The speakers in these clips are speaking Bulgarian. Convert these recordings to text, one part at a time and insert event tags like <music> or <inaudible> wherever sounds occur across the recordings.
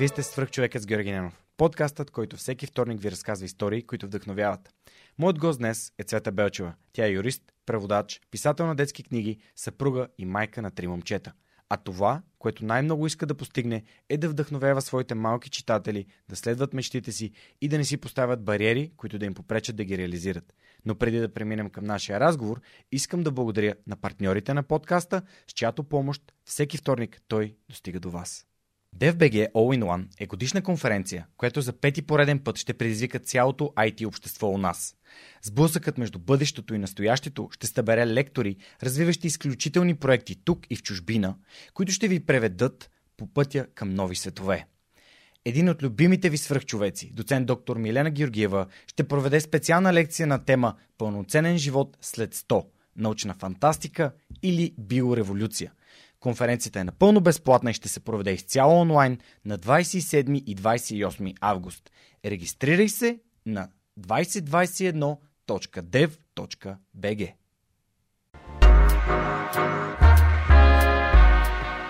Вие сте свръхчовекът с Георги Ненов. Подкастът, който всеки вторник ви разказва истории, които вдъхновяват. Моят гост днес е Цвета Белчева. Тя е юрист, преводач, писател на детски книги, съпруга и майка на три момчета. А това, което най-много иска да постигне, е да вдъхновява своите малки читатели да следват мечтите си и да не си поставят бариери, които да им попречат да ги реализират. Но преди да преминем към нашия разговор, искам да благодаря на партньорите на подкаста, с чиято помощ всеки вторник той достига до вас. DFBG All-in-One е годишна конференция, която за пети пореден път ще предизвика цялото IT общество у нас. Сблъсъкът между бъдещето и настоящето ще събере лектори, развиващи изключителни проекти тук и в чужбина, които ще ви преведат по пътя към нови светове. Един от любимите ви свръхчовеци, доцент доктор Милена Георгиева, ще проведе специална лекция на тема Пълноценен живот след 100 – научна фантастика или биореволюция. Конференцията е напълно безплатна и ще се проведе изцяло онлайн на 27 и 28 август. Регистрирай се на 2021.dev.bg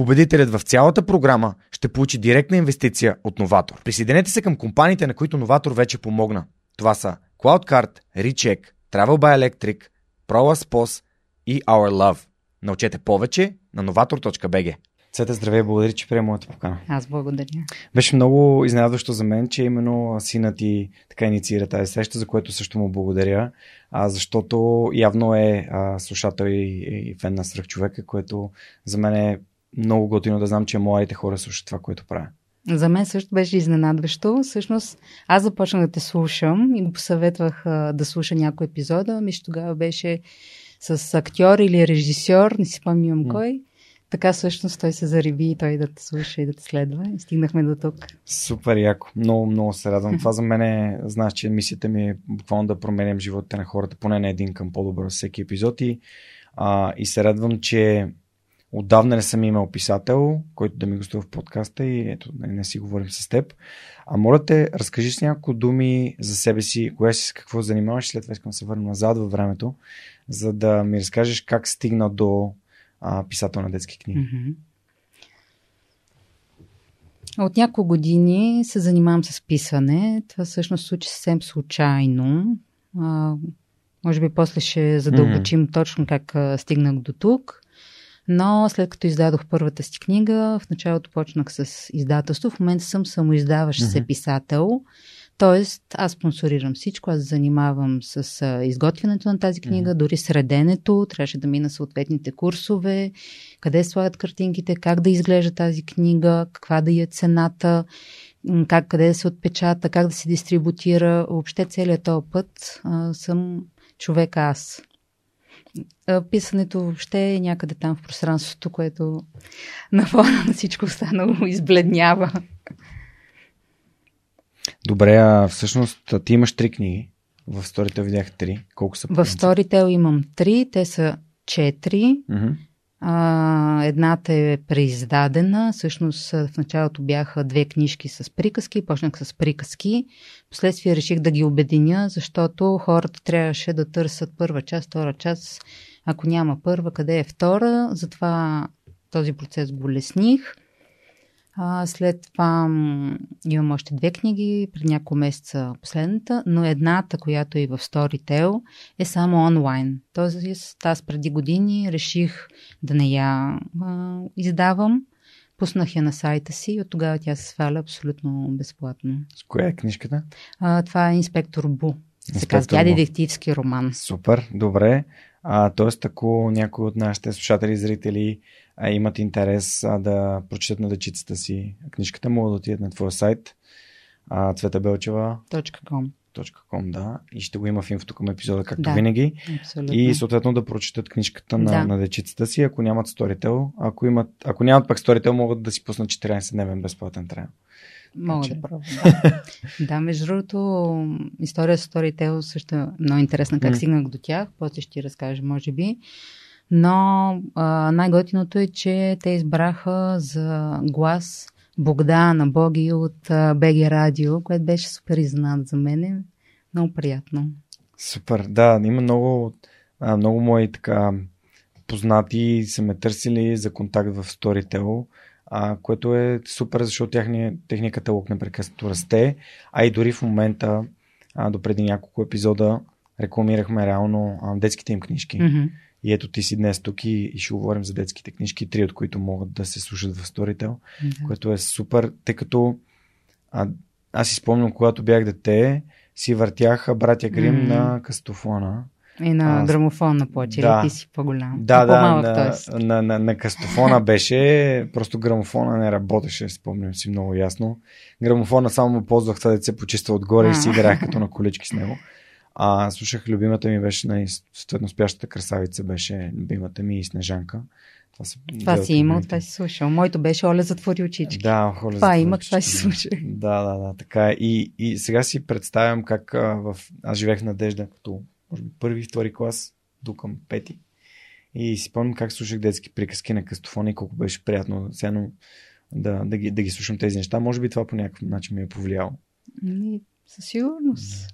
Победителят в цялата програма ще получи директна инвестиция от Новатор. Присъединете се към компаниите, на които Новатор вече помогна. Това са CloudCard, Recheck, Travel by Electric, ProLaspos и Our Love. Научете повече на novator.bg. Цета, здравей, благодаря, че приема моята покана. Аз благодаря. Беше много изненадващо за мен, че именно синът ти така инициира тази среща, за което също му благодаря, а, защото явно е а, слушател и, и фен на свръхчовека, което за мен е много готино да знам, че младите хора слушат това, което правя. За мен също беше изненадващо. Всъщност, аз започнах да те слушам и го посъветвах а, да слуша някой епизода. Мисля, тогава беше с актьор или режисьор, не си спомням mm. кой. Така всъщност той се зареби и той да те слуша и да те следва. И стигнахме до тук. Супер яко. Много, много се радвам. Това за мен е, знаеш, че мисията ми е буквално да променям живота на хората, поне на един към по-добър всеки епизод. И, а, и се радвам, че Отдавна не съм имал писател, който да ми гостува в подкаста и ето, не, не си говорим с теб. А моля те, разкажи с няколко думи за себе си, кое си с какво занимаваш, след това искам да се върна назад във времето, за да ми разкажеш как стигна до а, писател на детски книги. Mm-hmm. От няколко години се занимавам с писане. Това всъщност случи съвсем случайно. А, може би после ще задълбочим mm-hmm. точно как а, стигнах до тук. Но след като издадох първата си книга, в началото почнах с издателство. В момента съм самоиздаващ mm-hmm. се писател. Тоест, аз спонсорирам всичко, аз занимавам с изготвянето на тази книга, mm-hmm. дори среденето, трябваше да мина съответните курсове, къде слагат картинките, как да изглежда тази книга, каква да е цената, как, къде да се отпечата, как да се дистрибутира. Въобще целият този път а, съм човек аз писането въобще е някъде там в пространството, което на фона на всичко останало <laughs> избледнява. Добре, а всъщност ти имаш три книги. В Storytel видях три. Колко са? В Storytel имам три, те са четири. Mm-hmm. А, едната е преиздадена. Всъщност в началото бяха две книжки с приказки. Почнах с приказки. Последствие реших да ги обединя, защото хората трябваше да търсят първа част, втора част. Ако няма първа, къде е втора? Затова този процес го лесних. А, след това м, имам още две книги, преди няколко месеца последната, но едната, която е в Storytel, е само онлайн. Тоест, аз преди години реших да не я а, издавам. Пуснах я на сайта си и от тогава тя се сваля абсолютно безплатно. С коя е книжката? А, това е Инспектор Бу. Се казва, тя е детективски роман. Супер, добре. А, тоест, ако някои от нашите слушатели и зрители а, имат интерес а, да прочитат на дечицата си книжката, могат да отидат на твоя сайт а, цветабелчева.com, .com. да, и ще го има в инфото към епизода, както Да. винаги. Абсолютно. И съответно да прочитат книжката на, Да. на дечицата си, ако нямат Storytel. Ако, имат, ако нямат пък Storytel, могат да си пуснат 14-дневен безплатен трайл. Мога да пробвам. <laughs> Да. между другото, история с Storytel също е много интересна. Как стигнах до тях, после ще ти разкажа, може би. Но а, най-готиното е, че те избраха за глас Богдана Боги от а, БГ Радио, което беше супер изненада за мен. Много приятно. Супер, да, има много, а, много мои така познати са ме търсили за контакт в Storytel, а, което е супер, защото техния, техния каталог непрекъснато расте, а и дори в момента, а, до преди няколко епизода, рекламирахме реално а, детските им книжки. Мгм. И ето ти си днес тук и, и ще говорим за детските книжки, три от които могат да се слушат в Storytel, Да. което е супер, тъй като а, аз си спомням, когато бях дете, си въртяха братя Грим М. на кастофона. И на Аз- грамофон на плоча, Да. ти си по-голям. Да, да, на, на, на, на кастофона <laughs> беше, просто грамофона не работеше, спомням си много ясно. Грамофона само ползвах това да се почиства отгоре и А. си играех като на <laughs> колички с него. А слушах, любимата ми беше, на съответно спящата красавица беше любимата ми и Снежанка. Това, са Това си имал, това си слушал. Моето беше Оля затвори очички. Да, холя Това за има, творчески. това си слушах. Да, да, да, така е. И, и сега си представям как а, в... аз живеех в Надежда като може би, първи, втори клас до към пети. И си спомням как слушах детски приказки на кастофона и колко беше приятно сега да, да, ги, да ги слушам тези неща. Може би това по някакъв начин ми е повлияло. Ами, със сигурност.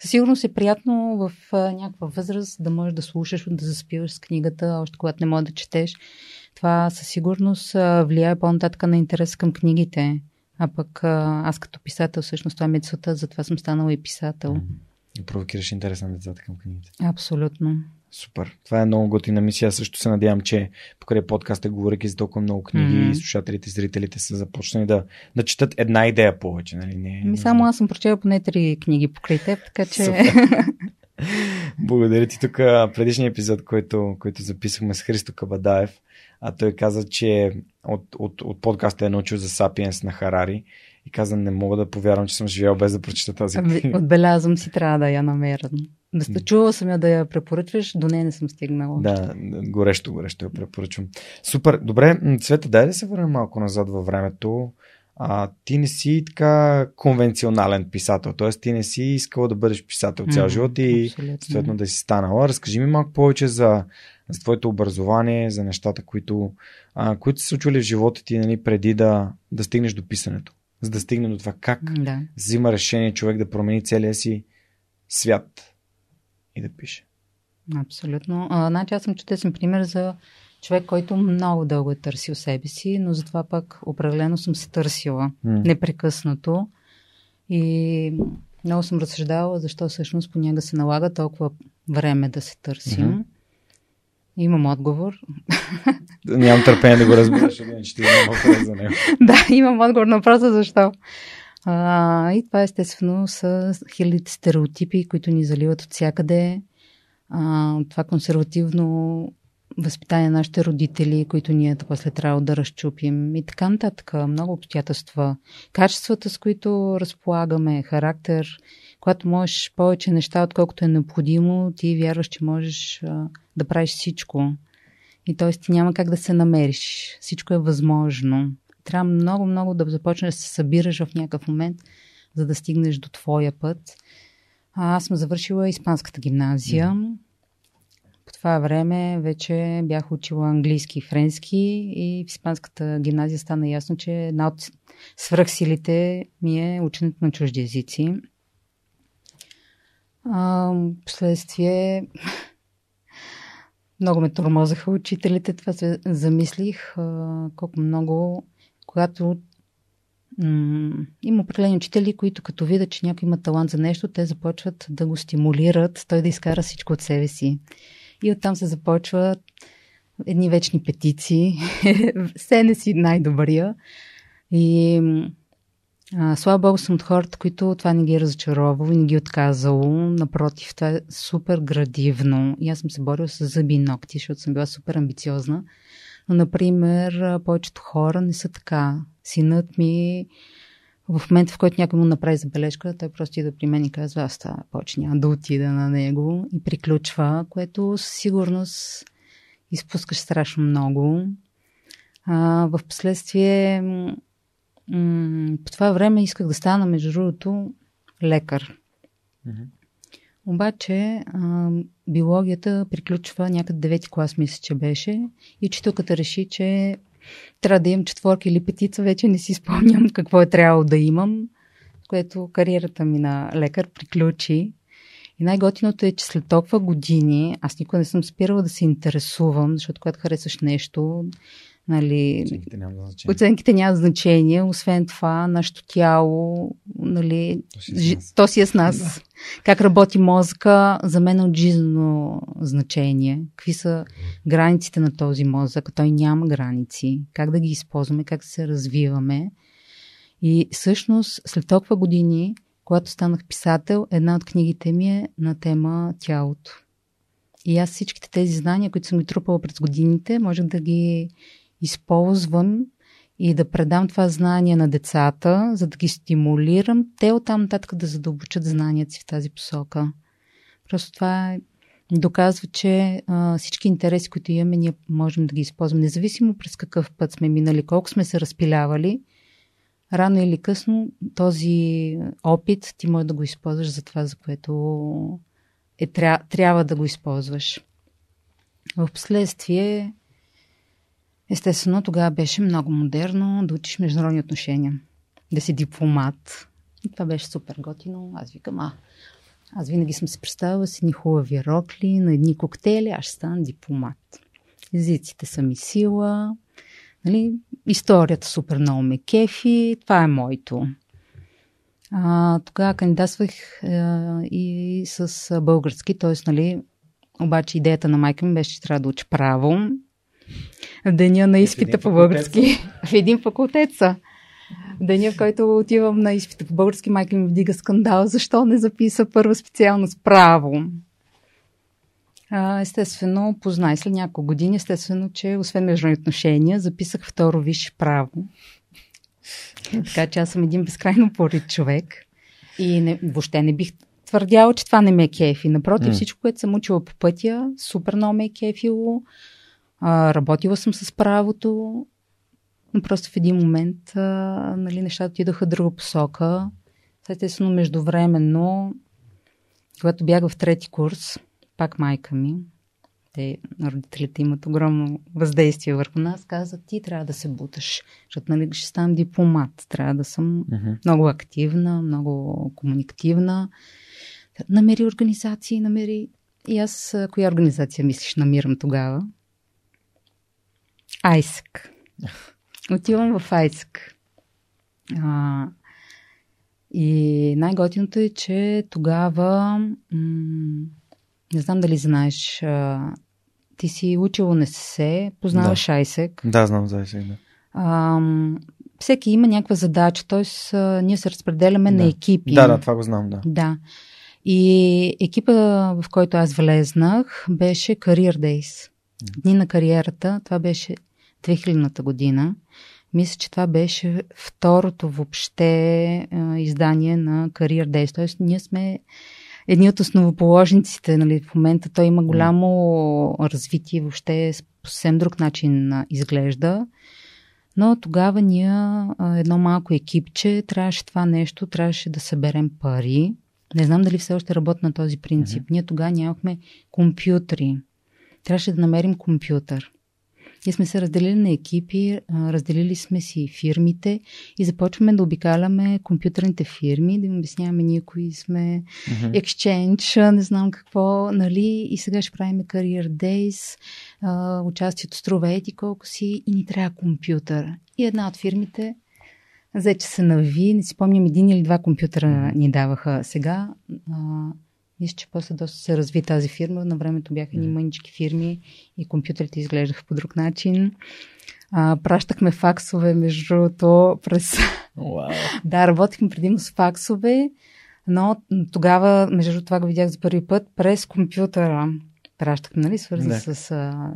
Със сигурност е приятно в а, някаква възраст да можеш да слушаш, да заспиваш с книгата, още когато не можеш да четеш. Това със сигурност а, влияе по-нататък на интерес към книгите. А пък а, аз като писател, всъщност това ми е целта, затова съм станала и писател. Да провокираш интерес на децата към книгите. Абсолютно. Супер. Това е много готина мисия. Аз също се надявам, че покрай подкаста, говоряки за толкова много книги, mm-hmm. слушателите, зрителите са започнали да, да четат една идея повече. Нали? Не, Ами само аз съм прочела поне три книги покрай теб, така че... Супер. <laughs> Благодаря ти тук. Предишния епизод, който, който записахме с Христо Кабадаев, а той каза, че от, от, от подкаста е научил за Сапиенс на Харари и каза, не мога да повярвам, че съм живял без да прочета тази Ами, книга. Отбелязвам си, трябва да я намеря. Да сте чувала съм я да я препоръчваш, до нея не съм стигнала. Да, горещо, горещо я препоръчвам. Супер, добре, Цвета, дай да се върнем малко назад във времето. А, ти не си така конвенционален писател, т.е. ти не си искала да бъдеш писател цял М, живот и абсолютно. съответно да си станала. Разкажи ми малко повече за, за твоето образование, за нещата, които, а, които са се случвали в живота ти нали, преди да, да стигнеш до писането. За да стигне до това как Да. взима решение човек да промени целия си свят и да пише. Абсолютно. А, значи аз съм чудесен пример за човек, който много дълго е търсил себе си, но затова пък определено съм се търсила М. непрекъснато. И много съм разсъждавала защо всъщност понякога се налага толкова време да се търсим. Мгм. Имам отговор. Нямам търпение да го иначе <laughs> ще имам въпрос за него. да, имам отговор на въпроса защо. А, и това естествено са хилядите стереотипи, които ни заливат от всякъде. А, това консервативно възпитание на нашите родители, които ние после трябва да разчупим и така нататък. Много обстоятелства. Качествата, с които разполагаме, характер, когато можеш повече неща, отколкото е необходимо, ти вярваш, че можеш а, да правиш всичко. И т.е. ти няма как да се намериш. Всичко е възможно. Трябва много, много да започнеш да се събираш в някакъв момент, за да стигнеш до твоя път. А, аз съм завършила испанската гимназия. По това време вече бях учила английски и френски и в испанската гимназия стана ясно, че една от свръхсилите ми е ученето на чужди езици. А, последствие <laughs> много ме тормозаха учителите. Това се замислих колко много, когато има определени учители, които като видят, че някой има талант за нещо, те започват да го стимулират, той да изкара всичко от себе си. И оттам се започват едни вечни петиции. <laughs> Все не си най-добрия. И а, слава Богу съм от хората, които това не ги е разочаровало и не ги е отказало. Напротив, това е супер градивно. И аз съм се борила с зъби и ногти, защото съм била супер амбициозна. Но, например, повечето хора не са така. Синът ми в момента, в който някой му направи забележка, той просто ида при мен и казва, аз това повече няма да отида на него и приключва, което със сигурност изпускаш страшно много. А, в последствие, м- по това време исках да стана, между другото, лекар. Mm-hmm. Обаче, а, биологията приключва някъде 9 клас, мисля, че беше. И учителката реши, че трябва да имам четворка или петица, вече не си спомням <laughs> какво е трябвало да имам, което кариерата ми на лекар приключи. И най-готиното е, че след толкова години аз никога не съм спирала да се интересувам, защото когато харесваш нещо, нали, оценките няма значение. Оценките няма значение. Освен това, нашето тяло, нали, то си, е то си е с нас. Да. Как работи мозъка, за мен е от жизнено значение. Какви са границите на този мозък? Той няма граници. Как да ги използваме, как да се развиваме. И всъщност, след толкова години, когато станах писател, една от книгите ми е на тема тялото. И аз всичките тези знания, които съм ги трупала през годините, можех да ги използвам и да предам това знание на децата, за да ги стимулирам, те оттам нататък да задълбочат знанията си в тази посока. Просто това доказва, че а, всички интереси, които имаме, ние можем да ги използваме, независимо през какъв път сме минали, колко сме се разпилявали, рано или късно този опит ти може да го използваш за това, за което е, тря, трябва да го използваш. В последствие Естествено, тогава беше много модерно да учиш международни отношения, да си дипломат. И това беше супер готино. Аз викам, а, аз винаги съм се представила с едни хубави рокли, на едни коктейли, аз ще стана дипломат. Езиците са ми сила, нали, историята супер много ме кефи, това е моето. А, тогава кандидатствах а, и с български, т.е. Нали, обаче идеята на майка ми беше, че трябва да уча право в деня на изпита по български. <laughs> В един факултет са. Деня, в който отивам на изпита по български, майка ми вдига скандал. Защо не записа първа специалност право? естествено, познай след няколко години, естествено, че освен международни отношения, записах второ висше право. Така че аз съм един безкрайно порит човек. И не, въобще не бих твърдяла, че това не ме е кефи. Напротив, mm. всичко, което съм учила по пътя, супер много ме е кефило. А, работила съм с правото, но просто в един момент а, нали, нещата отидоха друга посока. Естествено, междувременно, когато бях в трети курс, пак майка ми, те, родителите имат огромно въздействие върху нас, каза, ти трябва да се буташ, защото нали, ще ставам дипломат, трябва да съм uh-huh. много активна, много комуникативна. Намери организации, намери... И аз, коя организация мислиш, намирам тогава? Айсък. Отивам в Айсък. А, и най-готиното е, че тогава, м- не знам дали знаеш, а, ти си учил НСС, познаваш да. Айсек. Да, знам за Айсек, да. А, всеки има някаква задача, т.е. ние се разпределяме да. на екипи. Да, да, това го знам, да. Да. И екипа, в който аз влезнах, беше Career Days. Дни на кариерата. Това беше 2000-та година. Мисля, че това беше второто въобще а, издание на Career Days. Тоест, ние сме едни от основоположниците. Нали, в момента той има голямо развитие, въобще съвсем друг начин а, изглежда. Но тогава ние, а, едно малко екипче, трябваше това нещо, трябваше да съберем пари. Не знам дали все още работи на този принцип. Mm-hmm. Ние тогава нямахме компютри. Трябваше да намерим компютър. Ние сме се разделили на екипи, разделили сме си фирмите и започваме да обикаляме компютърните фирми, да им обясняваме ние кои сме, uh-huh. Exchange, не знам какво, нали, и сега ще правим Career Days, участието струва ети колко си и ни трябва компютър. И една от фирмите Взе, че се нави, не си помням, един или два компютъра ни даваха сега. А, мисля, че после доста се разви тази фирма. На времето бяха ни мънички фирми и компютрите изглеждаха по друг начин. А, пращахме факсове, между другото, през... Wow. <laughs> да, работихме предимно с факсове, но тогава, между това го видях за първи път, през компютъра пращахме, нали, свързан Да. с а,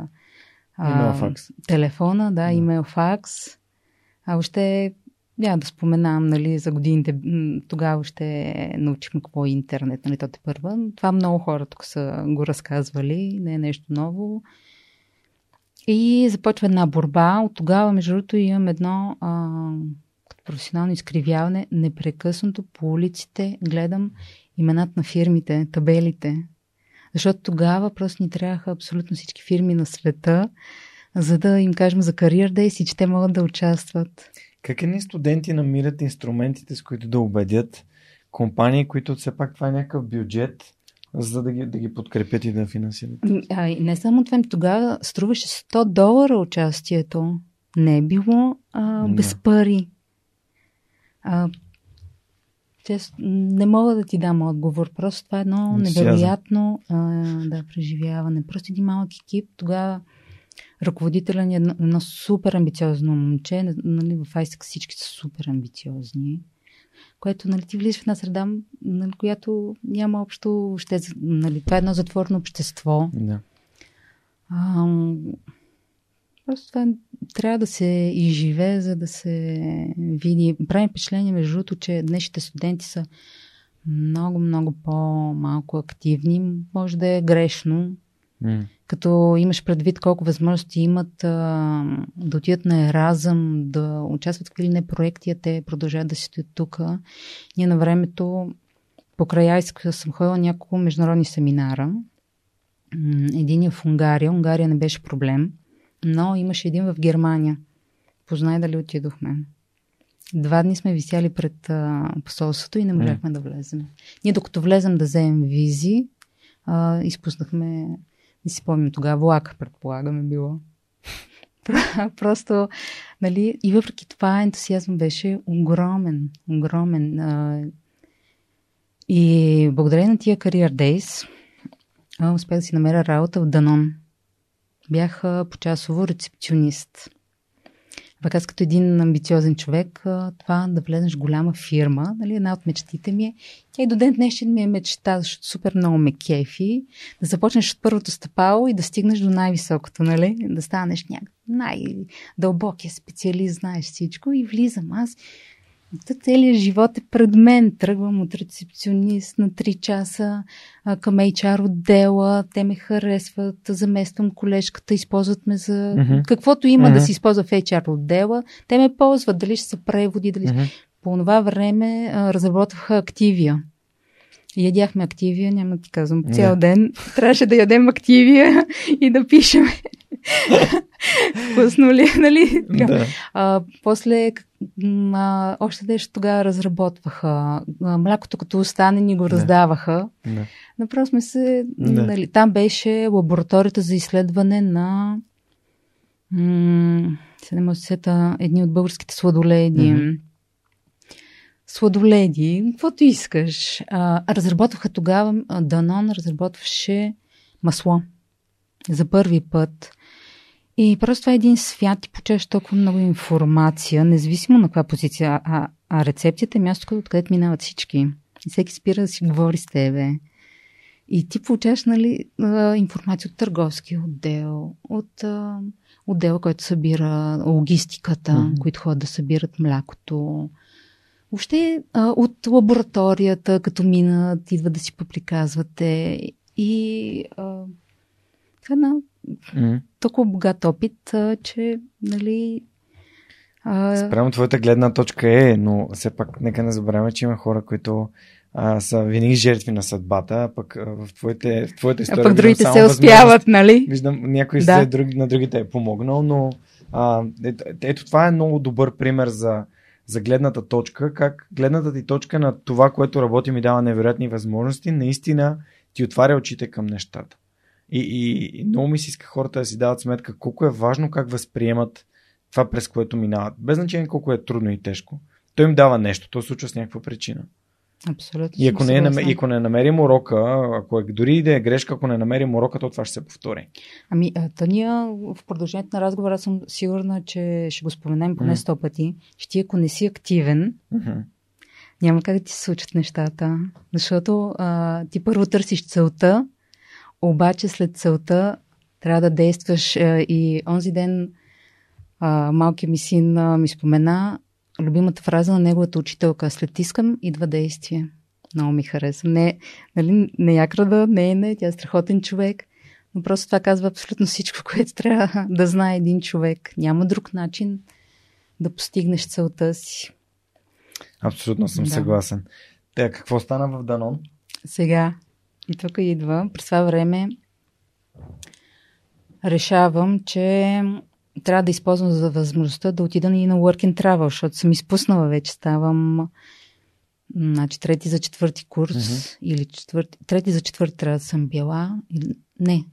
Имейл факс. телефона, да, Да. имейл факс. А още няма да споменавам, нали, за годините. Тогава ще научихме какво е интернет, нали, то те първа. Това много хора тук са го разказвали, не е нещо ново. И започва една борба. От тогава, между другото, имам едно а, професионално изкривяване. Непрекъснато по улиците гледам имената на фирмите, табелите. Защото тогава просто ни трябваха абсолютно всички фирми на света, за да им кажем за кариер дейс и че те могат да участват. Как едни студенти намират инструментите, с които да убедят компании, които все пак това е някакъв бюджет, за да ги, да ги подкрепят и да финансират? А, и не само това, ами тогава струваше 100 долара участието. Не е било а, без Да. пари. А, чест, не мога да ти дам отговор. Просто това е едно невероятно а, да, преживяване. Просто един малък екип. Тогава ръководителя ни е едно, едно супер амбициозно момче. Нали, в ISEC всички са супер амбициозни. Което нали, ти влизаш в една среда, нали, която няма общо. Ще, нали, това е едно затворено общество. Да. А, просто това трябва да се изживее, за да се види. Прави впечатление, между другото, че днешните студенти са много, много по-малко активни. Може да е грешно, Като имаш предвид колко възможности имат а, да отидат на Еразъм, да участват в какви не проекти, а те продължават да си стоят тук. Ние на времето покрай Айск съм ходила няколко международни семинара. Един е в Унгария. Унгария не беше проблем, но имаше един в Германия. Познай дали отидохме. Два дни сме висяли пред а, посолството и не можахме да влезем. Ние докато влезем да вземем визи, а, изпуснахме, не си помням тогава, влака, предполагаме било. Просто, нали, и въпреки това ентусиазъм беше огромен, огромен. И благодарение на тия Career Days успях да си намеря работа в Данон. Бях почасово рецепционист. Пък аз като един амбициозен човек, това да влезеш в голяма фирма, нали, една от мечтите ми е, тя и до ден днешен ми е мечта, защото супер много ме кефи, да започнеш от първото стъпало и да стигнеш до най-високото, нали? Да станеш някакъв най-дълбокия специалист, знаеш всичко и влизам аз. Целият живот е пред мен. Тръгвам от рецепционист на 3 часа към HR отдела. Те ме харесват, замествам колежката, използват ме за Мгм. каквото има да Мгм. се използва в HR отдела. Те ме ползват, дали ще са преводи, дали... Мгм. По това време а, разработваха активия. Ядяхме активия, няма да ти казвам, Да. цял ден. Трябваше да ядем активия <laughs> и да пишем. Вкусно ли, <laughs> нали? Да. А, после, а, още нещо тогава разработваха. Млякото като остане ни го Да. раздаваха. Да. Направо сме се... Да. Нали, там беше лабораторията за изследване на... М- се не сета едни от българските сладоледи. Сладоледи, каквото искаш. А, разработваха тогава, Данон разработваше масло за първи път. И просто това е един свят и получаваш толкова много информация, независимо на каква позиция. А, а рецепцията е място, откъдето минават всички. И всеки спира да си говори с тебе. И ти получаваш нали, информация от търговския отдел, от а, отдела, който събира логистиката, Мгм. които ходят да събират млякото. Въобще а, от лабораторията, като минат, идват да си поприказвате. И а, това е една Толкова богат опит, а, че, нали... А, Спрямо твоята гледна точка е, но все пак нека не забравяме, че има хора, които а, са винаги жертви на съдбата, а пък а, в, твоите, в твоята а история. пък виждам другите се успяват, нали? Виждам, някой Да. се друг, на другите е помогнал, но а, ето, ето това е много добър пример за, за гледната точка, как гледната ти точка на това, което работи ми дава невероятни възможности, наистина ти отваря очите към нещата. И, и, и много ми се иска хората да си дават сметка колко е важно как възприемат това, през което минават. Без значение колко е трудно и тежко. той им дава нещо, то се случва с някаква причина. Абсолютно. И ако, не, е ако не намерим урока, ако е, дори и да е грешка, ако не намерим урока, то това ще се повтори. Ами, Тания, в продължението на разговора съм сигурна, че ще го споменем поне сто пъти, че ти ако не си активен, няма как да ти се случат нещата. Защото а, ти първо търсиш целта, обаче след целта трябва да действаш. А, и онзи ден малкият ми син ми спомена любимата фраза на неговата учителка. След искам идва действие. Много ми хареса. Не, нали, не я крада, не е не, тя е страхотен човек. Но просто това казва абсолютно всичко, <laughs> което трябва да знае един човек. Няма друг начин да постигнеш целта си. Абсолютно съм Да. съгласен. Те, какво стана в Данон? Сега, и тук идва, през това време решавам, че трябва да използвам за възможността да отида и на Work and Travel, защото съм изпуснала вече, ставам значи, трети за четвърти курс Мгм. или четвърти, трети за четвърти трябва да съм била. Или, не,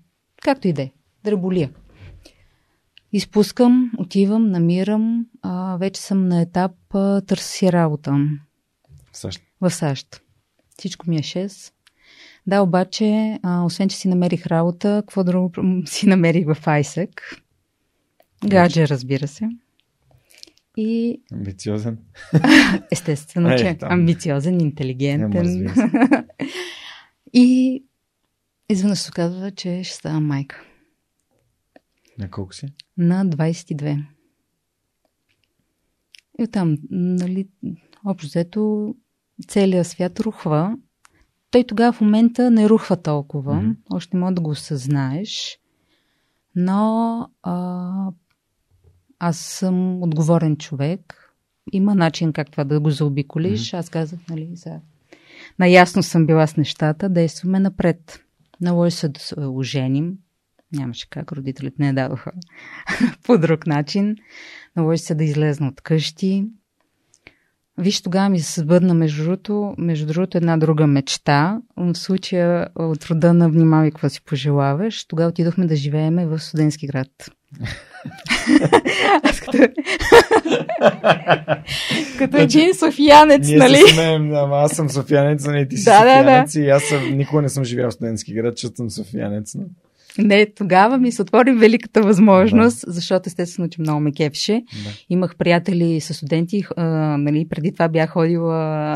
както и да е, дреболия. Изпускам, отивам, намирам, а, вече съм на етап а, търся си работа В САЩ. в САЩ. Всичко ми е 6. Да, обаче, а, освен, че си намерих работа, какво друго <laughs> си намерих в ISEC? Гадже, разбира се. И Амбициозен. <laughs> естествено, Е, че там. амбициозен, интелигентен. се. <laughs> и изведнъж се оказва, че ще става майка. На колко си? На 22. И оттам, нали, общо взето, целият свят рухва. Той тогава в момента не рухва толкова. Мгм. Още мога да го осъзнаеш. Но а, аз съм отговорен човек. Има начин как това да го заобиколиш. Аз казах, нали, за... Наясно съм била с нещата, действаме напред. Наложи се да се оженим. Нямаше как, родителите не дадоха <laughs> по друг начин. Наложи се да излезна от къщи. Виж, тогава ми се сбъдна между другото, между другото една друга мечта. В случая от рода на внимавай какво си пожелаваш. Тогава отидохме да живееме в студентски град. <laughs> Аз като... <laughs> като един софиянец, Ние нали? се смеем, ама аз съм софиянец, а не ти си Да, да, да. софиянец и аз съм, никога не съм живял в студентски град, че съм софиянец. Но... Не, тогава ми се отвори великата възможност, защото естествено, че много ме кефше. Да. Имах приятели с студенти, а, нали, преди това бях ходила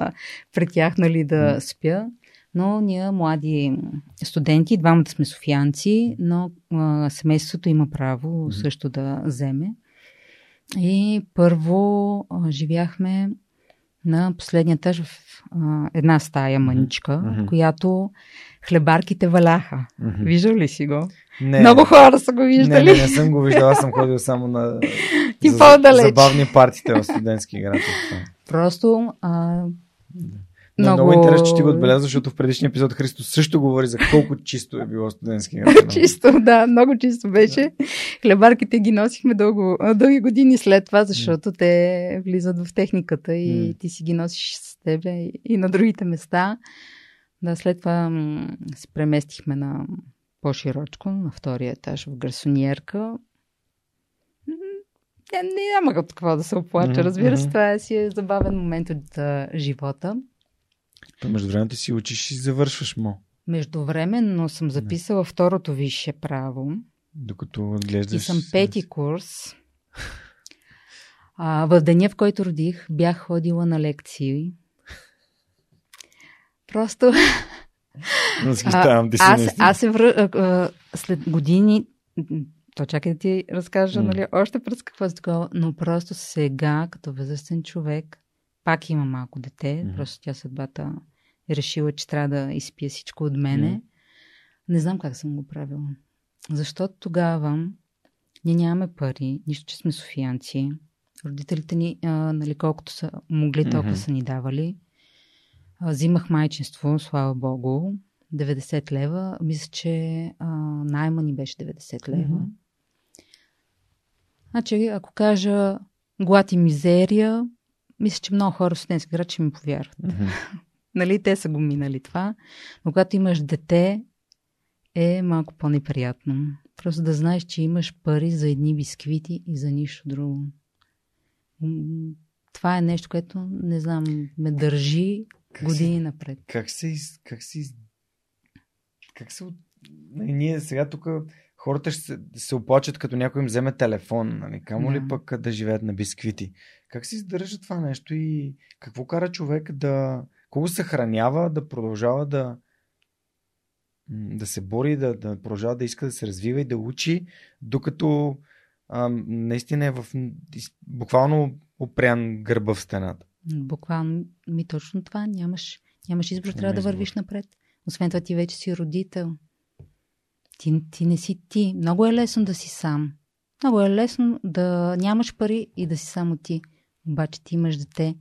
пред тях нали, да М. спя. Но ние, млади студенти, двамата сме софиянци, но а, семейството има право Мгм. също да вземе. И първо а, живяхме на последния етаж в а, една стая маничка, Мгм. която хлебарките валяха. Мгм. Виждал ли си го? Не, Много хора са го не, виждали. не, не съм го виждал, аз съм ходил само на <laughs> Ти за- по-далеч. забавни партите в студентски град. Просто а, Но много... Много- много интересно, че ти го отбеляза, защото в предишния епизод Христо също говори за колко чисто е било студентски град. <laughs> чисто, да, много чисто беше. Хлебарките ги носихме дълго, дълги години след това, защото те влизат в техниката и ти си ги носиш с тебе и на другите места. Да, след това м- се преместихме на по-широчко, на втория етаж в гарсониерка. М, Не, не, няма от какво да се оплача. Разбира се, това е си е забавен момент от а, живота. То между време ти си учиш и завършваш мо. Междувременно съм записала второто висше право. Докато отглеждаш... И съм пети курс. А, в деня, в който родих, бях ходила на лекции. Просто Възхищавам ти се аз, аз се връ... след години, то чакай да ти разкажа, М. нали, още през какво е такова, но просто сега, като възрастен човек, пак има малко дете, Мгм. просто тя съдбата е решила, че трябва да изпие всичко от мене. Мгм. Не знам как съм го правила. Защото тогава ние нямаме пари, нищо, че сме софиянци. Родителите ни, а, нали, колкото са могли, толкова Мгм. са ни давали. Взимах майчинство, слава богу, 90 лева. Мисля, че а, найма ни беше 90 лева. Мгм. Значи, ако кажа глад и мизерия, мисля, че много хора в студентски град ще ми повярват. Мгм. <laughs> Нали, те са го минали това. Но когато имаш дете, е малко по-неприятно. Просто да знаеш, че имаш пари за едни бисквити и за нищо друго. Това е нещо, което, не знам, ме държи Как години напред. Как се, как се, как се, Нали, ние сега тук хората ще се, се оплачат, като някой им вземе телефон, нали? Камо ли Да. пък да живеят на бисквити? Как се издържа това нещо и какво кара човек да, кого съхранява да продължава да да се бори, да, да продължава да иска да се развива и да учи, докато а, наистина е в буквално опрян гърба в стената. Буквално ми точно това. Нямаш, нямаш избор, трябва да избор. вървиш напред. Освен това ти вече си родител. Ти, ти не си ти. Много е лесно да си сам. Много е лесно да нямаш пари и да си само ти. Обаче ти имаш дете.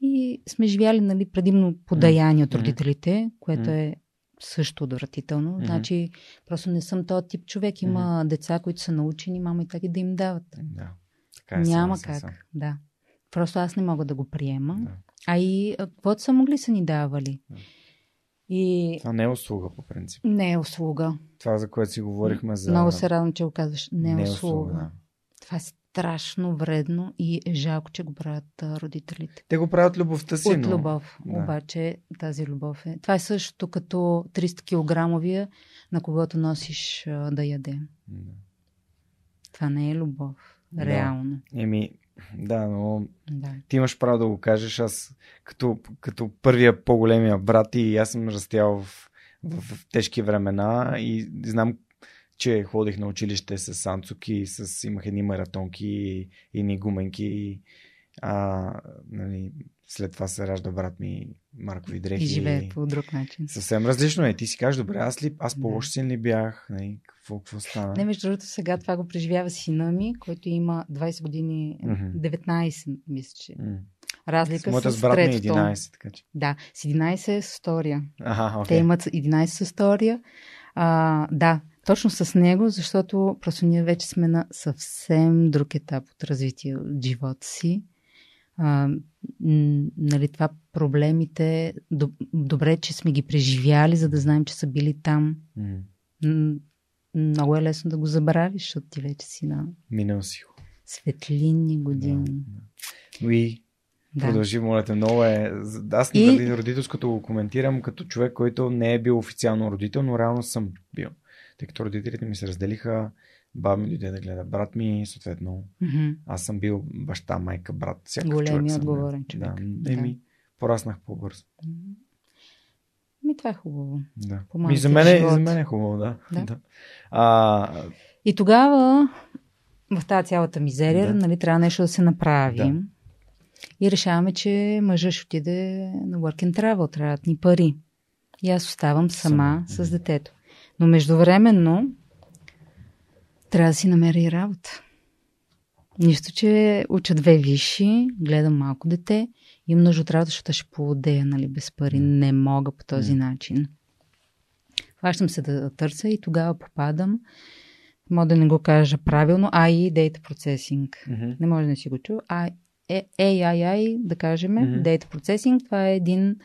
И сме живяли нали, предимно подаяние от родителите, което е също отвратително. Значи, просто не съм този тип човек. Има деца, които са научени, мама и тати да им дават. Да. Така е, Няма как. съм. Да. Просто аз не мога да го приема. Да. А и каквото са могли са ни давали. Да. И Това не е услуга по принцип. не е услуга. Това, за което си говорихме за... Много се радвам, че го казваш. Не е, не е услуга. услуга. Да. Това е страшно вредно и е жалко, че го правят родителите. Те го правят любовта си, От но... любов. да. Обаче тази любов е. Това е същото като 300 килограмовия, на когото носиш да яде. Да. Това не е любов. Да. Реално. Еми, да, но Да. ти имаш право да го кажеш. Аз като, като първия по-големия брат и аз съм растял в, в, в тежки времена и знам, че ходих на училище с Санцуки, с, имах едни маратонки и едни гуменки. А, нали, след това се ражда брат ми Маркови дрехи. И живее по друг начин. Съвсем различно е. Ти си кажеш, добре, аз, ли, аз по-лош син ли бях? Нали, какво, какво стана? Не, между другото, сега това го преживява сина ми, който има 20 години, Мгм. 19, мисля, че. Разлика С моята с, с брат ми е третото. 11, така че. Да, с 11 е с втория. Аха, Те окей. имат 11 с втория. А, да, точно с него, защото просто ние вече сме на съвсем друг етап от развитие от живота си. А, нали, това проблемите, доб- добре, че сме ги преживяли, за да знаем, че са били там. М, Много е лесно да го забравиш, защото ти вече си на Минал си го. светлинни години. Да. И Да. продължи, моля те, много е. Аз И- и... родителското го коментирам като човек, който не е бил официално родител, но реално съм бил. Тъй като родителите ми се разделиха, баба ми дойде да гледа брат ми, съответно Мгм. аз съм бил баща, майка, брат. Всякакъв Големия човек отговорен човек. Да, еми, пораснах по-бързо. Ми това е хубаво. Да. Ми за мен, е, за мен е хубаво, да. Да. да. А, И тогава, в тази цялата мизерия, Да. нали, трябва нещо да се направи. Да. И решаваме, че мъжът ще отиде на work and travel, трябват ни пари. И аз оставам сама Сама. с детето. Но междувременно трябва да си намеря и работа. Нищо, че уча две висши, гледам малко дете, имам нужда от работа, защото ще поудея, нали, без пари. Не мога по този начин. Хващам се да търся и тогава попадам, мога да не го кажа правилно, AI Data Processing. Не може да не си го чул. А, е, AII, да кажем. Data Processing, това е един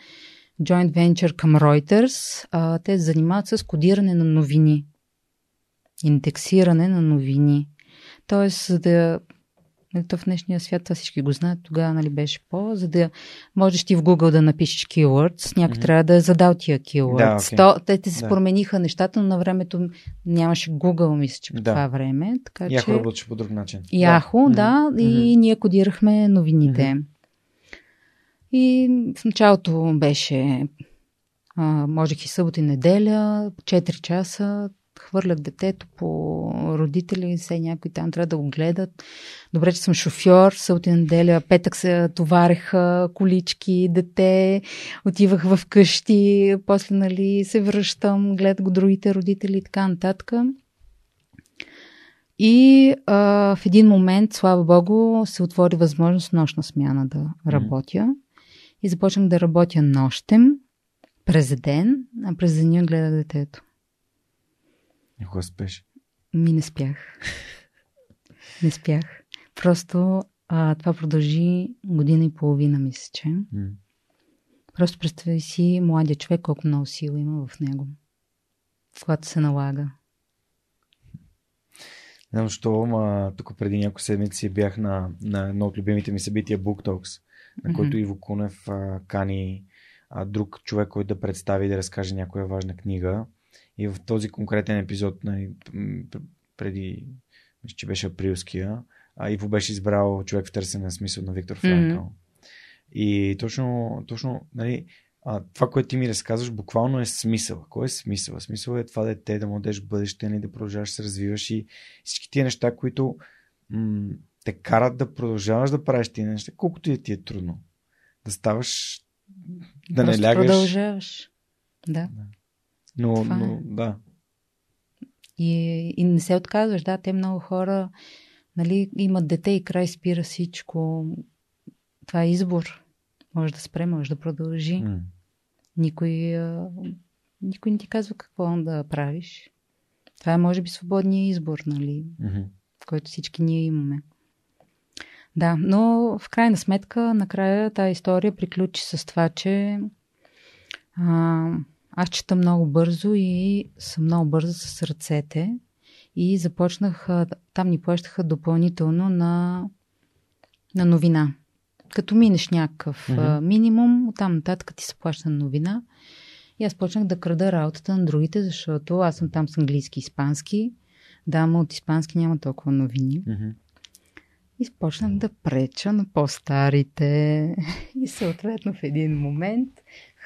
joint venture към Reuters. А, те се занимават с кодиране на новини. Индексиране на новини. Тоест, за да нали, то в днешния свят това всички го знаят, тогава нали, беше по, за да можеш ти в Google да напишеш keywords, някой Мгм. трябва да е задал тия keywords. окей. То, те, се Да. промениха нещата, но на времето нямаше Google, мисля, че по Да. това време. Така Яхо че... работеше по друг начин. Яхо, да, Мгм. и ние кодирахме новините. Мгм. И в началото беше, а, можех и събота и неделя, 4 часа, хвърлях детето по родители, все някой там трябва да го гледат. Добре, че съм шофьор, събота неделя, петък се товареха колички, дете, отивах в къщи, после нали, се връщам, гледат го другите родители и така нататък. И а, в един момент, слава богу, се отвори възможност нощна смяна да работя. И започнах да работя нощем, през ден, а през деня гледах детето. Никога спеш. Ми не спях. Не спях. Просто а, това продължи година и половина, мисля, че. М. Просто представи си младия човек колко много сила има в него. Когато се налага. знам защо, ама тук преди няколко седмици бях на, на едно от любимите ми събития Book Talks, на който mm-hmm. Иво Кунев а, кани а, друг човек, който да представи да разкаже някоя важна книга. И в този конкретен епизод, нали, преди, мисля, че беше априлския, а Иво беше избрал човек в търсене на смисъл на Виктор Франкъл. Mm-hmm. И точно, точно нали, а, това, което ти ми разказваш, буквално е смисъл. Кой е смисъл? Смисъл е това дете да му дадеш бъдеще, нали, да продължаваш да се развиваш и всички тия неща, които м- те карат да продължаваш да правиш тия неща, колкото и ти е трудно. Да ставаш, да Просто не лягаш. продължаваш. Да. Но, Това но е. да. И, и не се отказваш. Да, те много хора нали, имат дете и край спира всичко. Това е избор. Може да спре, може да продължи. М. Никой, никой не ти казва какво да правиш. Това е, може би, свободния избор, нали, Мгм. който всички ние имаме. Да, но в крайна сметка, накрая тази история приключи с това, че а, аз чета много бързо и съм много бърза с ръцете и започнах, там ни плащаха допълнително на, на новина. Като минеш някакъв а, минимум, оттам нататък ти се плаща на новина. И аз почнах да крада работата на другите, защото аз съм там с английски и испански. Да, ама от испански няма толкова новини. Мгм. И почнах да преча на по-старите. <laughs> И съответно в един момент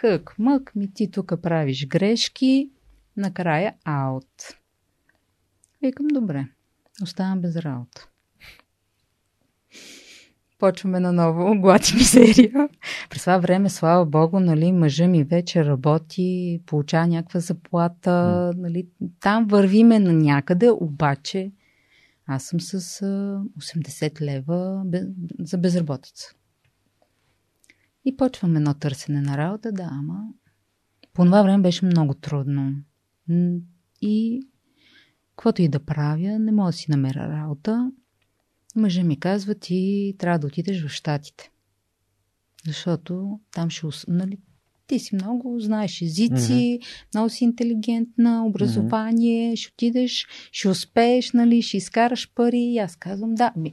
хък, мък, ми ти тук правиш грешки, накрая аут. Викам, добре, оставам без работа. Почваме наново, глати ми серия. През това време, слава богу, нали, мъжа ми вече работи, получава някаква заплата, нали, там вървиме на някъде, обаче аз съм с а, 80 лева за безработица. И почвам едно търсене на работа, да, ама по това време беше много трудно. И каквото и да правя, не мога да си намеря работа. Мъжа ми казва, ти трябва да отидеш в Штатите. Защото там ще... Нали, ти си много, знаеш езици, много си интелигентна, образование, ще отидеш, ще успееш, нали, ще изкараш пари. И аз казвам, да, ми,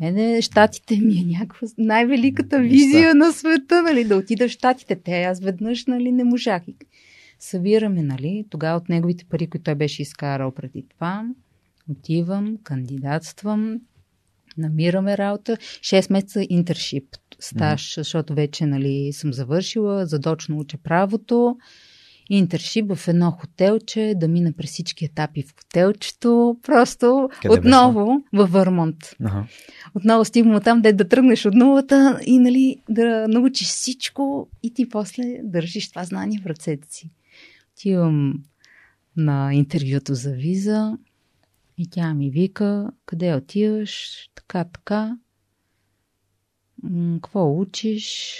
мене щатите ми е някаква най-великата визия на света, нали, да отида в щатите. Те аз веднъж, нали, не можах. И събираме, нали, тогава от неговите пари, които той беше изкарал преди това, отивам, кандидатствам, намираме работа. 6 месеца интершип стаж, защото вече нали, съм завършила, задочно уча правото. Интершип в едно хотелче, да мина през всички етапи в хотелчето. Просто Къде отново във Върмонт. Аха. Отново стигам там, де да тръгнеш от нулата и нали, да научиш всичко и ти после държиш това знание в ръцете си. Отивам на интервюто за виза и тя ми вика, къде отиваш, така, така. Какво учиш?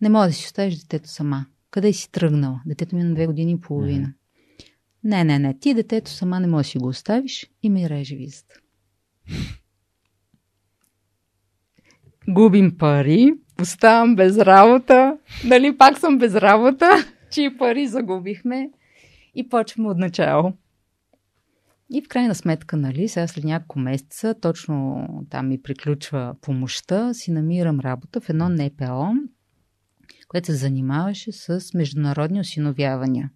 Не мога да си оставиш детето сама. Къде си тръгнала? Детето ми е на две години и половина. Не, не, не. Ти детето сама не можеш да си го оставиш и ми реже визата. Губим пари, оставам без работа. Нали, пак съм без работа. Чии пари загубихме. И почваме от начало. И в крайна сметка, нали, сега след няколко месеца, точно там ми приключва помощта, си намирам работа в едно НПО, което се занимаваше с международни осиновявания.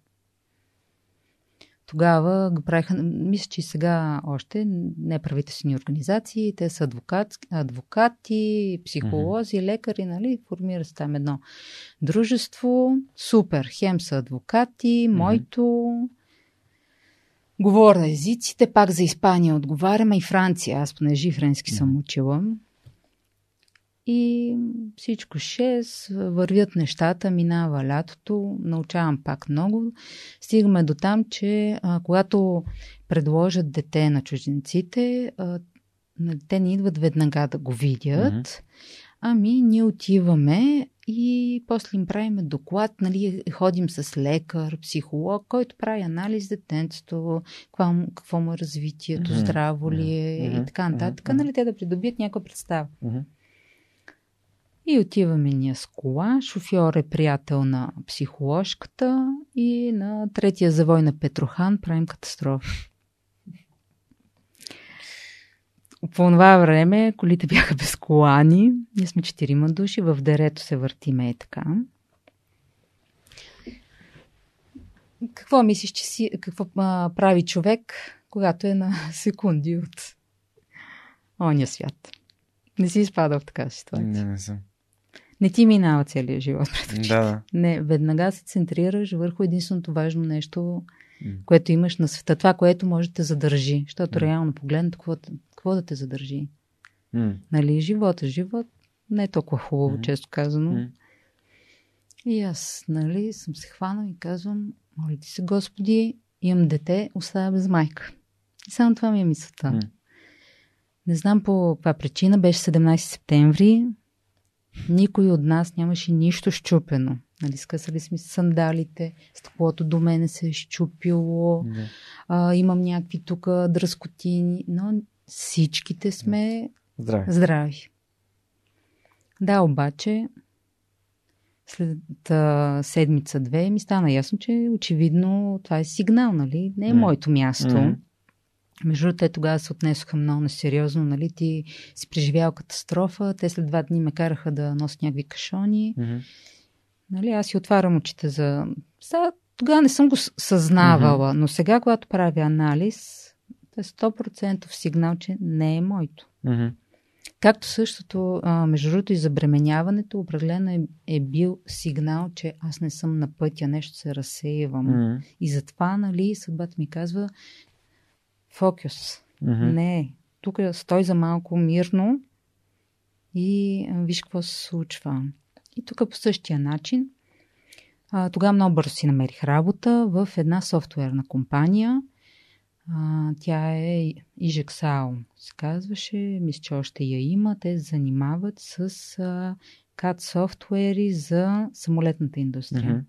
Тогава го правиха, мисля, че и сега още неправителствени организации, те са адвокат, адвокати, психолози, лекари, нали, формира се там едно дружество. Супер, хем са адвокати, моето, Говоря езиците, пак за Испания отговаряме и Франция. Аз понеже френски съм учила. И всичко 6, вървят нещата, минава лятото, научавам пак много. Стигаме до там, че а, когато предложат дете на чужденците, а, те не идват веднага да го видят. Мгм. Ами, ние отиваме и после им правим доклад, нали, ходим с лекар, психолог, който прави анализ детенцето, какво, какво му е развитието, Мгм. здраво ли е Мгм. и така нататък, Мгм. нали, те да придобият някаква представа. Мгм. И отиваме ние с кола. Шофьор е приятел на психоложката и на третия завой на Петрохан правим катастрофа. По това време колите бяха без колани. Ние сме четирима души, в дерето се въртиме и така. Какво мислиш, че си, какво а, прави човек, когато е на <laughs> секунди от ония свят? Не си изпадал в такава ситуация. Не, не съм. Не ти минава целият живот пред очите. Да, да. Не, веднага се центрираш върху единственото важно нещо, М. което имаш на света. Това, което може да те задържи. Защото М. реално погледнато, какво, да те задържи? М. Нали, живота, живот не е толкова хубаво, Мгм. често казано. М. И аз, нали, съм се хванал и казвам, моля ти се, Господи, имам дете, оставя без майка. И само това ми е мисълта. М. Не знам по каква причина, беше 17 септември, никой от нас нямаше нищо щупено. Нали, скъсали сме сандалите, стъклото до мене се е щупило, Да. а, имам някакви тук дръскотини, но всичките сме Здраве. здрави. Да, обаче след а, седмица-две ми стана ясно, че очевидно това е сигнал, нали? Не е М. моето място. Мгм. Между другото, те тогава се отнесоха много несериозно, нали? Ти си преживял катастрофа, те след два дни ме караха да нося някакви кашони. Мгм. Нали? Аз си отварям очите за... Сега, тогава не съм го съзнавала, но сега, когато правя анализ, е 100% сигнал, че не е моето. Мгм. Както същото, а, между другото, и забременяването определено е, е бил сигнал, че аз не съм на пътя, нещо се разсеивам. Мгм. И затова, нали, съдбата ми казва фокус. Мгм. Не, тук стой за малко мирно и а, виж какво се случва. И тук по същия начин. А, тогава много бързо си намерих работа в една софтуерна компания. А, тя е Ижексао, се казваше. Мисля, че още я има. Те се занимават с а, CAD софтуери за самолетната индустрия. Мгм.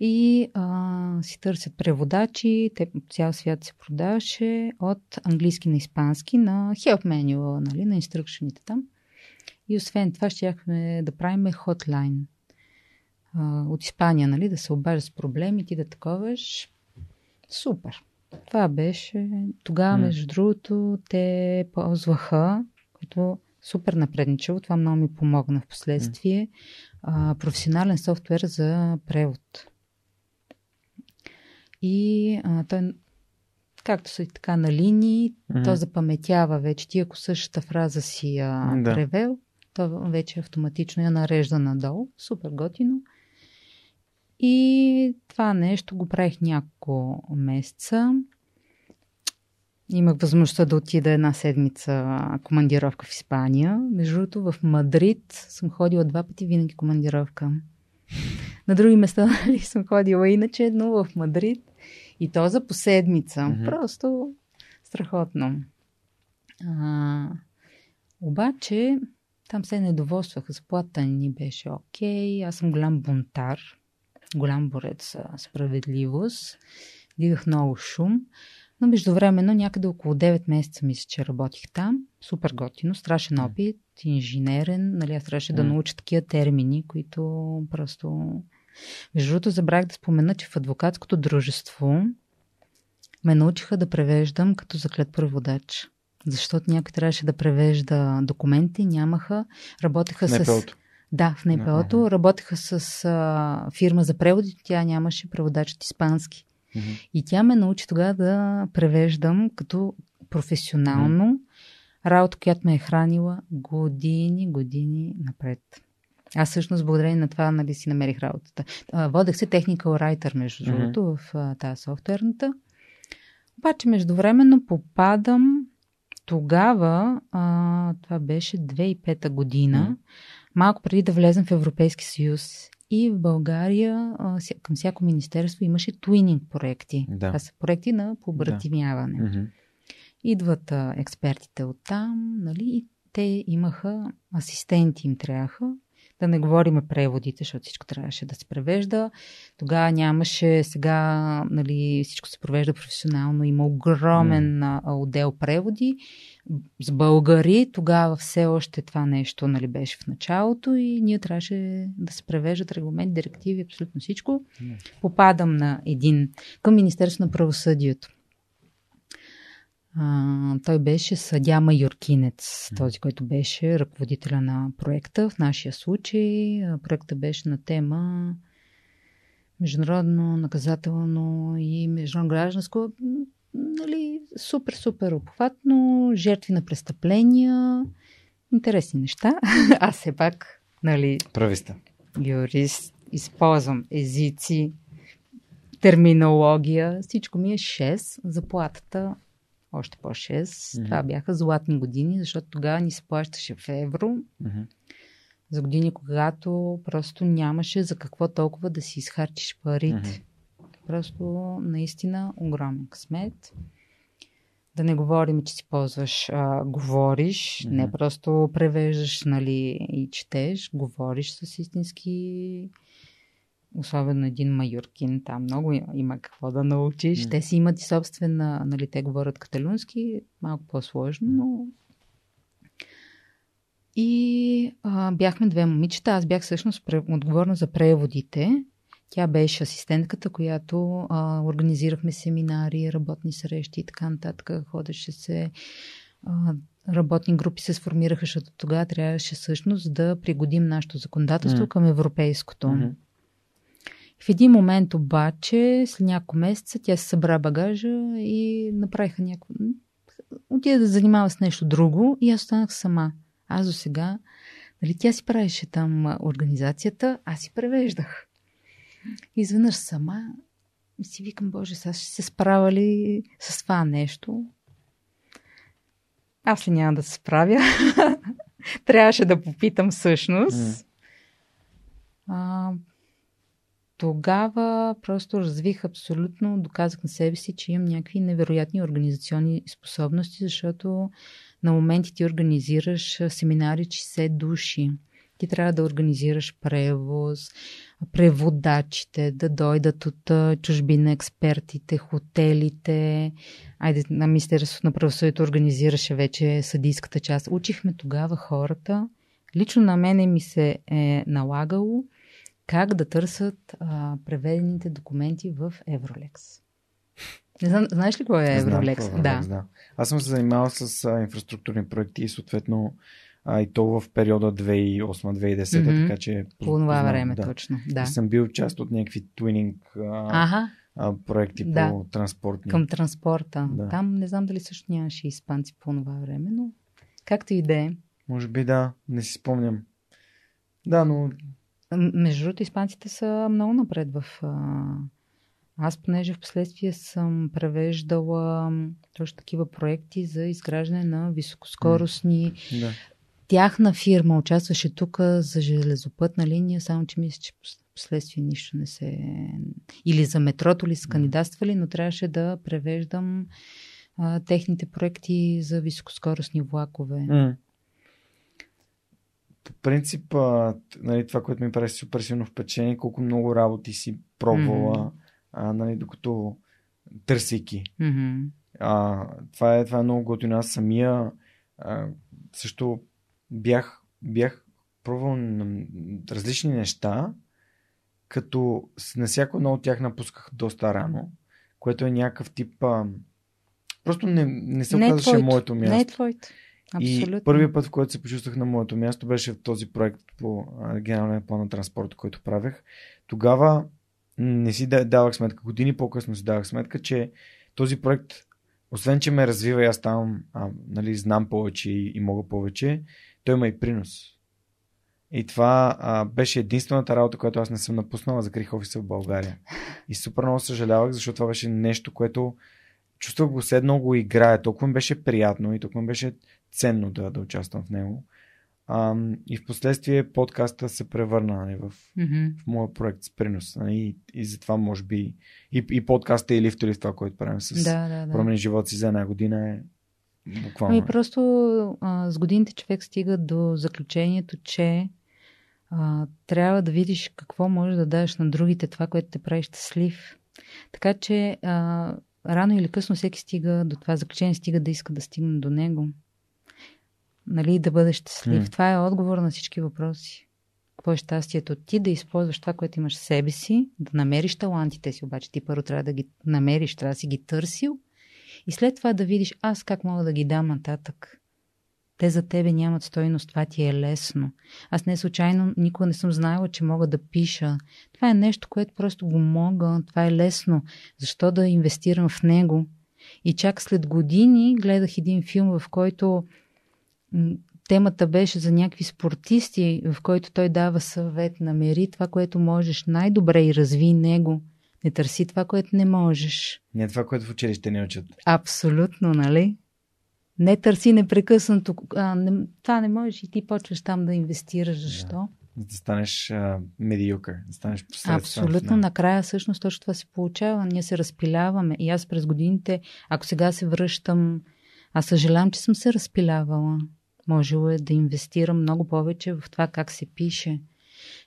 И а, си търсят преводачи. Те по цял свят се продаваше от английски на испански на help manual, нали, на инструкшените там. И освен това щяхме да правим хотлайн от Испания, нали, да се обажда с проблеми, ти да таковаш. Супер. Това беше. Тогава, М. между другото, те ползваха, което супер напредничало, това много ми помогна в последствие, а, професионален софтуер за превод. И а, той, както са и така на линии, Мгм. то запаметява вече. Ти ако същата фраза си а, Да. превел, то вече автоматично я нарежда надолу. Супер готино. И това нещо го правих няколко месеца. Имах възможността да отида една седмица командировка в Испания. Между другото, в Мадрид съм ходила два пъти винаги командировка. На други места <laughs> нали, съм ходила иначе, но в Мадрид и то за по седмица. Мгм. Просто страхотно. А, обаче, там се недоволстваха. Заплата ни беше окей. Аз съм голям бунтар, голям борец за справедливост. Дигах много шум. Но междувременно някъде около 9 месеца мисля, че работих там. Супер готино, страшен опит, инженерен. Нали, аз трябваше да науча такива термини, които просто... Между другото, забрах да спомена, че в адвокатското дружество ме научиха да превеждам като заклет преводач. Защото някой трябваше да превежда документи, нямаха. Работеха с... Да, в НПО-то. Ага. Работеха с а, фирма за преводи, тя нямаше преводач от испански. Мгм. И тя ме научи тогава да превеждам като професионално работа, която ме е хранила години, години напред. Аз всъщност благодарение на това нали, си намерих работата. А, Водех се Technical Writer, между Мгм. другото, в а, тази софтуерната. Обаче междувременно попадам тогава, а, това беше 2005 година, Мгм. Малко преди да влезем в Европейски съюз. И в България към всяко министерство имаше твининг проекти. Да. Това са проекти на побратимяване. Мгм. Идват а, експертите от там, нали, и те имаха асистенти им трябваха. Да не говорим преводите, защото всичко трябваше да се превежда. Тогава нямаше, сега нали, всичко се провежда професионално. Има огромен а, отдел преводи. С българи тогава все още това нещо нали, беше в началото и ние трябваше да се превеждат регламент, директиви, абсолютно всичко. Попадам на един към Министерство на правосъдието. А, той беше съдя майоркинец, този, който беше ръководителя на проекта. В нашия случай проекта беше на тема международно, наказателно и международно гражданско. Нали, супер, супер обхватно, жертви на престъпления, интересни неща. <laughs> Аз все пак, нали... Прави сте. Юрист, използвам езици, терминология, всичко ми е 6. Заплатата още по-6. Mm-hmm. Това бяха златни години, защото тогава ни се плащаше в евро. Mm-hmm. За години, когато просто нямаше за какво толкова да си изхарчиш парите. Mm-hmm. Просто наистина огромен късмет. Да не говорим, че си ползваш, а, говориш, mm-hmm. не просто превеждаш нали, и четеш, говориш с истински особено един майоркин, там много има какво да научиш. Mm. Те си имат и собствена, нали, те говорят каталунски, малко по-сложно, но... И а, бяхме две момичета. Аз бях всъщност отговорна за преводите. Тя беше асистентката, която а, организирахме семинари, работни срещи и така нататък. Ходеше се. А, работни групи се сформираха, защото тогава трябваше всъщност да пригодим нашето законодателство mm. към европейското. Mm-hmm. В един момент обаче, след няколко месеца, тя се събра багажа и направиха някакво... Отида да занимава с нещо друго и аз останах сама. Аз до сега, нали, тя си правеше там организацията, аз си превеждах. Изведнъж сама и си викам, Боже, сега ще се справя ли с това нещо? Аз ли няма да се справя? <laughs> Трябваше да попитам всъщност. Mm. А, тогава просто развих абсолютно, доказах на себе си, че имам някакви невероятни организационни способности, защото на моменти ти организираш семинари 60 души. Ти трябва да организираш превоз, преводачите, да дойдат от чужбина експертите, хотелите. Айде, на Министерството на правосъдието организираше вече съдийската част. Учихме тогава хората. Лично на мене ми се е налагало как да търсят а, преведените документи в Евролекс. Не знам, знаеш ли кой е Евролекс? Знам, да. да. Аз съм се занимавал с а, инфраструктурни проекти и съответно а, и то в периода 2008-2010, mm-hmm. така че... По това време, да. точно. Да. И съм бил част от някакви твининг а, проекти да. по транспортни. Към транспорта. Да. Там не знам дали също нямаше испанци по това време, но както и да е. Може би да, не си спомням. Да, но между другото, испанците са много напред в... Аз, понеже в последствие съм превеждала точно такива проекти за изграждане на високоскоростни... Да. Тяхна фирма участваше тук за железопътна линия, само че мисля, че последствие нищо не се... Или за метрото ли са кандидатствали, но трябваше да превеждам а, техните проекти за високоскоростни влакове. Mm по принцип, а, нали, това, което ми прави супер силно впечатление, колко много работи си пробвала, mm-hmm. а, нали, докато търсейки. Mm-hmm. А, това, е, това е много готино. Аз самия а, също бях, бях пробвал различни неща, като на всяко едно от тях напусках доста рано, което е някакъв тип... А, просто не, не се не оказваше моето място. Не е твоето. Абсолютно. И първият път, в който се почувствах на моето място, беше в този проект по генералния план на транспорта, който правех. Тогава не си давах сметка, години по-късно си давах сметка, че този проект, освен че ме развива и аз там а, нали, знам повече и, и мога повече, той има и принос. И това а, беше единствената работа, която аз не съм напуснала, закрих офиса в България. И супер много съжалявах, защото това беше нещо, което чувствах го седно го играе. Толкова ми беше приятно и толкова ми беше ценно да, да участвам в него. А, и в последствие подкаста се превърна нали, в, mm-hmm. в моя проект с принос. Нали, и, и затова може би и, и подкаста и лифтори в това, което правим с да, да, да. промени живот си за една година е буквално. Ами просто а, с годините човек стига до заключението, че а, трябва да видиш какво можеш да дадеш на другите, това, което те прави щастлив. Така че а, рано или късно всеки стига до това заключение, стига да иска да стигне до него нали, да бъдеш щастлив. Mm. Това е отговор на всички въпроси. Какво е щастието? Ти да използваш това, което имаш в себе си, да намериш талантите си, обаче ти първо трябва да ги намериш, трябва да си ги търсил И след това да видиш аз как мога да ги дам нататък. Те за тебе нямат стойност, това ти е лесно. Аз не случайно никога не съм знаела, че мога да пиша. Това е нещо, което просто го мога, това е лесно. Защо да инвестирам в него? И чак след години гледах един филм, в който темата беше за някакви спортисти, в който той дава съвет, намери това, което можеш най-добре и разви него. Не търси това, което не можеш. Не това, което в училище не учат. Абсолютно, нали? Не търси непрекъснато. А, не, това не можеш и ти почваш там да инвестираш. Защо? Да, да станеш медиокър, да станеш посредствен. Абсолютно. Накрая всъщност точно това се получава. Ние се разпиляваме. И аз през годините, ако сега се връщам, аз съжалявам, че съм се разпилявала. Можело е да инвестирам много повече в това как се пише,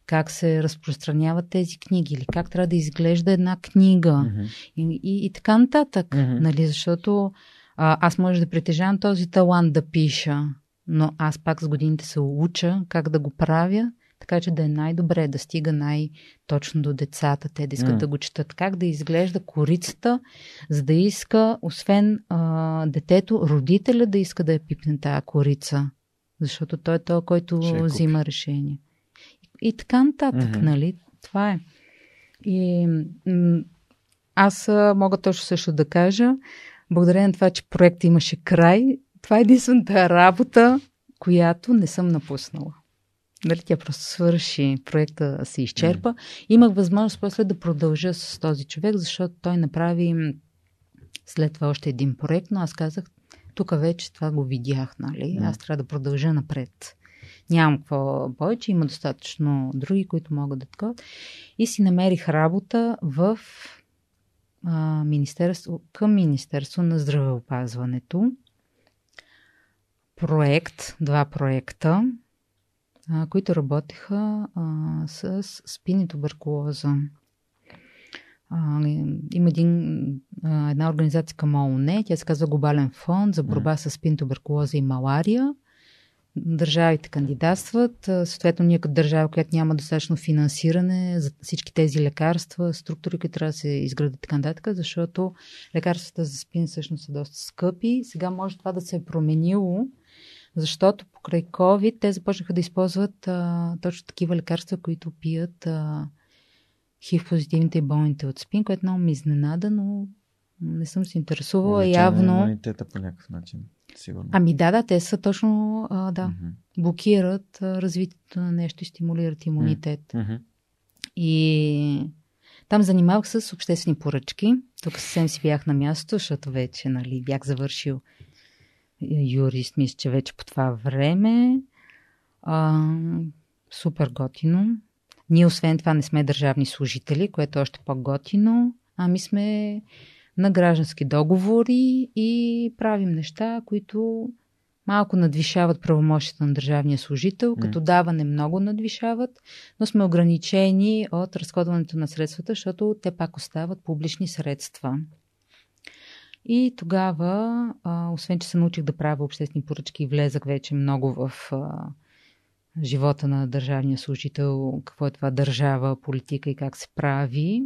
как се разпространяват тези книги или как трябва да изглежда една книга mm-hmm. и, и, и така нататък. Mm-hmm. Нали, защото а, аз може да притежавам този талант да пиша, но аз пак с годините се уча как да го правя, така че да е най-добре, да стига най-точно до децата, те да искат mm. да го четат. Как да изглежда корицата, за да иска, освен а, детето, родителя да иска да я пипне тази корица. Защото той е той, който Ще взима решение. И, така нататък, mm-hmm. нали? Това е. И м- аз мога точно също да кажа, благодарение на това, че проектът имаше край, това е единствената работа, която не съм напуснала. Нали, тя просто свърши, проекта се изчерпа. Mm. Имах възможност после да продължа с този човек, защото той направи след това още един проект, но аз казах, тук вече това го видях, нали? Аз трябва да продължа напред. Нямам какво повече, има достатъчно други, които могат да такова. И си намерих работа в а, министерство, към Министерство на здравеопазването. Проект, два проекта, а, които работеха а, с спин и туберкулоза. А, има един, а, една организация към ООН, тя се казва Глобален фонд за борба с спин, туберкулоза и малария държавите кандидатстват. Съответно, ние като държава, която няма достатъчно финансиране за всички тези лекарства, структури, които трябва да се изградят така нататък, защото лекарствата за спин всъщност са доста скъпи. Сега може това да се е променило, защото покрай COVID те започнаха да използват а, точно такива лекарства, които пият а, хив-позитивните и болните от спин, което много ми изненада, но не съм се интересувала. Лечение явно. имунитета по някакъв начин. Сигурно. Ами да, да, те са точно, а, да, mm-hmm. блокират а, развитието на нещо и стимулират имунитет. Mm-hmm. И там занимавах се с обществени поръчки. Тук съвсем си бях на място, защото вече нали, бях завършил юрист, мисля, че вече по това време. А, супер готино. Ние, освен това, не сме държавни служители, което е още по-готино. Ами сме на граждански договори и правим неща, които малко надвишават правомощите на държавния служител, като даване много надвишават, но сме ограничени от разходването на средствата, защото те пак остават публични средства. И тогава, а, освен че се научих да правя обществени поръчки и влезах вече много в а, живота на държавния служител, какво е това държава, политика и как се прави,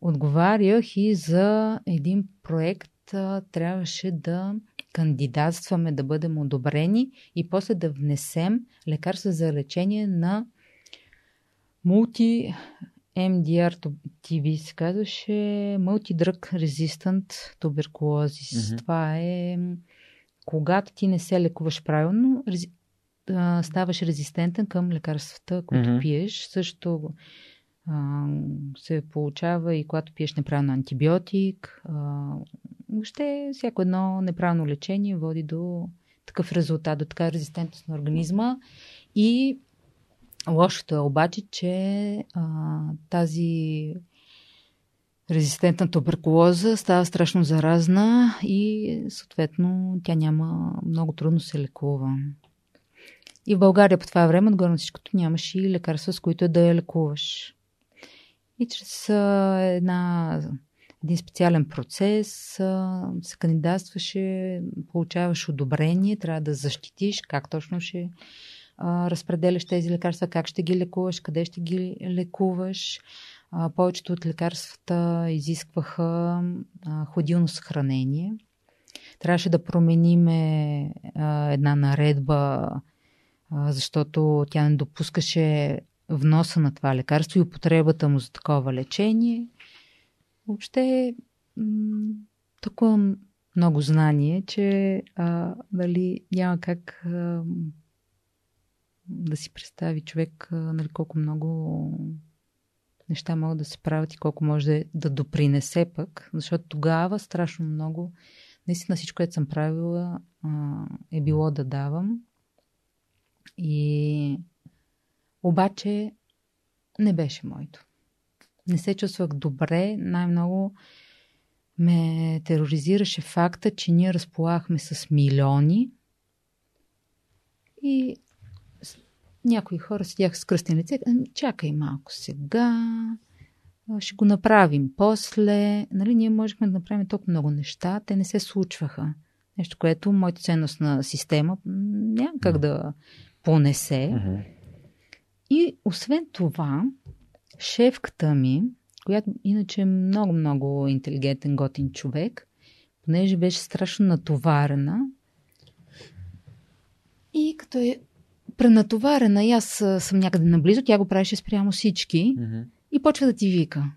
отговарях и за един проект. Трябваше да кандидатстваме, да бъдем одобрени и после да внесем лекарства за лечение на мулти MDR TV се казваше Multidrug Resistant Tuberculosis. Mm-hmm. Това е когато ти не се лекуваш правилно, ставаш резистентен към лекарствата, които mm-hmm. пиеш. Също се получава и когато пиеш неправилно антибиотик. Въобще всяко едно неправилно лечение води до такъв резултат, до така резистентност на организма. И лошото е обаче, че а, тази резистентна туберкулоза става страшно заразна и съответно тя няма много трудно се лекува. И в България по това време, отгоре на всичкото, нямаше и лекарства, с които да я лекуваш. И чрез една, един специален процес се кандидатстваше, получаваш одобрение, трябва да защитиш как точно ще разпределяш тези лекарства, как ще ги лекуваш, къде ще ги лекуваш. Повечето от лекарствата изискваха а, ходилно съхранение. Трябваше да промениме една наредба, защото тя не допускаше вноса на това лекарство и употребата му за такова лечение. Въобще, м- толкова много знание, че а, дали, няма как а, да си представи човек а, нали, колко много неща могат да се правят и колко може да, да допринесе пък, защото тогава страшно много, наистина всичко, което съм правила, а, е било да давам. И обаче не беше моето. Не се чувствах добре, най-много ме тероризираше факта, че ние разполагахме с милиони и някои хора седяха с кръстен лице. Ами, чакай малко сега, ще го направим после. Нали, ние можехме да направим толкова много неща, те не се случваха. Нещо, което моята ценностна система няма как да понесе. Mm-hmm. И освен това, шефката ми, която иначе е много-много интелигентен, готин човек, понеже беше страшно натоварена и като е пренатоварена и аз съм някъде наблизо, тя го правеше спрямо всички Mm-hmm. и почва да ти вика.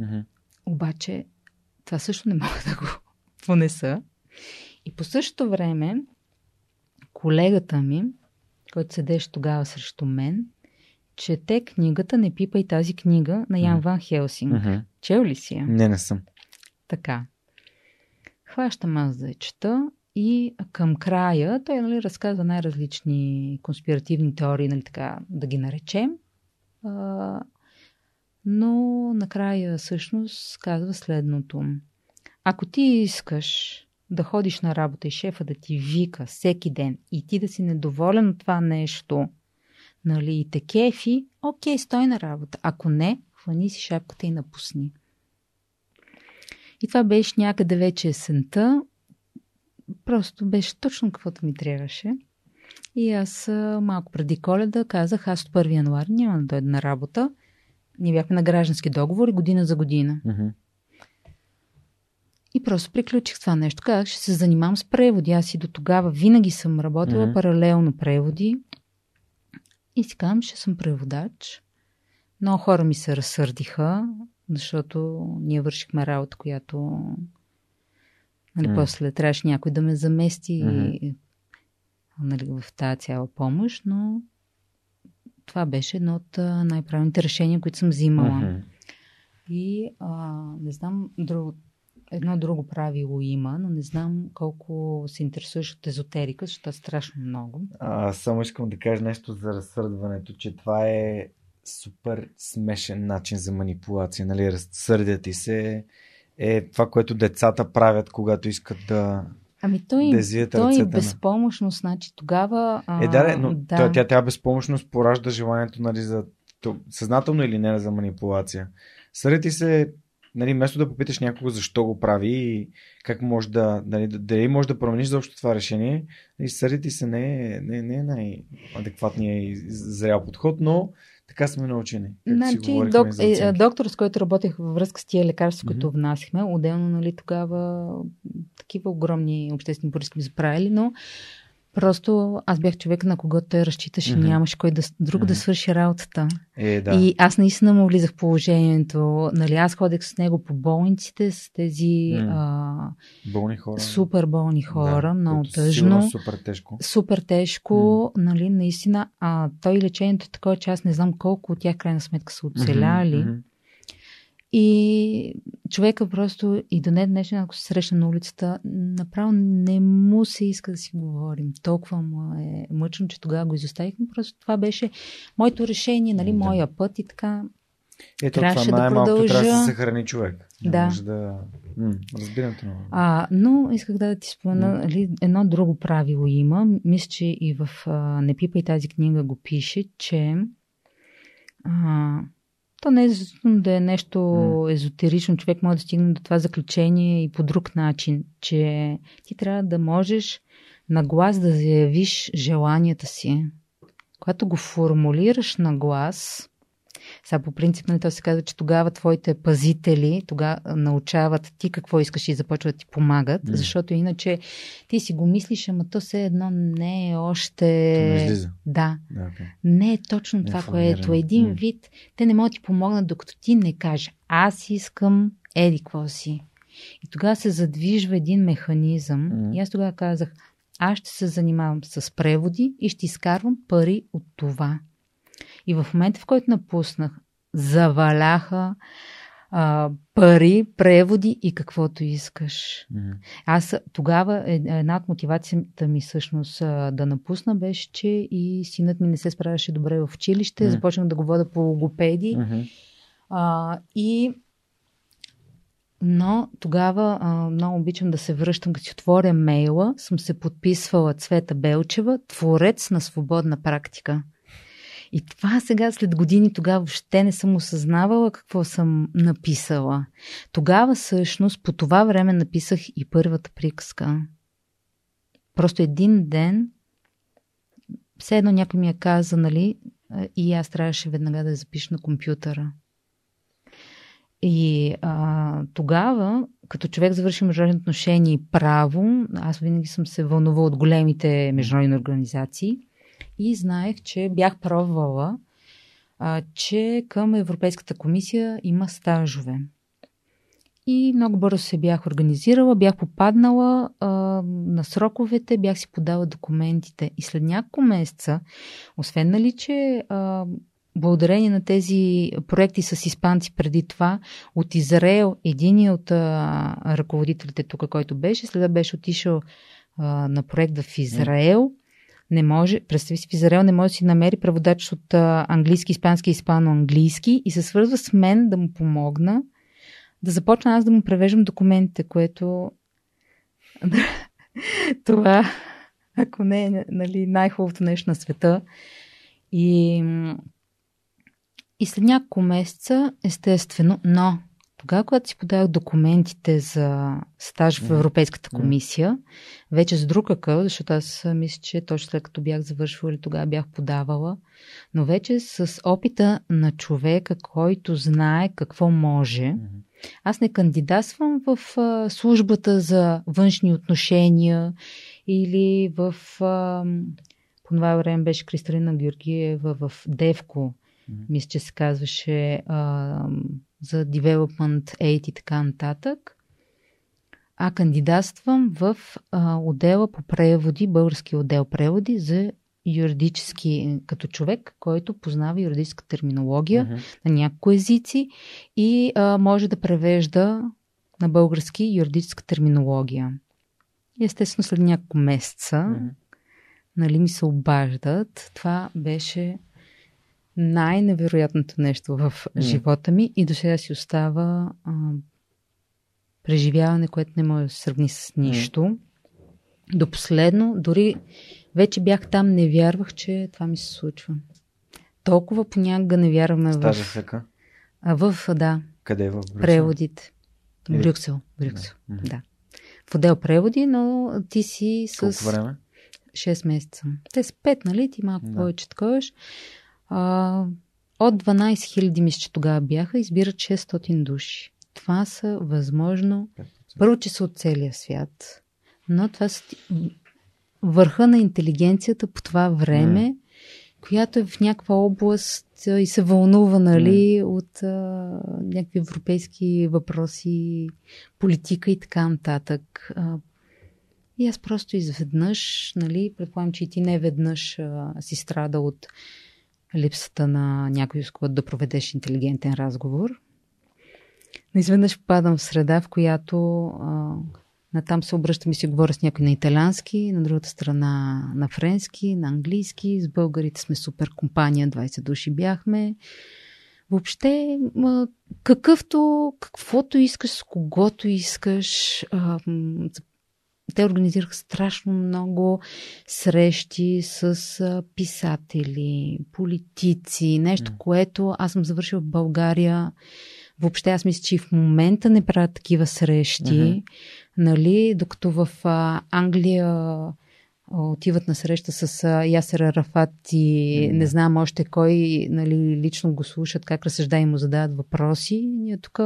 Mm-hmm. Обаче това също не мога да го <laughs> понеса. И по същото време колегата ми, който седеше тогава срещу мен, чете книгата Не пипай тази книга на Ян. Ван Хелсинг. Mm-hmm. Чел ли си я? Не, не съм. Така. Хващам аз да я чета и към края той нали, разказва най-различни конспиративни теории, нали, така, да ги наречем. А, но накрая всъщност казва следното. Ако ти искаш да ходиш на работа и шефа да ти вика всеки ден и ти да си недоволен от това нещо, нали, и те кефи, окей, стой на работа. Ако не, хвани си шапката и напусни. И това беше някъде вече есента. Просто беше точно каквото ми трябваше. И аз малко преди коледа казах, аз от 1 януари няма да дойда на работа. Ние бяхме на граждански договори година за година. Mm-hmm. И просто приключих това нещо. Казах, ще се занимавам с преводи. Аз и до тогава винаги съм работила Мгм. паралелно преводи. И си казвам, ще съм преводач. Много хора ми се разсърдиха, защото ние вършихме работа, която нали, М. после трябваше някой да ме замести Мгм. нали, в тази цяла помощ, но това беше едно от най-правилните решения, които съм взимала. Mm-hmm. И а, не знам, друго, едно друго правило има, но не знам колко се интересуваш от езотерика, защото е страшно много. А, само искам да кажа нещо за разсърдването, че това е супер смешен начин за манипулация. Нали? Разсърдят ти се е това, което децата правят, когато искат да, Ами той, да той ръцете. е на- безпомощност, значи тогава... А, Е, да, но да. Тя, тя, тя безпомощност поражда желанието нали, за съзнателно или не за манипулация. Сърди се, нали, вместо да попиташ някого защо го прави и как може да, нали, да- дали може да промениш заобщо това решение, нали, сърди ти се не е, не, не е най-адекватният и зрял подход, но така сме научени. Значи, док, е, доктор, с който работех във връзка с тия лекарства, които Мгм. внасяхме, отделно, нали, тогава такива огромни обществени поръчки ми са правили, но просто аз бях човек, на когото той разчиташе, Мгм. нямаше кой да, друг да Мгм. свърши работата. Е, да. И аз наистина му влизах в положението. Нали, аз ходех с него по болниците, с тези М. а, Болни хора. супер болни хора, да, много тъжно. Супер тежко. Супер тежко, нали, наистина. А той лечението е такова, че аз не знам колко от тях крайна сметка са оцеляли. Мгм. И човека просто и до днес днешен, ако се срещна на улицата, направо не му се иска да си говорим. Толкова му е мъчно, че тогава го изоставихме. Просто това беше моето решение, нали, Да. моя път и така. Ето Трябваше това да най-малко трябва да продължа. се съхрани човек. Не Да. Може да... М, разбирам те много. А, но исках да ти спомена, нали, едно друго правило има. Мисля, че и в а, Не пипай тази книга го пише, че а, то не е задължително да е нещо езотерично. Човек може да стигне до това заключение и по друг начин, че ти трябва да можеш на глас да заявиш желанията си. Когато го формулираш на глас, Сега по принцип, нали, то се казва, че тогава твоите пазители тогава научават ти какво искаш и започват да ти помагат, mm. защото иначе ти си го мислиш, ама то все едно не е още... Не да. да okay. Не е точно не това, което е един mm. вид. Те не могат да ти помогнат, докато ти не кажеш, аз искам еди какво си. И тогава се задвижва един механизъм. Mm. И аз тогава казах, аз ще се занимавам с преводи и ще изкарвам пари от това. И в момента, в който напуснах, заваляха а, пари, преводи и каквото искаш. Mm-hmm. Аз тогава е, една от мотивацията ми всъщност да напусна беше, че и синът ми не се справяше добре в училище, mm-hmm. започнах да го вода по логопеди. Mm-hmm. А, и но тогава а, много обичам да се връщам, като си отворя мейла, съм се подписвала Цвета Белчева, творец на свободна практика. И това сега, след години, тогава въобще не съм осъзнавала какво съм написала. Тогава всъщност, по това време написах и първата приказка. Просто един ден, все едно някой ми я каза, нали, и аз трябваше веднага да я запиша на компютъра. И а, тогава, като човек завърши международни отношения и право, аз винаги съм се вълнувала от големите международни организации и знаех, че бях пробвала, а, че към Европейската комисия има стажове. И много бързо се бях организирала, бях попаднала а, на сроковете, бях си подала документите. И след няколко месеца, освен нали, че а, благодарение на тези проекти с испанци преди това, от Израел, един от а, ръководителите тук, който беше, след беше отишъл а, на проект в Израел. Не може, представи си, в Израел не може да си намери преводач от а, английски, испански, испано-английски и се свързва с мен да му помогна да започна аз да му превеждам документите, което <laughs> това, ако не е нали, най-хубавото нещо на света. И и след няколко месеца, естествено, но тогава, когато си подавах документите за стаж в Европейската комисия, вече с друг акъл, защото аз мисля, че точно след като бях завършвала или тогава бях подавала, но вече с опита на човека, който знае какво може, аз не кандидатствам в службата за външни отношения или в... По това време беше Кристалина Георгиева в Девко. Мисля, че се казваше за Development Aid и така нататък. А кандидатствам в а, отдела по преводи, български отдел преводи за юридически, като човек, който познава юридическа терминология mm-hmm. на някои езици и а, може да превежда на български юридическа терминология. Естествено след няколко месеца mm-hmm. нали, ми се обаждат. Това беше най-невероятното нещо в mm. живота ми и до сега си остава а, преживяване, което не може да се сравни с нищо. Mm. До последно, дори вече бях там, не вярвах, че това ми се случва. Толкова понякога не вярваме Стажа в... Стажа в, да. Къде в Брюксел? Преводите. Или... Брюксел. Брюксел, да. да. В отдел преводи, но ти си с... Колко време? 6 месеца. Те са 5, нали? Ти малко да. повече таковаш. А, от 12 000 мисля, че тогава бяха, избират 600 души. Това са възможно. Първо, че са от целия свят, но това са върха на интелигенцията по това време, mm. която е в някаква област и се вълнува, нали, mm. от а, някакви европейски въпроси, политика и така нататък. А, и аз просто изведнъж, нали, предполагам, че и ти не веднъж а, си страда от липсата на някой, с който да проведеш интелигентен разговор. Но изведнъж попадам в среда, в която а, натам се обръщам и си говоря с някой на италянски, на другата страна на френски, на английски. С българите сме супер компания, 20 души бяхме. Въобще, какъвто, каквото искаш, с когото искаш, те организираха страшно много срещи с писатели, политици, нещо, което аз съм завършила в България. Въобще аз мисля, че и в момента не правят такива срещи, mm-hmm. нали, докато в Англия отиват на среща с Ясер Арафат и mm. не знам още кой нали, лично го слушат, как разсъжда и му задават въпроси. Ние тук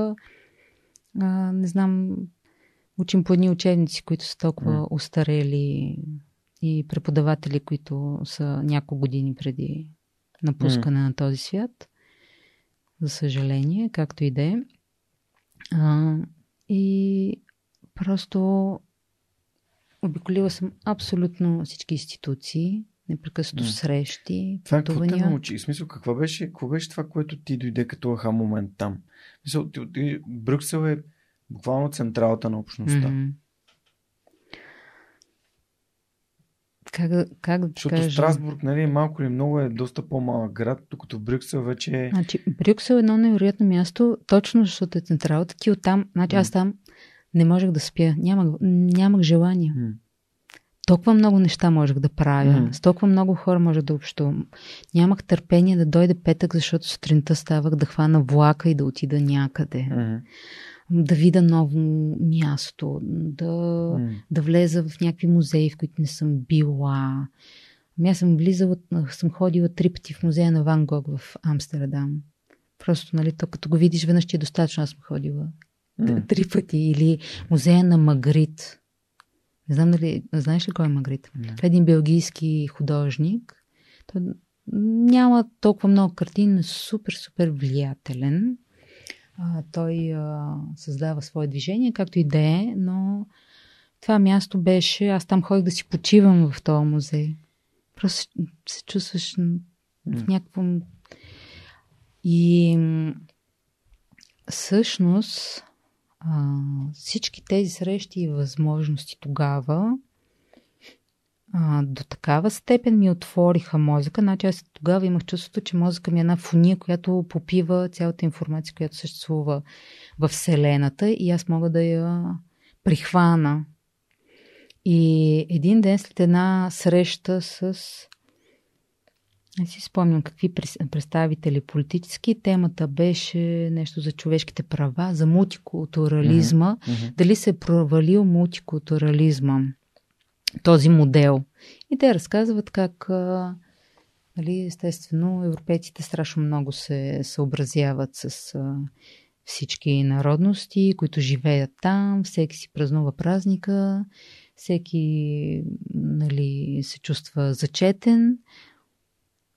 не знам, учим по едни учебници, които са толкова mm. устарели и преподаватели, които са няколко години преди напускане mm. на този свят. За съжаление, както и да е. И просто обиколила съм абсолютно всички институции, непрекъснато mm. срещи, това, пътувания. Какво те научи? В смисъл, какво беше, какво беше това, което ти дойде като аха момент там? В смисъл, ти, ти, Брюксел е буквално централата на общността. Mm-hmm. Как, как да Защото кажа? Страсбург, нали, малко или много е доста по-малък град, докато Брюксел вече е... Значи, Брюксел е едно невероятно място, точно защото е централата. Ти оттам, значи аз там не можех да спя. Нямах, нямах желание. Mm. Толкова много неща можех да правя. Mm. С толкова много хора можех да общувам. Нямах търпение да дойде петък, защото сутринта ставах да хвана влака и да отида някъде. Mm. Да видя ново място, да, mm. да влеза в някакви музеи, в които не съм била. Ами аз съм влизала, съм ходила три пъти в музея на Ван Гог в Амстердам. Просто, нали, то като го видиш веднъж ти е достатъчно, аз съм ходила mm. три пъти. Или музея на Магрит. Не знам дали, знаеш ли кой е Магрит? Mm. Един белгийски художник. Той няма толкова много картини, но е супер, супер влиятелен. А, той а, създава свое движение, както и да е, но това място беше, аз там ходих да си почивам в този музей. Просто се чувстваш в някакво... И всъщност а, всички тези срещи и възможности тогава а, до такава степен ми отвориха мозъка. Значи аз тогава имах чувството, че мозъка ми е една фуния, която попива цялата информация, която съществува в Вселената и аз мога да я прихвана. И един ден след една среща с не си спомням какви представители политически. Темата беше нещо за човешките права, за мултикултурализма. Mm-hmm. Дали се е провалил мултикултурализма, този модел. И те разказват как, нали, естествено, европейците страшно много се съобразяват с всички народности, които живеят там, всеки си празнува празника, всеки нали, се чувства зачетен,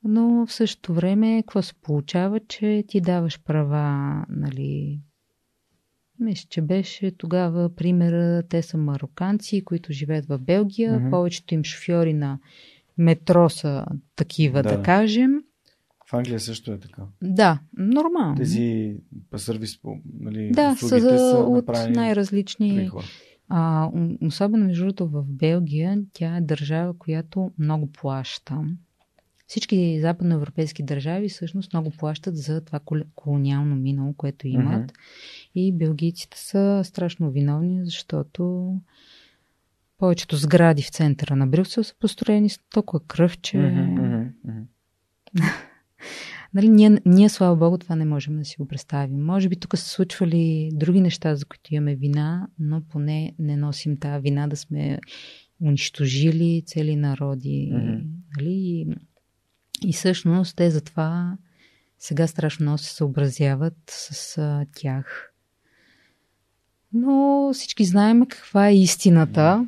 но в същото време, какво се получава, че ти даваш права, нали, мисля, че беше тогава примера, те са мароканци, които живеят в Белгия, mm-hmm. повечето им шофьори на метро са такива, да, да кажем. В Англия също е така. Да, нормално. Тези сервис, нали, да, са, са от най-различни. А, особено между другото в Белгия, тя е държава, която много плаща. Всички западноевропейски държави всъщност много плащат за това колониално минало, което имат. Mm-hmm. И белгийците са страшно виновни, защото повечето сгради в центъра на Брюксел са построени с толкова кръв, че... Mm-hmm. нали, ние, ние, слава Богу, това не можем да си го представим. Може би тук са случвали други неща, за които имаме вина, но поне не носим тази вина да сме унищожили цели народи. Mm-hmm. Нали? И всъщност те затова сега страшно много се съобразяват с а, тях. Но всички знаем каква е истината.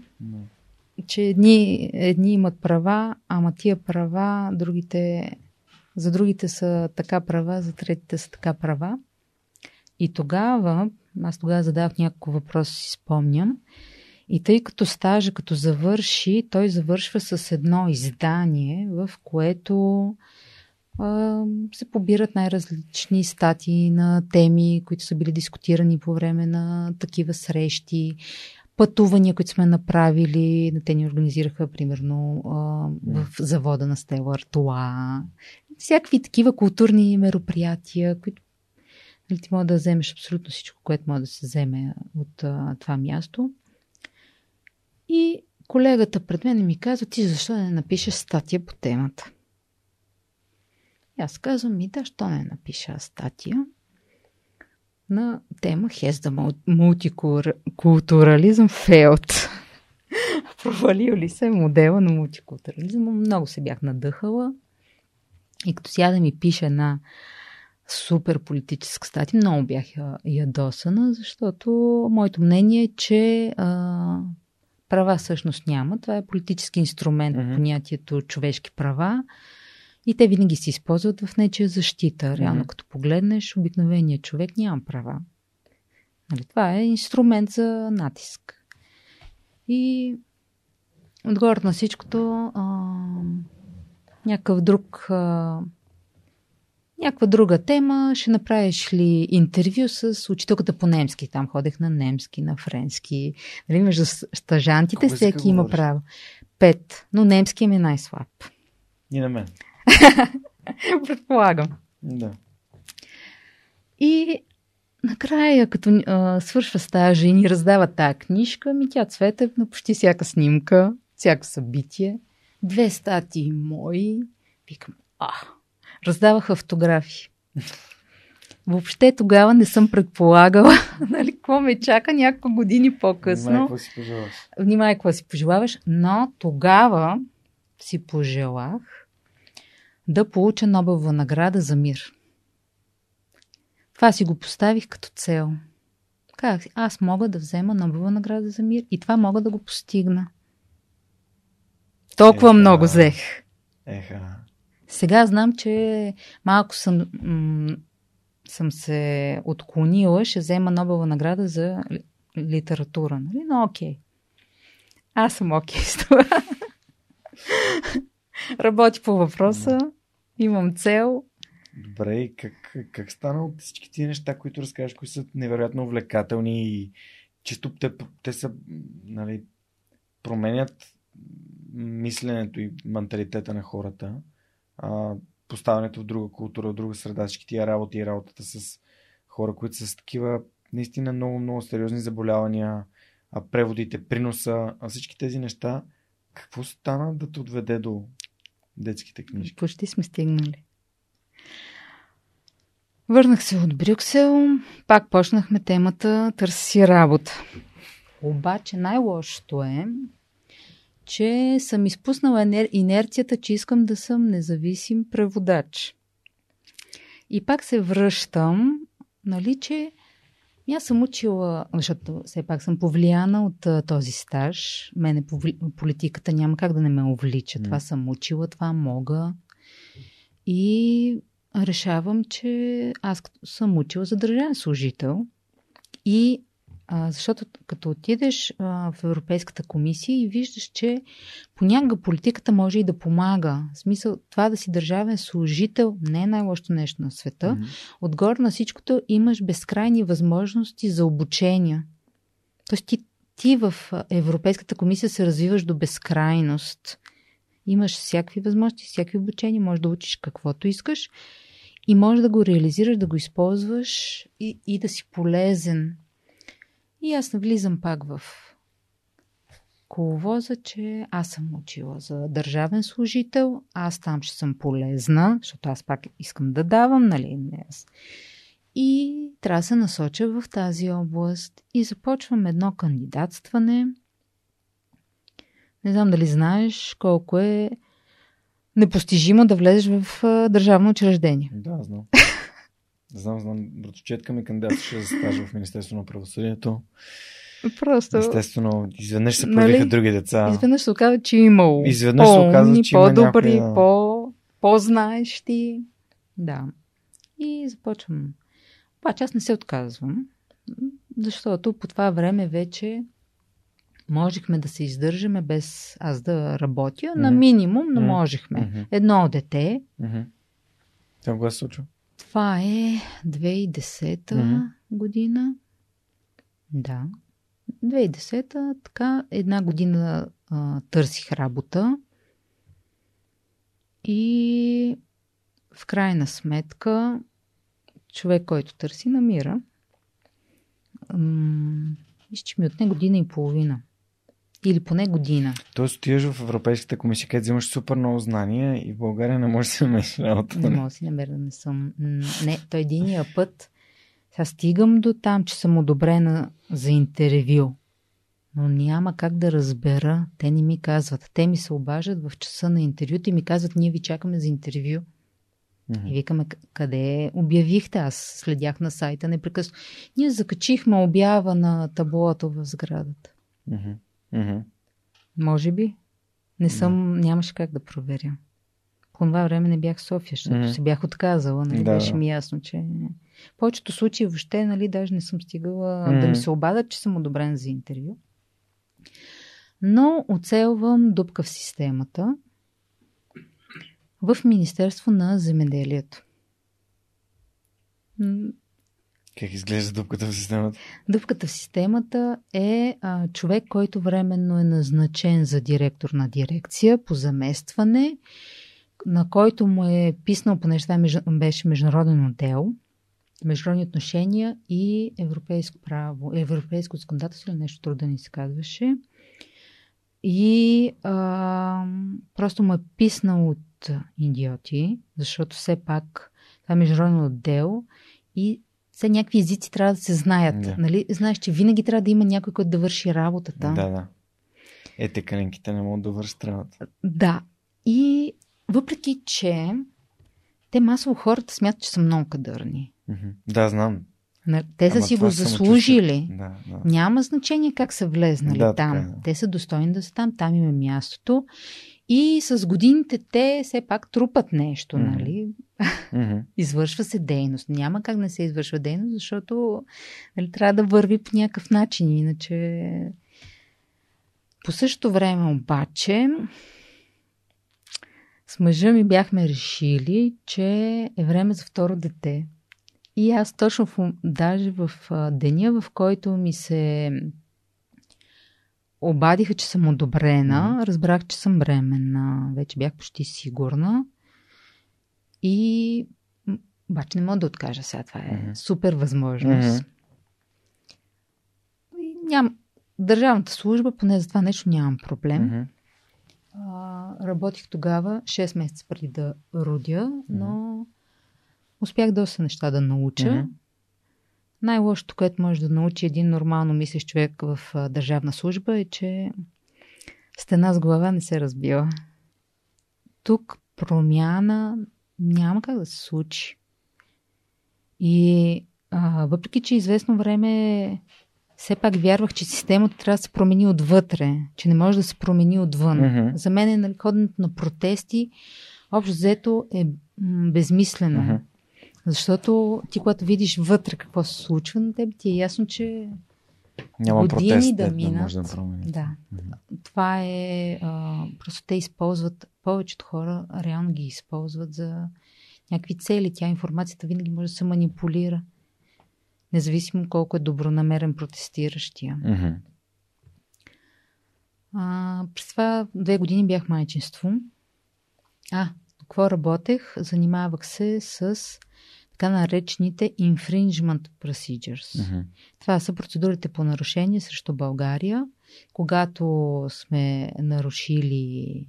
Че едни, едни имат права, ама тия права, другите, за другите са така права, за третите са така права. И тогава, аз тогава задавах няколко въпроса, си спомням, и тъй като стажа, като завърши, той завършва с едно издание, в което а, се побират най-различни статии на теми, които са били дискутирани по време на такива срещи, пътувания, които сме направили. Те ни организираха, примерно, а, в завода на Стела Артуа. Всякакви такива културни мероприятия, които нали, ти може да вземеш абсолютно всичко, което може да се вземе от а, това място. И колегата пред мен ми каза, ти защо не напишеш статия по темата? И аз казвам, ми да, що не напиша статия на тема the multiculturalism failed? провалил ли се модела на мултикултурализма. Много се бях надъхала. И като сяда ми пише една супер политическа статия, много бях ядосана, защото моето мнение е, че а, права всъщност няма. Това е политически инструмент, mm-hmm. понятието човешки права. И те винаги се използват в нечия защита. Реално, mm-hmm. като погледнеш, обикновеният човек няма права. Нали, това е инструмент за натиск. И отгоре на всичкото, а, някакъв друг. А, някаква друга тема, ще направиш ли интервю с учителката по немски? Там ходех на немски, на френски. Нали, между стажантите всеки има право. Пет, но немски ми е най-слаб. И на мен. <laughs> Предполагам. Да. И накрая, като а, свършва стажа и ни раздава тази книжка, ми тя цвете на почти всяка снимка, всяко събитие. Две статии мои. Викам, а, раздавах автографи. Въобще тогава не съм предполагала, <laughs> нали, какво ме чака няколко години по-късно. Внимай, какво си пожелаваш. Внимай, какво си пожелаваш. Но тогава си пожелах да получа Нобелова награда за мир. Това си го поставих като цел. Как? Аз мога да взема Нобелова награда за мир и това мога да го постигна. Толкова Еха. много взех. Еха. Сега знам, че малко съм, м- съм се отклонила, ще взема Нобелова награда за литература. Нали? Но окей. Аз съм окей с това. Работи по въпроса, имам цел. Добре, и как, как стана от всички тези неща, които разкажеш, които са невероятно увлекателни и чисто те, те са, нали, променят мисленето и менталитета на хората, а, поставянето в друга култура, в друга среда, всички тия работи и работата с хора, които са с такива наистина много, много сериозни заболявания, а преводите, приноса, а всички тези неща, какво стана да те отведе до детските книжки? Почти сме стигнали. Върнах се от Брюксел, пак почнахме темата Търси работа. Обаче най-лошото е, че съм изпуснала енер... инерцията, че искам да съм независим преводач. И пак се връщам, нали, че аз съм учила, защото все пак съм повлияна от а, този стаж. Мене политиката няма как да не ме увлича. Това съм учила, това мога. И решавам, че аз съм учила за държавен служител и а, защото като отидеш а, в Европейската комисия и виждаш, че понякога политиката може и да помага. В смисъл, това да си държавен служител не е най-лошото нещо на света. Mm-hmm. Отгоре на всичкото имаш безкрайни възможности за обучение. Тоест ти, ти в Европейската комисия се развиваш до безкрайност. Имаш всякакви възможности, всякакви обучения, можеш да учиш каквото искаш и можеш да го реализираш, да го използваш и, и да си полезен и аз навлизам пак в коловоза, че аз съм учила за държавен служител, аз там ще съм полезна, защото аз пак искам да давам, нали? Не аз. И трябва да се насоча в тази област и започвам едно кандидатстване. Не знам дали знаеш колко е непостижимо да влезеш в държавно учреждение. Да, знам. <laughs> Знам, знам, братовчетка ми кандидатстваше за стаж в Министерство на правосъдието. Просто. Естествено, изведнъж се появиха нали? други деца. Изведнъж се оказа, че е имало. Изведнъж се оказа, че по-добри, има някоя... по, по-знаещи. Да. И започвам. Обаче аз не се отказвам, защото по това време вече можехме да се издържаме без аз да работя. Mm-hmm. На минимум, но mm-hmm. можехме. Mm-hmm. Едно дете. Mm-hmm. Това кога се случва? Това е 2010 mm-hmm. година. Да. 2010 така една година а, търсих работа и в крайна сметка човек, който търси, намира. Мисля, че ми отне година и половина. Или поне година. Тоест отиваш в Европейската комисия, където взимаш супер много знания и в България не можеш да си намериш работа. Не мога да си намеря, не съм. Не, той единия път. Сега стигам до там, че съм одобрена за интервю. но няма как да разбера. Те не ми казват. Те ми се обажат в часа на интервюто и ми казват, ние ви чакаме за интервю. Mm-hmm. И викаме, къде обявихте? Аз следях на сайта непрекъснато. Ние закачихме обява на таблото в сградата. Mm-hmm. Mm-hmm. Може би. Не съм, mm-hmm. нямаше как да проверя. По това време не бях в София, защото mm-hmm. се бях отказала. Нали? Да. Беше ми ясно, че... В повечето случаи въобще, нали, даже не съм стигала mm-hmm. да ми се обадят, че съм одобрен за интервю. Но оцелвам дупка в системата в Министерство на земеделието. Как изглежда дупката в системата? Дупката в системата е а, човек, който временно е назначен за директор на дирекция по заместване, на който му е писнал, понеже това беше международен отдел, международни отношения и европейско право, европейско законодателство или нещо трудно ни се казваше. И а, просто му е писнал от идиоти, защото все пак това е международен отдел и все някакви езици трябва да се знаят. Да. Нали? Знаеш, че винаги трябва да има някой, който да върши работата. Да, да. Е, те каленките не могат да вършат работа. Да. И въпреки, че те масово хората смятат, че са много кадърни. Да, знам. Те са Ама си го заслужили. Да, да. Няма значение как са влезнали Да, там. така е. Те са достойни да са там, там им е мястото. И с годините те все пак трупат нещо, Мгм. нали? Мгм. <laughs> Извършва се дейност. Няма как не се извършва дейност, защото нали, трябва да върви по някакъв начин. Иначе. По същото време обаче с мъжа ми бяхме решили, че е време за второ дете. И аз точно в, даже в деня, в който ми се обадиха, че съм одобрена, разбрах, че съм бременна. Вече бях почти сигурна. И обаче не мога да откажа сега. Това е Мгм. супер възможност. И Ням... Държавната служба, поне за това нещо нямам проблем. Мгм. А, работих тогава 6 месеца преди да родя, но успях доста неща да науча. Мгм. Най-лошото, което може да научи един нормално мислещ човек в а, държавна служба е, че стена с глава не се разбива. Тук промяна няма как да се случи. И а, въпреки, че известно време все пак вярвах, че системата трябва да се промени отвътре, че не може да се промени отвън. Мгм. За мен е нали, ходенето на протести общо взето е безмислено. Мгм. Защото ти, когато видиш вътре какво се случва, на теб ти е ясно, че Няма години протест, да минат. може да да. Мгм. Това е. А, просто те използват, повечето хора реално ги използват за някакви цели. Тя информацията винаги може да се манипулира. Независимо колко е добронамерен протестиращия. Мгм. А, през това две години бях майчинство. А, какво работех? Занимавах се с така наречените infringement procedures. Мгм. Това са процедурите по нарушение срещу България, когато сме нарушили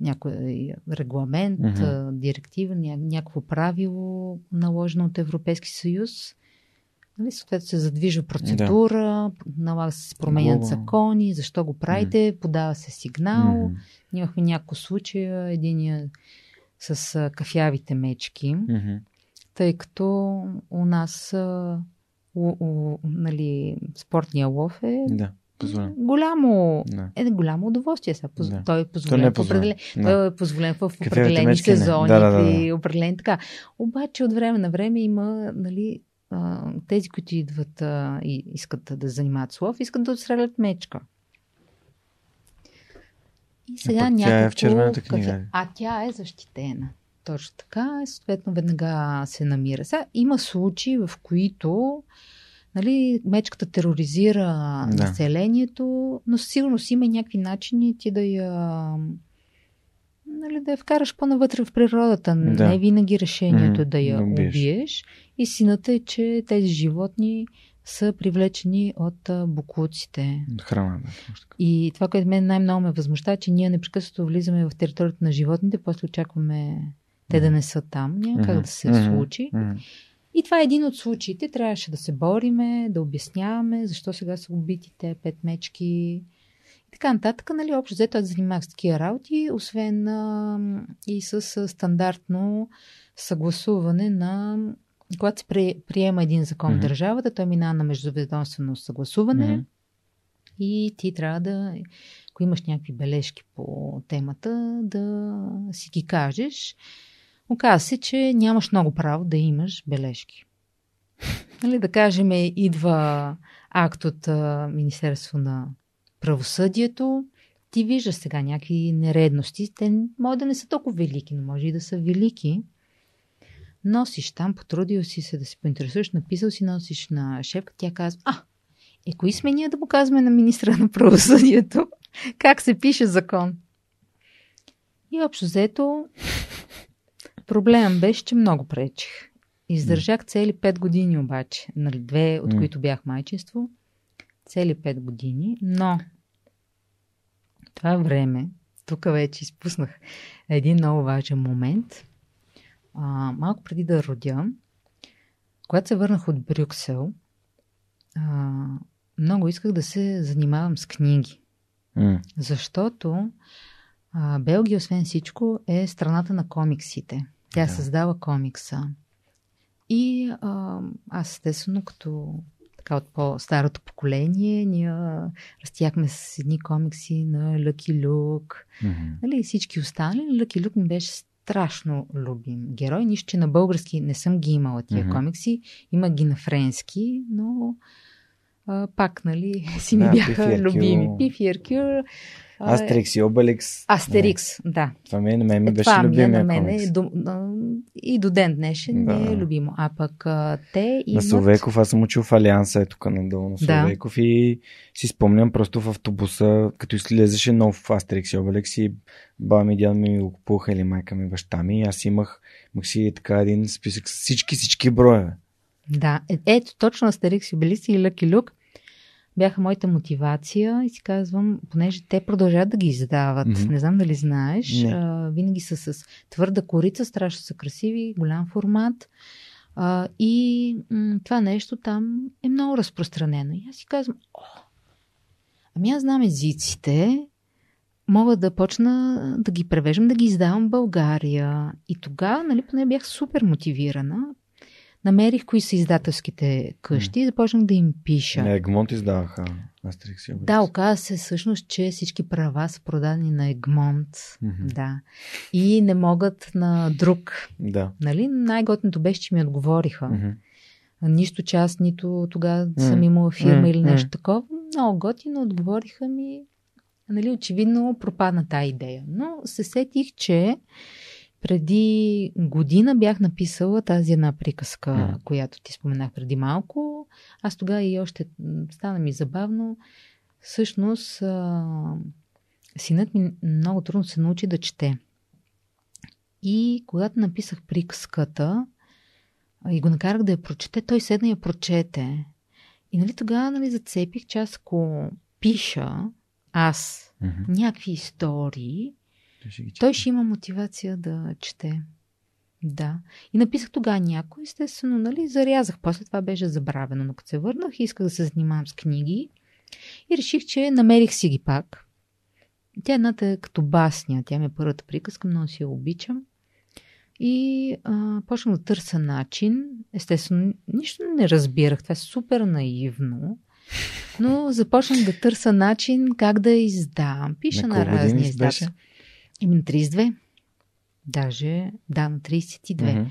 някой регламент, а, директива, ня- някакво правило, наложено от Европейски съюз. Нали, съответно се задвижва процедура, налага се променят Глоба. закони, защо го правите, подава се сигнал. Ние Имахме няколко случая, единия с кафявите мечки Мгм. Тъй като у нас а, у, у, нали, спортния лов е Да, позволен. голямо, Да. е голямо удоволствие. Сега. Поз... Да. Той е позволен, не е в определен... позволен. Да. Той е позволен в определени мечки сезони, Да, да, да, определени така. Обаче от време на време има нали, а, тези, които идват а, и искат да занимават с лов, искат да отстрелят мечка. И сега пък тя е в някакво... червената книга? А тя е защитена. Точно така, съответно веднага се намира. Сега има случаи, в които нали, мечката тероризира Да. населението, но със сигурност има някакви начини ти да я нали, да я вкараш по-навътре в природата. Да. Не винаги решението е да я да убиеш. убиеш. Истината е, че тези животни са привлечени от буклуците. Храна, да. И това, което мен най-много ме възмущава, че ние непрекъснато влизаме в територията на животните, после очакваме те да не са там. Няма как Мгм, да се случи. И това е един от случаите. Трябваше да се бориме, да обясняваме защо сега са убити те пет мечки. И така нататък, нали, общо взето аз занимавах с такива работи, освен а, и с а, стандартно съгласуване на когато се приема един закон mm-hmm. в държавата, той минава на междуведомствено съгласуване mm-hmm. и ти трябва да, ако имаш някакви бележки по темата, да си ги кажеш. Оказва се, че нямаш много право да имаш бележки. Нали, да кажем, идва акт от Министерство на правосъдието, ти виждаш сега някакви нередности. Те може да не са толкова велики, но може и да са велики. Носиш там, потрудил си се да се поинтересуваш, написал си, носиш на шефка, тя казва, а, е, кои сме ние да показваме на министра на правосъдието как се пише закон? И общо взето, проблемът беше, че много пречих. Издържах цели 5 години обаче, нали, две от които бях майчинство, цели 5 години, но това време, тук вече изпуснах един много важен момент. А, малко преди да родя, когато се върнах от Брюксел, а, много исках да се занимавам с книги. Mm. Защото а, Белгия, освен всичко, е страната на комиксите. Тя да. създава комикса. И а, аз, естествено, като така от по-старото поколение, ние растяхме с едни комикси на Лъки Люк. Mm-hmm. Нали, всички останали. Лъки Люк ми беше страшно любим герой. Нищо, че на български не съм ги имала тия mm-hmm. комикси. Има ги на френски, но а, пак, нали, <laughs> си ми да, бяха любими. Пиф и Еркюр. Астерикс и Обеликс. Астерикс, не. да. Това ми, на мен ми е, беше любимия на мен е, до, и до ден днешен да. не е любимо. А пък а, те имат... На Словеков, аз съм учил в Алианса, е тук надолу на Словеков да. и си спомням просто в автобуса, като излезеше нов Астерикс и Обеликс и баба ми, дядо ми го купуваха или майка ми, баща ми. Аз имах, имах си така един списък с всички, всички броя. Да, е, ето точно Астерикс и Обеликс и Лъки Люк бяха моята мотивация и си казвам, понеже те продължават да ги издават, mm-hmm. не знам дали знаеш, не. а, винаги са с твърда корица, страшно са красиви, голям формат. А, и м- това нещо там е много разпространено. И аз си казвам, о, ами аз знам езиците, мога да почна да ги превеждам, да ги издавам в България. И тогава, нали, поне бях супер мотивирана намерих кои са издателските къщи и започнах да им пиша. Не, Егмонт издаваха Астерикс Да, оказа се всъщност, че всички права са продадени на Егмонт. Mm-hmm. Да. И не могат на друг. Да. Нали? Най-готното беше, че ми отговориха. Mm-hmm. Нищо аз нито тогава mm-hmm. съм имала фирма mm-hmm. или нещо такова. Много готино отговориха ми. Нали, очевидно пропадна тази идея. Но се сетих, че преди година бях написала тази една приказка, mm. която ти споменах преди малко. Аз тогава и още стана ми забавно. Всъщност, а, синът ми много трудно се научи да чете. И когато написах приказката и го накарах да я прочете, той седна и я прочете. И нали тогава нали, зацепих, че аз ако пиша аз mm-hmm. някакви истории, ще Той ще има мотивация да чете. Да. И написах тогава някой, естествено, нали, зарязах. После това беше забравено, но като се върнах, исках да се занимавам с книги и реших, че намерих си ги пак. Тя едната е като басня, тя ми е първата приказка, много си я обичам. И а, почнах да търся начин. Естествено, нищо не разбирах. Това е супер наивно. Но започнах да търся начин как да издам. Пиша на, на разни издателства. Ими на 32. Даже, да, на 32. Mm-hmm.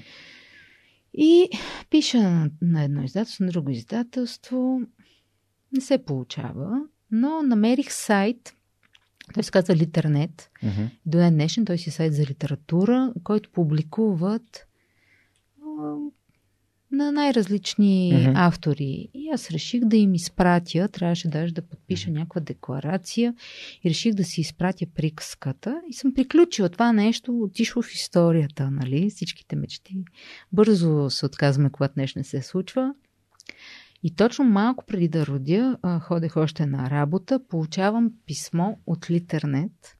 И пиша на едно издателство, на друго издателство. Не се получава, но намерих сайт, той се казва Литернет. Mm-hmm. До ден днешен той си е сайт за литература, който публикуват на най-различни mm-hmm. автори. И аз реших да им изпратя, трябваше даже да подпиша някаква декларация и реших да си изпратя приказката и съм приключила това нещо, отишло в историята, нали? Всичките мечти. Бързо се отказваме, когато нещо не се случва. И точно малко преди да родя, ходех още на работа, получавам писмо от Литернет,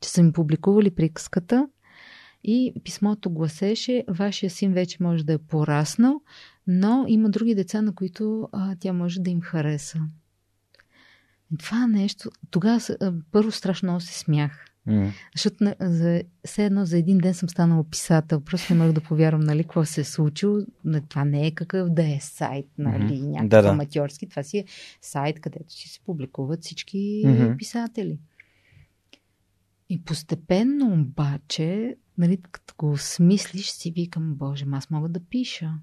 че са ми публикували приказката И писмото гласеше, вашия син вече може да е пораснал, но има други деца, на които а, тя може да им хареса. Това нещо, тогава първо страшно много се смях. Mm. Защото за, все едно за един ден съм станала писател. Просто не мога да повярвам, нали, какво се е случило. Това не е какъв да е сайт, нали, mm-hmm. някакъв да, да. аматьорски. Това си е сайт, където си се публикуват всички mm-hmm. писатели. И постепенно обаче, нали, като го смислиш, си викам, Боже, аз мога да пиша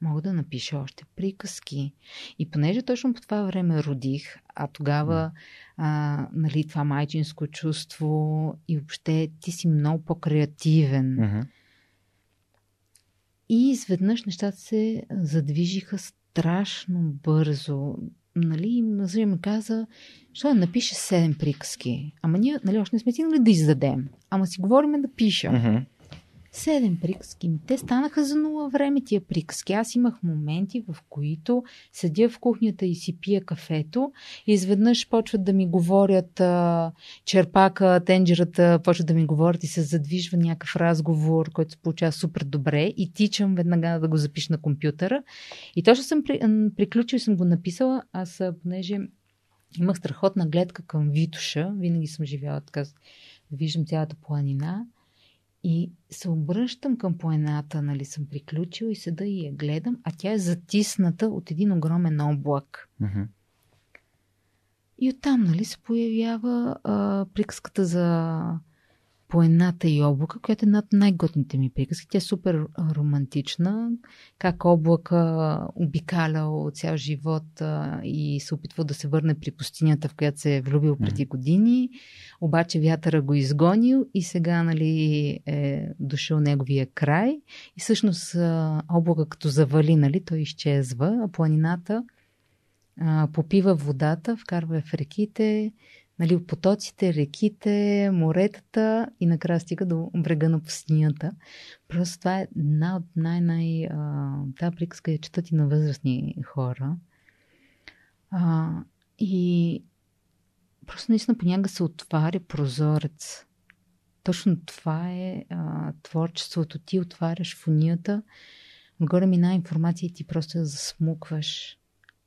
мога да напиша още приказки. И понеже точно по това време родих, а тогава а, нали, това майчинско чувство и въобще ти си много по-креативен. Uh-huh. И изведнъж нещата се задвижиха страшно бързо. Нали, мъжа ми каза, що да напише седем приказки. Ама ние, нали, още не сме стигнали да издадем. Ама си говориме да пиша. Uh-huh. Седем приказки. Те станаха за нула време тия приказки. Аз имах моменти, в които седя в кухнята и си пия кафето и изведнъж почват да ми говорят а, черпака, тенджерата, почват да ми говорят и се задвижва някакъв разговор, който се получава супер добре и тичам веднага да го запиша на компютъра. И точно съм при, приключил и съм го написала. Аз, понеже имах страхотна гледка към Витуша, винаги съм живяла така, виждам цялата планина. И се обръщам към поената, нали съм приключила и седа и я гледам, а тя е затисната от един огромен облак. Mm-hmm. И оттам, нали, се появява а, приказката за Поената и облака, която е над най-готните ми приказки. Тя е супер романтична. Как облака обикалял цял живот а, и се опитва да се върне при пустинята, в която се е влюбил преди години. Обаче вятъра го изгонил и сега нали, е дошъл неговия край. И всъщност а, облака като завали, нали, той изчезва, а планината а, попива водата, вкарва в реките, нали, потоците, реките, моретата и накрая стига до брега на пустинята. Просто това е една от най-най... Тази приказка я четат и на възрастни хора. А, и просто наистина понякога се отваря прозорец. Точно това е а, творчеството. Ти отваряш фонията, отгоре мина информация и ти просто я засмукваш.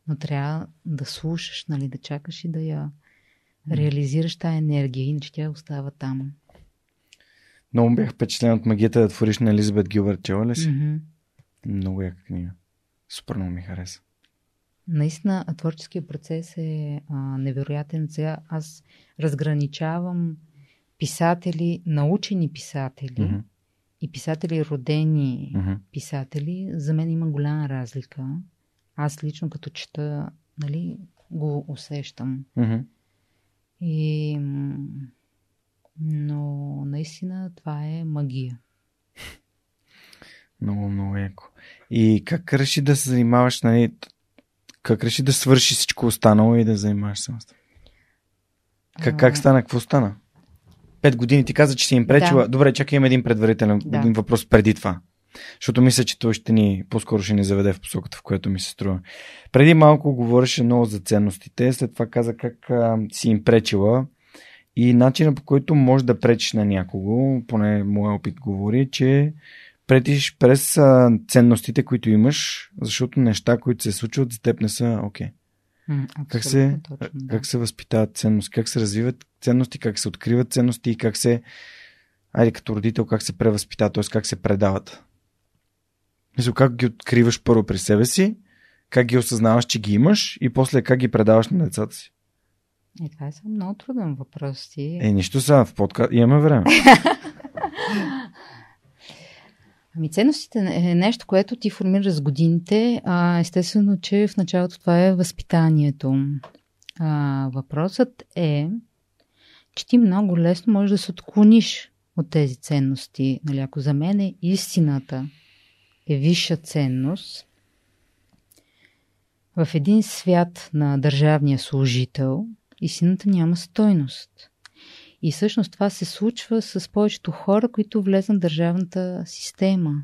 Но трябва да слушаш, нали, да чакаш и да я реализираш тази енергия, иначе тя остава там. Много бях впечатлен от магията да твориш на Елизабет Гилбърт. Чела ли си? Mm-hmm. Много яка книга. Супер много ми хареса. Наистина, творческият процес е а, невероятен. Сега аз разграничавам писатели, научени писатели mm-hmm. и писатели родени mm-hmm. писатели. За мен има голяма разлика. Аз лично като чета, нали, го усещам. Mm-hmm. И... Но наистина това е магия. Много, много яко. И как реши да се занимаваш, нали, как реши да свърши всичко останало и да занимаваш само как, как стана? Какво стана? Пет години ти каза, че си им пречила. Да. Добре, чакай, има един предварителен да. един въпрос преди това. Защото мисля, че той ще ни, по-скоро ще ни заведе в посоката, в която ми се струва. Преди малко говореше много за ценностите, след това каза как а, си им пречила и начинът по който можеш да пречиш на някого, поне моят опит говори, че претиш през а, ценностите, които имаш, защото неща, които се случват за теб не са окей. Okay. Как, се, точно, да. как се възпитават ценности, как се развиват ценности, как се откриват ценности и как се, айде като родител, как се превъзпитават, т.е. как се предават. Мисля, как ги откриваш първо при себе си, как ги осъзнаваш, че ги имаш и после как ги предаваш на децата си. И това е много труден въпрос. Ти... Е, нищо са в подкаст. Имаме време. <laughs> Ами ценностите е нещо, което ти формира с годините. А, естествено, че в началото това е възпитанието. А, въпросът е, че ти много лесно можеш да се отклониш от тези ценности. Нали, ако за мен е истината е висша ценност, в един свят на държавния служител истината няма стойност. И всъщност това се случва с повечето хора, които влезнат в държавната система.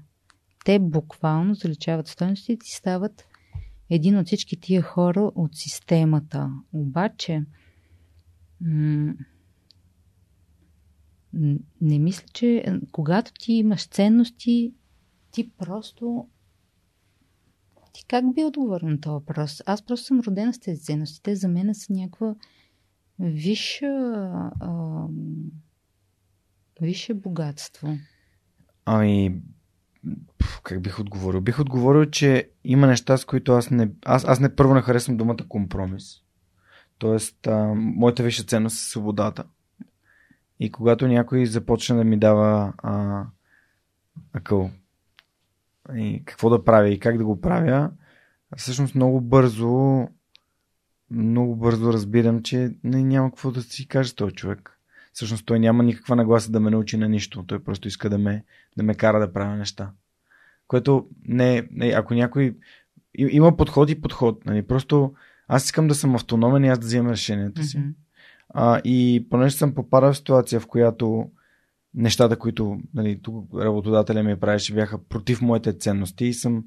Те буквално заличават стойностите и стават един от всички тия хора от системата. Обаче, м- не мисля, че когато ти имаш ценности, ти просто ти как би отговорил на този въпрос? Аз просто съм родена с тези ценности. Те за мен са някаква висша, а, висше богатство. Ами, как бих отговорил? Бих отговорил, че има неща, с които аз не, аз, аз не първо не харесвам думата компромис. Тоест, а, моята висша ценност е свободата. И когато някой започне да ми дава а, акъл, и какво да правя и как да го правя, всъщност много бързо много бързо разбирам, че не, няма какво да си каже този човек. Всъщност той няма никаква нагласа да ме научи на нищо. Той просто иска да ме, да ме кара да правя неща. Което не, не ако някой... Има подход и подход. Нали? Просто аз искам да съм автономен и аз да вземам решенията си. Mm-hmm. А, и понеже съм попадал в ситуация, в която нещата, които нали, тук работодателя ми правеше, бяха против моите ценности и съм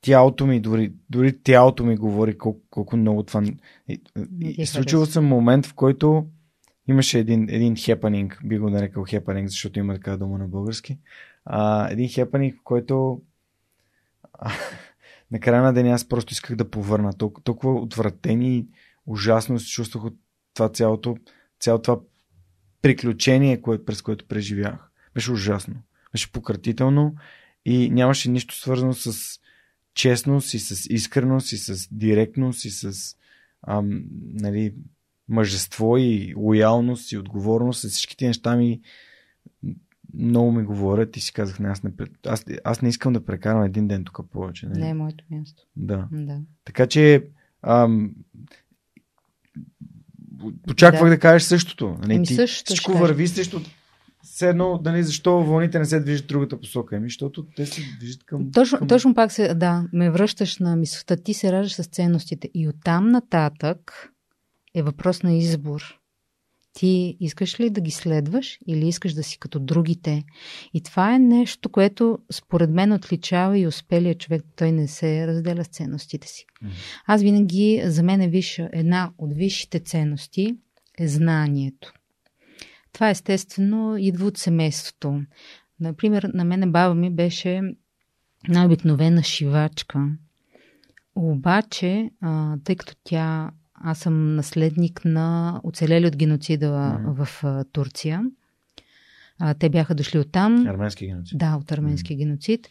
тялото ми, дори, дори тялото ми говори колко, колко много това... И, и, случило съм момент, в който имаше един, един хепанинг, би го нарекал хепанинг, защото има така дума на български. А, един хепанинг, в който а, <laughs> на края на деня аз просто исках да повърна. Толкова, толкова отвратени и ужасно се чувствах от това цялото, цялото това приключение, кое, през което преживях. Беше ужасно. Беше пократително и нямаше нищо свързано с честност и с искреност и с директност и с ам, нали, мъжество и лоялност и отговорност. Всичките неща ми много ми говорят и си казах, не, аз, не, аз, аз не искам да прекарам един ден тук повече. Нали? Не е моето място. Да. да. Така че ам, очаквах да. да кажеш същото. Нали? Ами Ти, същото всичко върви срещу все едно, нали, защо вълните не се движат другата посока? Ами, защото те се движат към... Точно, към... точно пак се, да, ме връщаш на мисълта. Ти се раждаш с ценностите. И оттам нататък е въпрос на избор. Ти искаш ли да ги следваш или искаш да си като другите? И това е нещо, което според мен отличава и успелия човек. Той не се разделя с ценностите си. Аз винаги, за мен е виша, една от висшите ценности е знанието. Това естествено идва от семейството. Например, на мене баба ми беше най-обикновена шивачка. Обаче, а, тъй като тя, аз съм наследник на оцелели от геноцида mm-hmm. в а, Турция, а, те бяха дошли от там. Арменски геноцид. Да, от арменски mm-hmm. геноцид.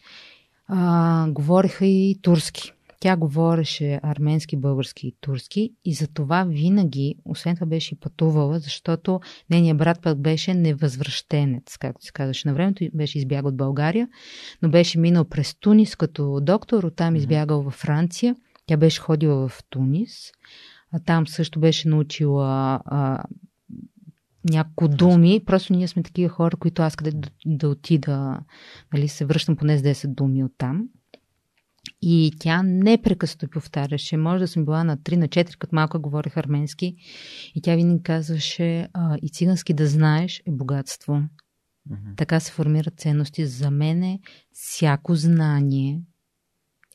А, говориха и турски. Тя говореше арменски, български и турски и за това винаги, освен това беше и пътувала, защото нейният брат пък беше невъзвръщенец, както се казваше на времето, беше избягал от България, но беше минал през Тунис като доктор, оттам избягал във Франция. Тя беше ходила в Тунис, там също беше научила а, няколко думи. Просто ние сме такива хора, които аз къде да, да отида, нали, се връщам поне с 10 думи от там. И тя непрекъснато повтаряше. Може да съм била на 3, на 4, като малко говорех арменски. И тя винаги казваше, а, и цигански да знаеш е богатство. Mm-hmm. Така се формират ценности. За мене всяко знание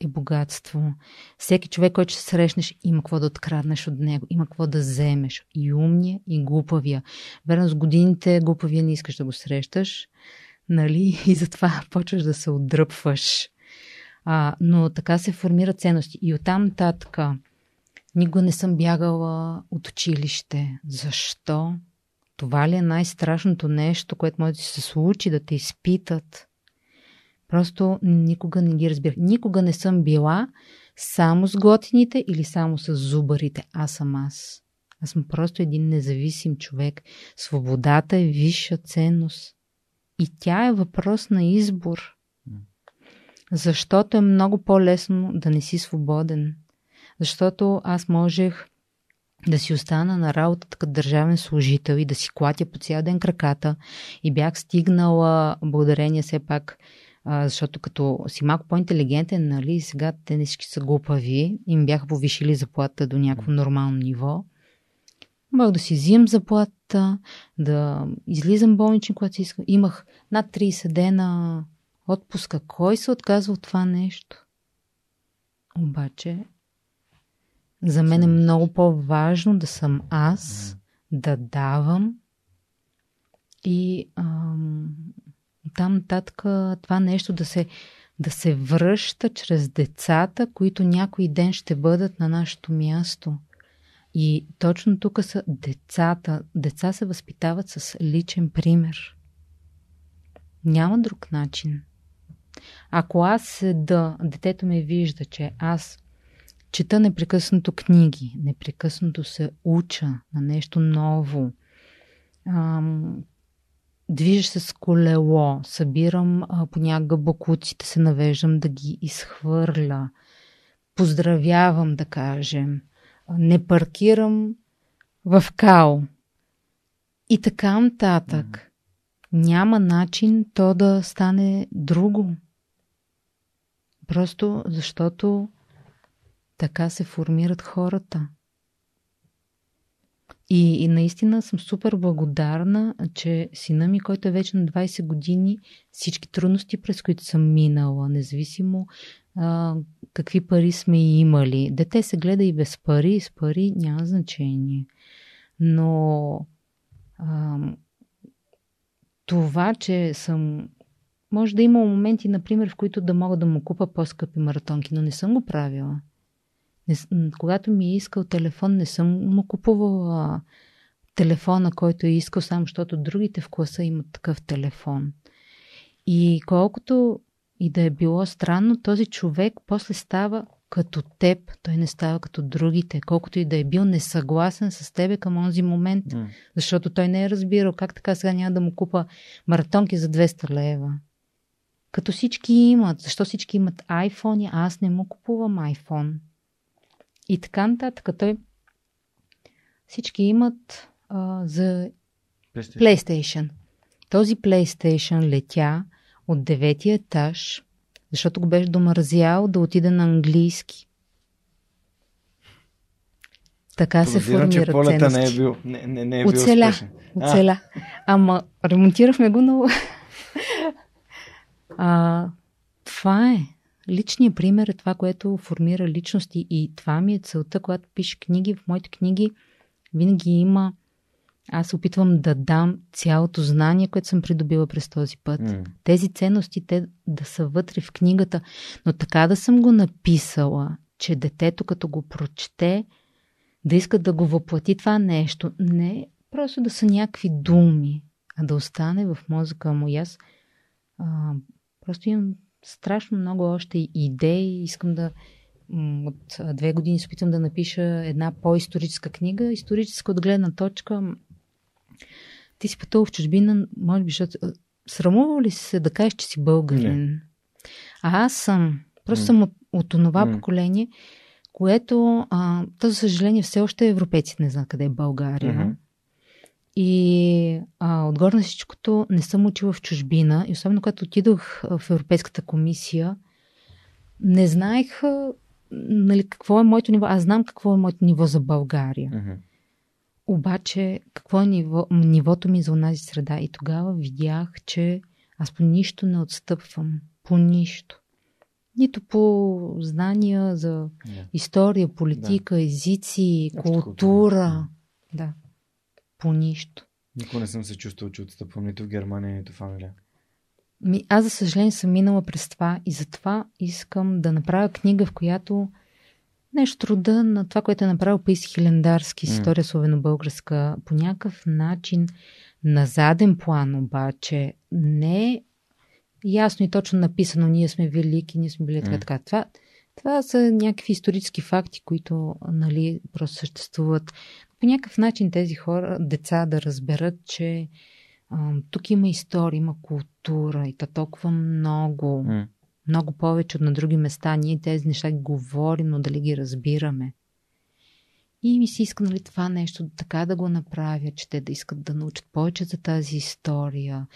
е богатство. Всеки човек, който ще срещнеш, има какво да откраднеш от него, има какво да вземеш. И умния, и глупавия. Верно, с годините глупавия не искаш да го срещаш, нали? <laughs> И затова почваш да се отдръпваш а, но така се формират ценности. И оттам нататък никога не съм бягала от училище. Защо? Това ли е най-страшното нещо, което може да се случи, да те изпитат? Просто никога не ги разбирах. Никога не съм била само с готините или само с зубарите. Аз съм аз. Аз съм просто един независим човек. Свободата е висша ценност. И тя е въпрос на избор. Защото е много по-лесно да не си свободен. Защото аз можех да си остана на работата като държавен служител и да си клатя по цял ден краката и бях стигнала благодарение все пак защото като си малко по-интелигентен, нали, сега те не всички са глупави, им бяха повишили заплата до някакво нормално ниво. Мога да си взимам заплата, да излизам болничен, когато си искам. Имах над 30 дена отпуска. Кой се отказва от това нещо? Обаче, за мен е много по-важно да съм аз, да давам И ам, там нататък това нещо да се, да се връща чрез децата, които някой ден ще бъдат на нашето място. И точно тук са децата. Деца се възпитават с личен пример. Няма друг начин. Ако аз седа, детето ме вижда, че аз чета непрекъснато книги, непрекъснато се уча на нещо ново, движа се с колело, събирам а, понякога бакуците, се навеждам да ги изхвърля, поздравявам, да кажем, не паркирам в као и така нататък. Mm-hmm. Няма начин то да стане друго. Просто защото така се формират хората. И, и наистина съм супер благодарна, че сина ми, който е вече на 20 години, всички трудности, през които съм минала, независимо а, какви пари сме имали. Дете се гледа и без пари, с пари няма значение. Но а, това, че съм. Може да има моменти, например, в които да мога да му купа по-скъпи маратонки, но не съм го правила. Не, когато ми е искал телефон, не съм му купувала телефона, който е искал, само защото другите в класа имат такъв телефон. И колкото и да е било странно, този човек после става като теб, той не става като другите, колкото и да е бил несъгласен с тебе към онзи момент, mm. защото той не е разбирал как така сега няма да му купа маратонки за 200 лева. Като всички имат, защо всички имат iPhone, а аз не му купувам iPhone. И така нататък. Той всички имат а, за PlayStation. PlayStation. Този PlayStation летя от деветия етаж, защото го беше домързял да отиде на английски. Така се формира че ценности. не е бил, не, не, не е бил Оцеля. Успешен. Оцеля. А. Ама ремонтирахме го много. <laughs> а, това е. Личният пример е това, което формира личности и това ми е целта, когато пиша книги. В моите книги винаги има аз опитвам да дам цялото знание, което съм придобила през този път. Mm. Тези ценности, те да са вътре в книгата, но така да съм го написала, че детето като го прочете, да иска да го въплати това нещо. Не просто да са някакви думи, а да остане в мозъка му. И аз а, просто имам страшно много още идеи. Искам да от две години се опитвам да напиша една по-историческа книга. Историческа от гледна точка ти си пътувал в чужбина, може би, защото срамувал ли си се да кажеш, че си българин? Не. А аз съм. Просто mm. съм от, от това mm. поколение, което, а, то за съжаление, все още европейците не знаят къде е България. Mm-hmm. И а, отгоре на всичкото не съм учила в чужбина. И особено когато отидох в Европейската комисия, не знаех нали, какво е моето ниво. Аз знам какво е моето ниво за България. Mm-hmm. Обаче, какво е ниво, нивото ми за онази среда? И тогава видях, че аз по нищо не отстъпвам. По нищо. Нито по знания за yeah. история, политика, да. езици, култура. култура. Да. По нищо. Никога не съм се чувствал, че отстъпвам нито в Германия, нито в Англия. Ми, аз, за съжаление, съм минала през това и затова искам да направя книга, в която нещо труда на това, което е направил Паис Хилендарски, mm. история словено-българска, по някакъв начин на заден план обаче, не е ясно и точно написано, ние сме велики, ние сме били така, mm. така. Това, това са някакви исторически факти, които нали, просто съществуват. По някакъв начин тези хора, деца да разберат, че а, тук има история, има култура и то толкова много. Mm много повече от на други места. Ние тези неща ги говорим, но дали ги разбираме. И ми се иска нали, това нещо така да го направя, че те да искат да научат повече за тази история,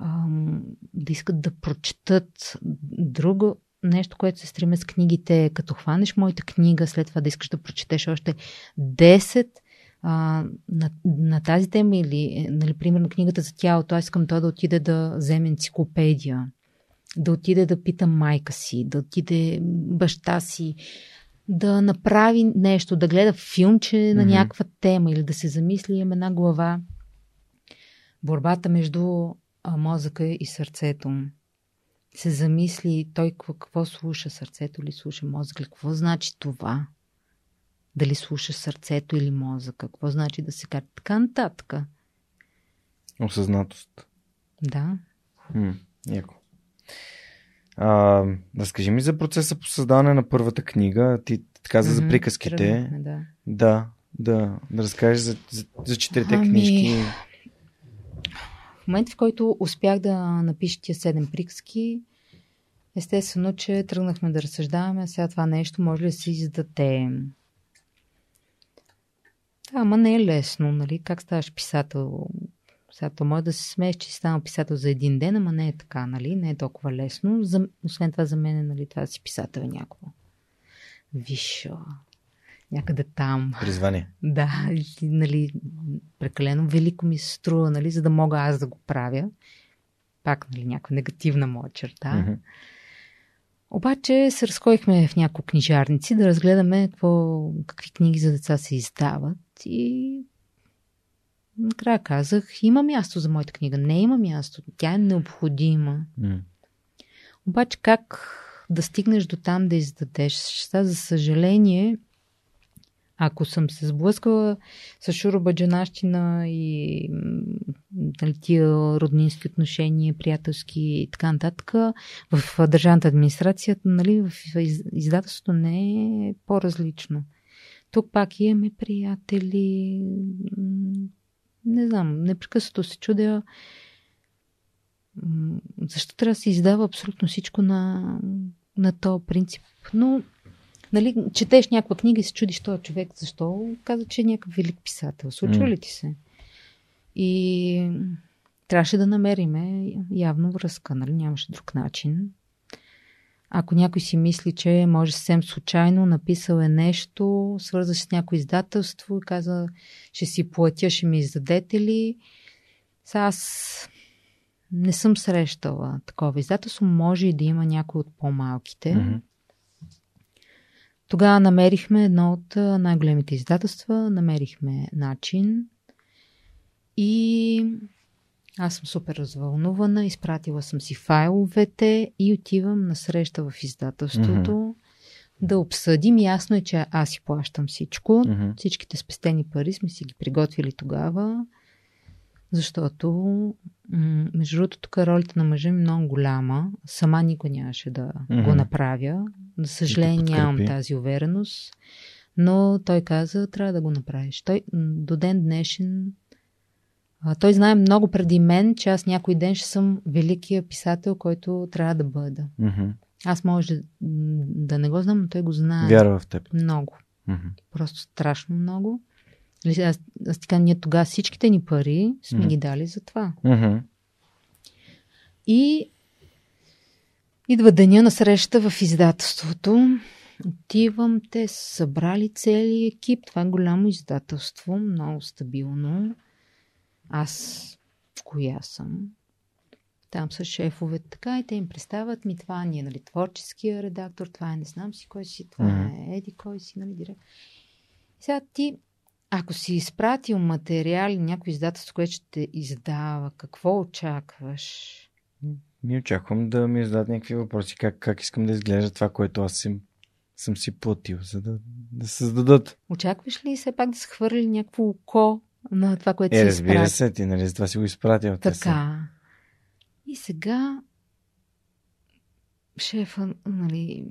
ам, да искат да прочетат друго нещо, което се стриме с книгите, като хванеш моята книга, след това да искаш да прочетеш още 10 а, на, на тази тема или, нали, примерно, книгата за тялото, аз искам той да отиде да вземе енциклопедия да отиде да пита майка си, да отиде баща си, да направи нещо, да гледа филмче на mm-hmm. някаква тема или да се замисли, имам една глава борбата между мозъка и сърцето. Се замисли той какво, какво слуша, сърцето ли слуша мозък ли, какво значи това? Дали слуша сърцето или мозъка, какво значи да се каже така нататък. Осъзнатост. Да. М, яко. А, разкажи ми за процеса по създаване на първата книга. Ти каза mm-hmm, за приказките. Тръгнахме, да. Да, да. Да разкажеш за, за, за четирите Ами, книжки. В момента, в който успях да напиша тия седем приказки, естествено, че тръгнахме да разсъждаваме сега това нещо може ли да се издаде. Ама не е лесно, нали? Как ставаш писател? Сега то може да се смееш, че си станал писател за един ден, ама не е така, нали? Не е толкова лесно. За, освен това, за мен, нали, това да си писател е някакво. Висшо. Някъде там. Призвание. <laughs> Да, нали, прекалено велико ми се струва, нали, за да мога аз да го правя. Пак, нали, някаква негативна моя черта. Обаче се разходихме в няколко книжарници да разгледаме какво, какви книги за деца се издават и накрая казах, има място за моята книга. Не има място. Тя е необходима. М. Обаче как да стигнеш до там да издадеш? Сега, за съжаление, ако съм се сблъскала с шуробаджанащина и нали, тия роднински отношения, приятелски и така нататък, в държавната администрация, нали, в из- издателството не е по-различно. Тук пак имаме приятели. Не знам, непрекъснато се чудя защо трябва да се издава абсолютно всичко на, на този принцип. Но, нали, четеш някаква книга и се чудиш този човек, защо каза, че е някакъв велик писател. Случва ли ти се? И трябваше да намериме явно връзка, нали? Нямаше друг начин. Ако някой си мисли, че може съвсем случайно написал е нещо, свърза с някое издателство и каза, ще си платя, ще ми издадете ли. Сега аз не съм срещала такова издателство. Може и да има някой от по-малките. Мгм. Тогава намерихме едно от най-големите издателства, намерихме начин и аз съм супер развълнувана, изпратила съм си файловете и отивам на среща в издателството да обсъдим. Ясно е, че аз си плащам всичко. Мгм. Всичките спестени пари сме си ги приготвили тогава, защото, м- между другото, тук ролята на мъжа ми е много голяма. Сама никой нямаше да Мгм. го направя. За съжаление, нямам тази увереност. Но той каза, трябва да го направиш. Той до ден днешен той знае много преди мен, че аз някой ден ще съм великия писател, който трябва да бъда. Мгм. Аз може да не го знам, но той го знае. Вярва в теб. Много. Мгм. Просто страшно много. Нали, Аз, аз така, ние тогава всичките ни пари сме Мгм. ги дали за това. Мгм. И идва деня на среща в издателството. Отивам, те са събрали цели екип. Това е голямо издателство, много стабилно. Аз коя съм? Там са шефовете така и те им представят ми това ни е нали, творческия редактор, това е не знам си кой си, това Мгм. е еди кой си, нали, директор. Сега ти, ако си изпратил материали, някой издателство, което ще те издава, какво очакваш? Ми очаквам да ми зададат някакви въпроси. Как, как искам да изглежда това, което аз съм, съм си платил, за да, да създадат. Очакваш ли все пак да се хвърли някакво око на това, което Е, си разбира изпратил? се, ти нали за това си го изпратил. Са- Така. И сега шефа нали,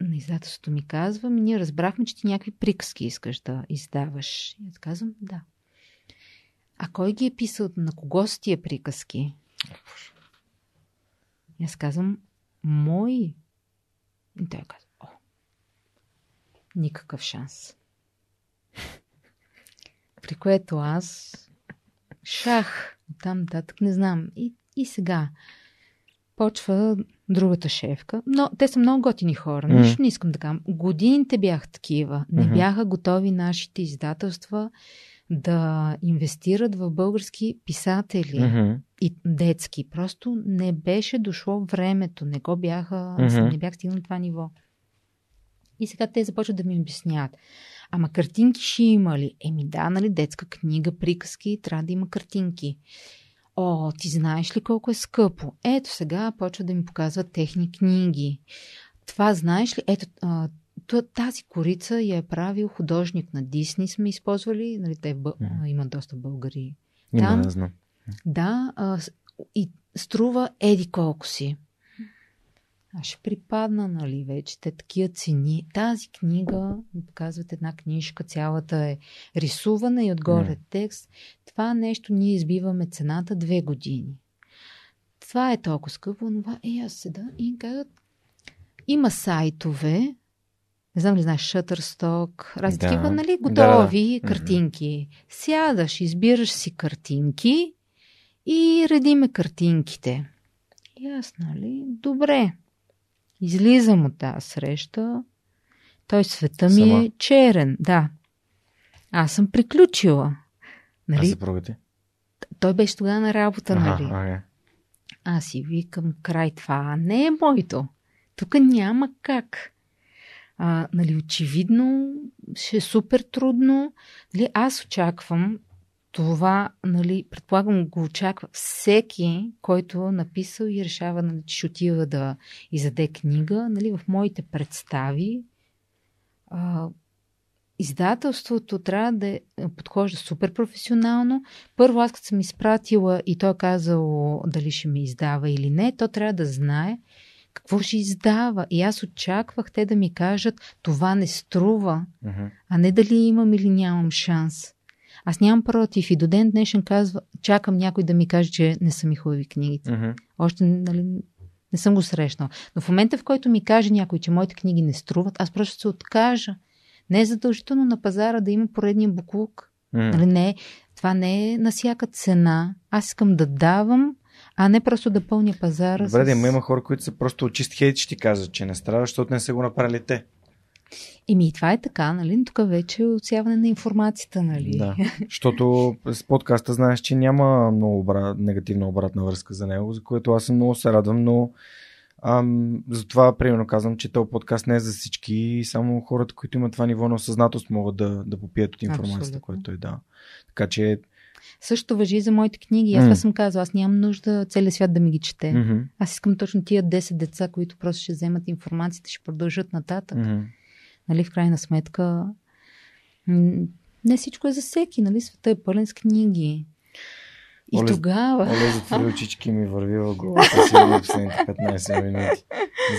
на издателството ми казва, ми ние разбрахме, че ти някакви приказки искаш да издаваш. И аз казвам, да. А кой ги е писал? На кого са тия приказки? И аз казвам, мои. И той казва, о, никакъв шанс. При което аз шах, там нататък не знам. И, и сега почва другата шефка. Но те са много готини хора. Мгм. Нищо не искам да кажа. Годините бяха такива. Не Мгм. бяха готови нашите издателства да инвестират в български писатели Мгм. и детски. Просто не беше дошло времето. Не го бяха, Мгм. не бях стигнал това ниво. И сега те започват да ми обясняват. Ама картинки ще има ли? Еми да, нали, детска книга, приказки, трябва да има картинки. О, ти знаеш ли колко е скъпо? Ето сега почва да ми показват техни книги. Това знаеш ли? Ето, а, тази корица я е правил художник на Дисни, сме използвали. Нали, те бъ... mm. има доста българи. Има, Там, да знам. Да, а, и струва еди колко си. Аз ще припадна, нали, вече те такива цени. Тази книга, ми показват една книжка, цялата е рисувана и отгоре mm. текст. Това нещо ние избиваме цената две години. Това е толкова скъпо, това е аз седа и казват, има сайтове, не знам ли знаеш, Shutterstock, разни да. такива, нали, готови да. картинки. Сядаш, избираш си картинки и редиме картинките. И аз, нали, добре. Излизам от тази среща. Той света ми Сама. е черен, да. Аз съм приключила. Нали? А? Той беше тогава на работа, ага, нали? Ага. Аз си викам, край това не е моето. Тук няма как. А, нали, очевидно ще е супер трудно. Нали, аз очаквам това, нали, предполагам, го очаква всеки, който е написал и решава, нали, че ще отива да издаде книга. Нали, в моите представи а, издателството трябва да е, подхожда супер професионално. Първо, аз като съм изпратила и той е казал дали ще ми издава или не, то трябва да знае какво ще издава. И аз очаквах те да ми кажат, това не струва, uh-huh. а не дали имам или нямам шанс. Аз нямам против и до ден днешен казва, чакам някой да ми каже, че не са ми хубави книгите. Uh-huh. Още нали, не съм го срещнал. Но в момента, в който ми каже някой, че моите книги не струват, аз просто се откажа. Не е задължително на пазара да има поредния буклук. Mm. Нали, не, това не е на всяка цена. Аз искам да давам, а не просто да пълня пазара. Добре, с... да има, хора, които са просто чист хейт, ще ти кажат, че не страда, защото не са го направили те. Еми, това е така, нали? Тук вече е отсяване на информацията, нали? Да, <laughs> защото с подкаста знаеш, че няма много обрат, негативна обратна връзка за него, за което аз съм много се радвам, но ам, затова, примерно, казвам, че този подкаст не е за всички и само хората, които имат това ниво на осъзнатост могат да, да попият от информацията, която е да. Така че също въжи и за моите книги. Аз mm. това съм казала. Аз нямам нужда целият свят да ми ги чете. Mm-hmm. Аз искам точно тия 10 деца, които просто ще вземат информацията, ще продължат нататък. Mm-hmm. Нали, в крайна сметка, не всичко е за всеки. Нали? Света е пълен с книги. И Оле, тогава... Оле, затвори <laughs> очички ми върви в главата си в последните 15 минути.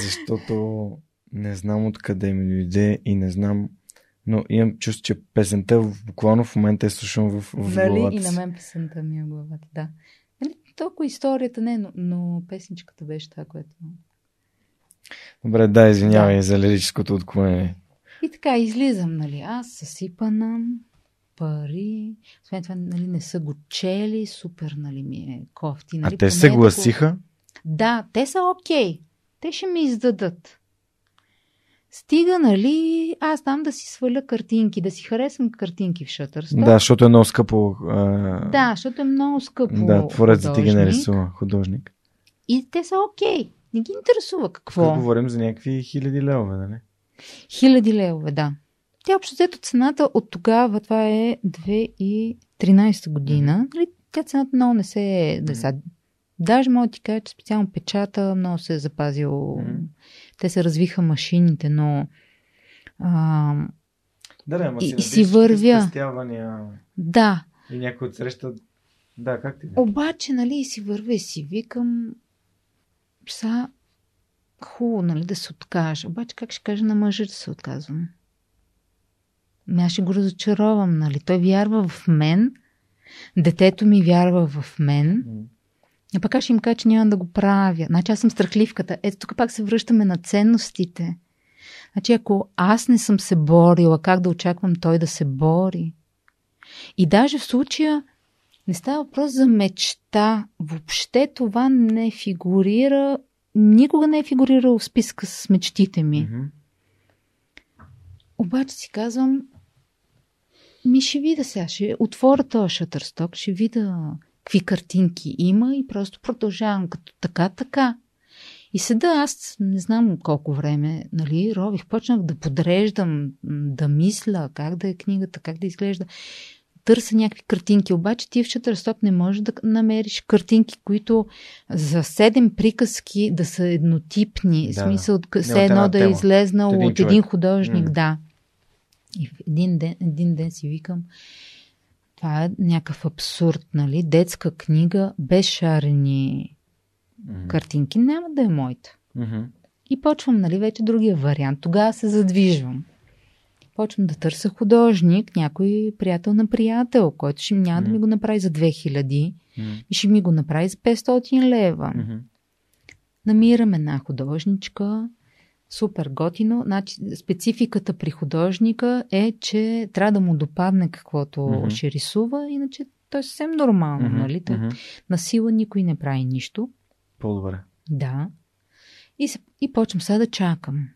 Защото не знам откъде ми дойде и не знам но имам чувство, че песента буквално в момента е слушам в, в Дали главата и на мен песента ми е в главата, да. Нали, толкова историята не, но, но песничката беше това, което... Добре, да, извинявай да. за лирическото отклонение. И така, излизам, нали, аз съсипана, пари, освен това, нали, не са го чели, супер, нали, ми е кофти. Нали, а те се гласиха? Да, те са окей. Okay. Те ще ми издадат. Стига, нали, аз там да си сваля картинки, да си харесвам картинки в Shutterstock. Да, защото е много скъпо. А... Да, защото е много скъпо. Да, творец ти ги нарисува, художник. И те са окей. Okay. Не ги интересува какво. Тук говорим за някакви хиляди левове, нали? Хиляди левове, да. Тя общо взето цената от тогава, това е 2013 година. Mm-hmm. Тя цената много не се е... Mm-hmm. Даже мога да ти кажа, че специално печата много се е запазил. Mm-hmm те се развиха машините, но а, да, да, и, и си вървя. Да. И някой от среща. Да, как ти? Обаче, нали, си вървя и си викам, са хубаво, нали, да се откажа. Обаче, как ще кажа на мъжа да се отказвам? Ами аз ще го разочаровам, нали? Той вярва в мен, детето ми вярва в мен. А пък аз ще им кажа, че няма да го правя. Значи аз съм страхливката. Ето тук пак се връщаме на ценностите. Значи ако аз не съм се борила, как да очаквам той да се бори? И даже в случая не става въпрос за мечта. Въобще това не фигурира, никога не е фигурирало в списка с мечтите ми. Mm-hmm. Обаче си казвам, ми ще видя сега, ще отворя този шатърсток, ще видя какви картинки има и просто продължавам като така, така. И седа аз не знам колко време, нали, рових, почнах да подреждам, да мисля как да е книгата, как да изглежда. Търся някакви картинки, обаче ти в Shutterstock не можеш да намериш картинки, които за седем приказки да са еднотипни. Да, смисъл, да. все едно да е излезнал от един, от един художник, mm. да. И в един ден, един ден си викам, това е някакъв абсурд, нали? Детска книга без шарени mm-hmm. картинки няма да е моята. Mm-hmm. И почвам, нали, вече другия вариант. Тогава се задвижвам. Почвам да търся художник, някой приятел на приятел, който ще няма да ми го направи за 2000 mm-hmm. и ще ми го направи за 500 лева. Mm-hmm. Намирам една художничка, супер готино. Значи, спецификата при художника е, че трябва да му допадне каквото mm-hmm. ще рисува, иначе той е съвсем нормално, mm-hmm. нали? Той, mm-hmm. На сила никой не прави нищо. По-добре. Да. И, се, и почвам сега да чакам.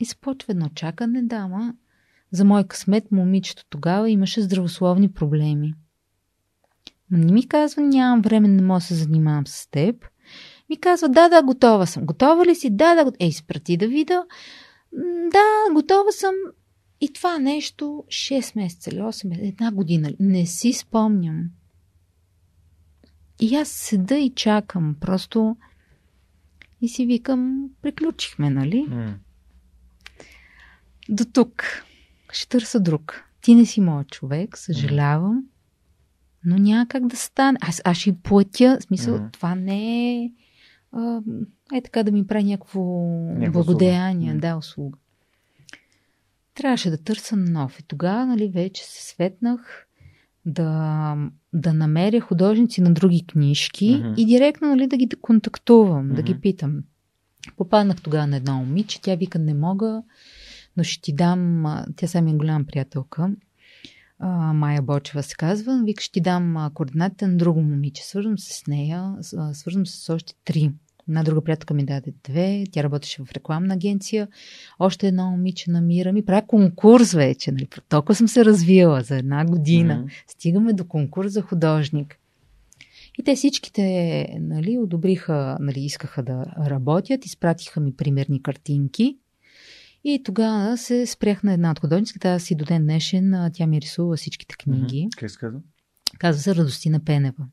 И се почва едно чакане, дама. За мой късмет, момичето тогава имаше здравословни проблеми. Но не ми казва, нямам време, не мога да се занимавам с теб. Ми казва, да, да, готова съм. Готова ли си? Да, да, ей, спрати да видя. Да, готова съм. И това нещо 6 месеца или 8 месеца, една година, не си спомням. И аз седа и чакам. Просто и си викам, приключихме, нали? Mm. До тук. Ще търся друг. Ти не си моят човек, съжалявам. Но няма как да стане. Аз, аз ще платя. В смисъл, mm. това не е а, е така да ми прави някакво благодеяние, да, услуга. Трябваше да търся нов. И тогава, нали, вече се светнах да, да намеря художници на други книжки uh-huh. и директно нали, да ги контактувам, uh-huh. да ги питам. Попаднах тогава на едно момиче, тя вика не мога, но ще ти дам, тя сами е голяма приятелка, Майя Бочева се казва, вика ще ти дам координатите на друго момиче. Свързвам се с нея, свързвам се с още три. Една друга приятелка ми даде две, тя работеше в рекламна агенция. Още едно момиче намирам и правя конкурс вече. Нали? Толкова съм се развила за една година. Mm-hmm. Стигаме до конкурс за художник. И те всичките нали, одобриха, нали, искаха да работят, изпратиха ми примерни картинки. И тогава се спрях на една от художниците, тази си до ден днешен, тя ми рисува всичките книги. Mm-hmm. Как се казва? Казва се Радостина Пенева.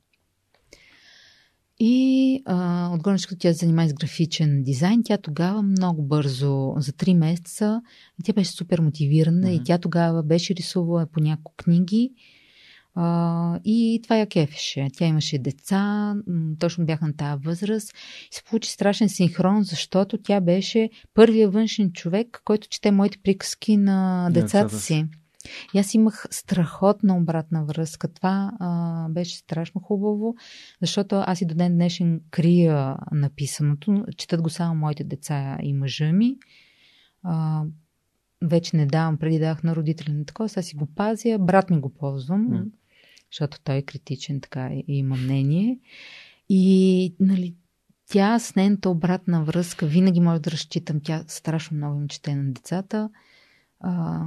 И а, отгоре, като тя се занимава с графичен дизайн, тя тогава много бързо, за три месеца, тя беше супер мотивирана mm-hmm. и тя тогава беше рисувала по няколко книги. А, и това я кефеше. Тя имаше деца, точно бяха на тази възраст. И се получи страшен синхрон, защото тя беше първия външен човек, който чете моите приказки на децата си. И аз имах страхотна обратна връзка. Това а, беше страшно хубаво, защото аз и до ден днешен крия написаното. Четат го само моите деца и мъжа ми. А, вече не давам, преди давах на родители на такова, сега си го пазя, брат ми го ползвам, mm. Защото той е критичен, така и има мнение. И, нали, тя с нейната обратна връзка винаги може да разчитам. Тя страшно много им чете на децата. А,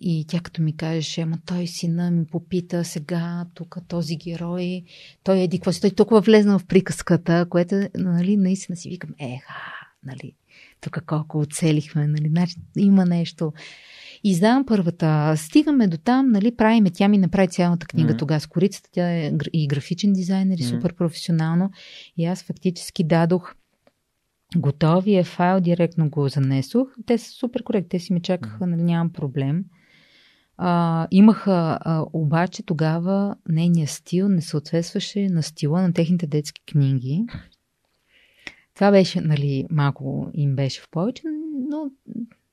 и тя като ми каже, ама той сина ми попита сега, тук този герой, той е какво си, той толкова влезнал в приказката, което, нали, наистина си викам, еха, нали, тук колко оцелихме, нали, значи има нещо. Издавам първата, стигаме до там, нали, правиме, тя ми направи цялата книга mm-hmm. тогава с корицата, тя е и графичен дизайнер и mm-hmm. супер професионално. И аз фактически дадох готовия файл, директно го занесох. Те са супер коректни, те си ме чакаха, нали, нямам проблем. А, имаха а, обаче тогава нейният стил не съответстваше на стила на техните детски книги. Това беше, нали, малко им беше в повече, но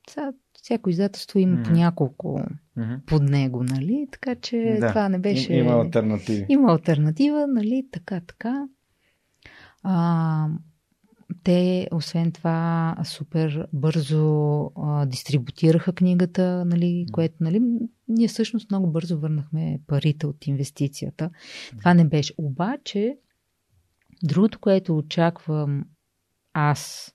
сега всяко издателство има mm-hmm. по няколко mm-hmm. под него, нали? Така че да. това не беше... Има альтернатива. Има альтернатива, нали? Така, така. А, те, освен това, супер бързо а, дистрибутираха книгата, нали, което, нали, ние всъщност много бързо върнахме парите от инвестицията. Това не беше. Обаче, другото, което очаквам аз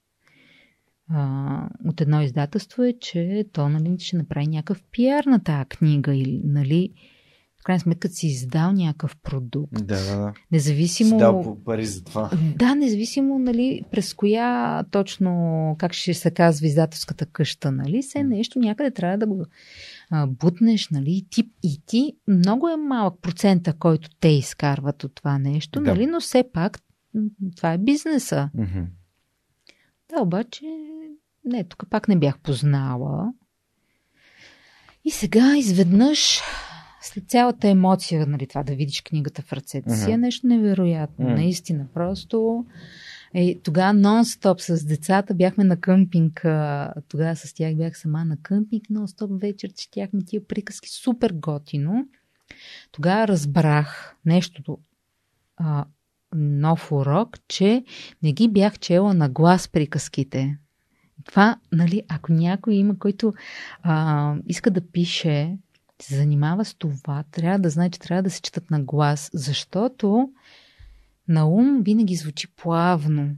а, от едно издателство е, че то нали, ще направи някакъв пиар на тази книга или, нали, крайна сметка си издал някакъв продукт. Да, да, да. Независимо... Си дал пари за това. Да, независимо, нали, през коя точно, как ще се казва издателската къща, нали, се нещо някъде трябва да го а, бутнеш, нали, тип и ти. Много е малък процента, който те изкарват от това нещо, да. нали, но все пак това е бизнеса. Mm-hmm. Да, обаче, не, тук пак не бях познала. И сега изведнъж, след цялата емоция, нали, това да видиш книгата в ръцете си, е нещо невероятно. Mm-hmm. Наистина, просто. Е, тогава нон-стоп с децата бяхме на къмпинг. Тогава с тях бях сама на къмпинг. Нон-стоп вечер четяхме тия приказки. Супер готино. Тогава разбрах нещо а, нов урок, че не ги бях чела на глас приказките. Това, нали, ако някой има, който а, иска да пише, се занимава с това, трябва да знае, че трябва да се четат на глас, защото на ум винаги звучи плавно.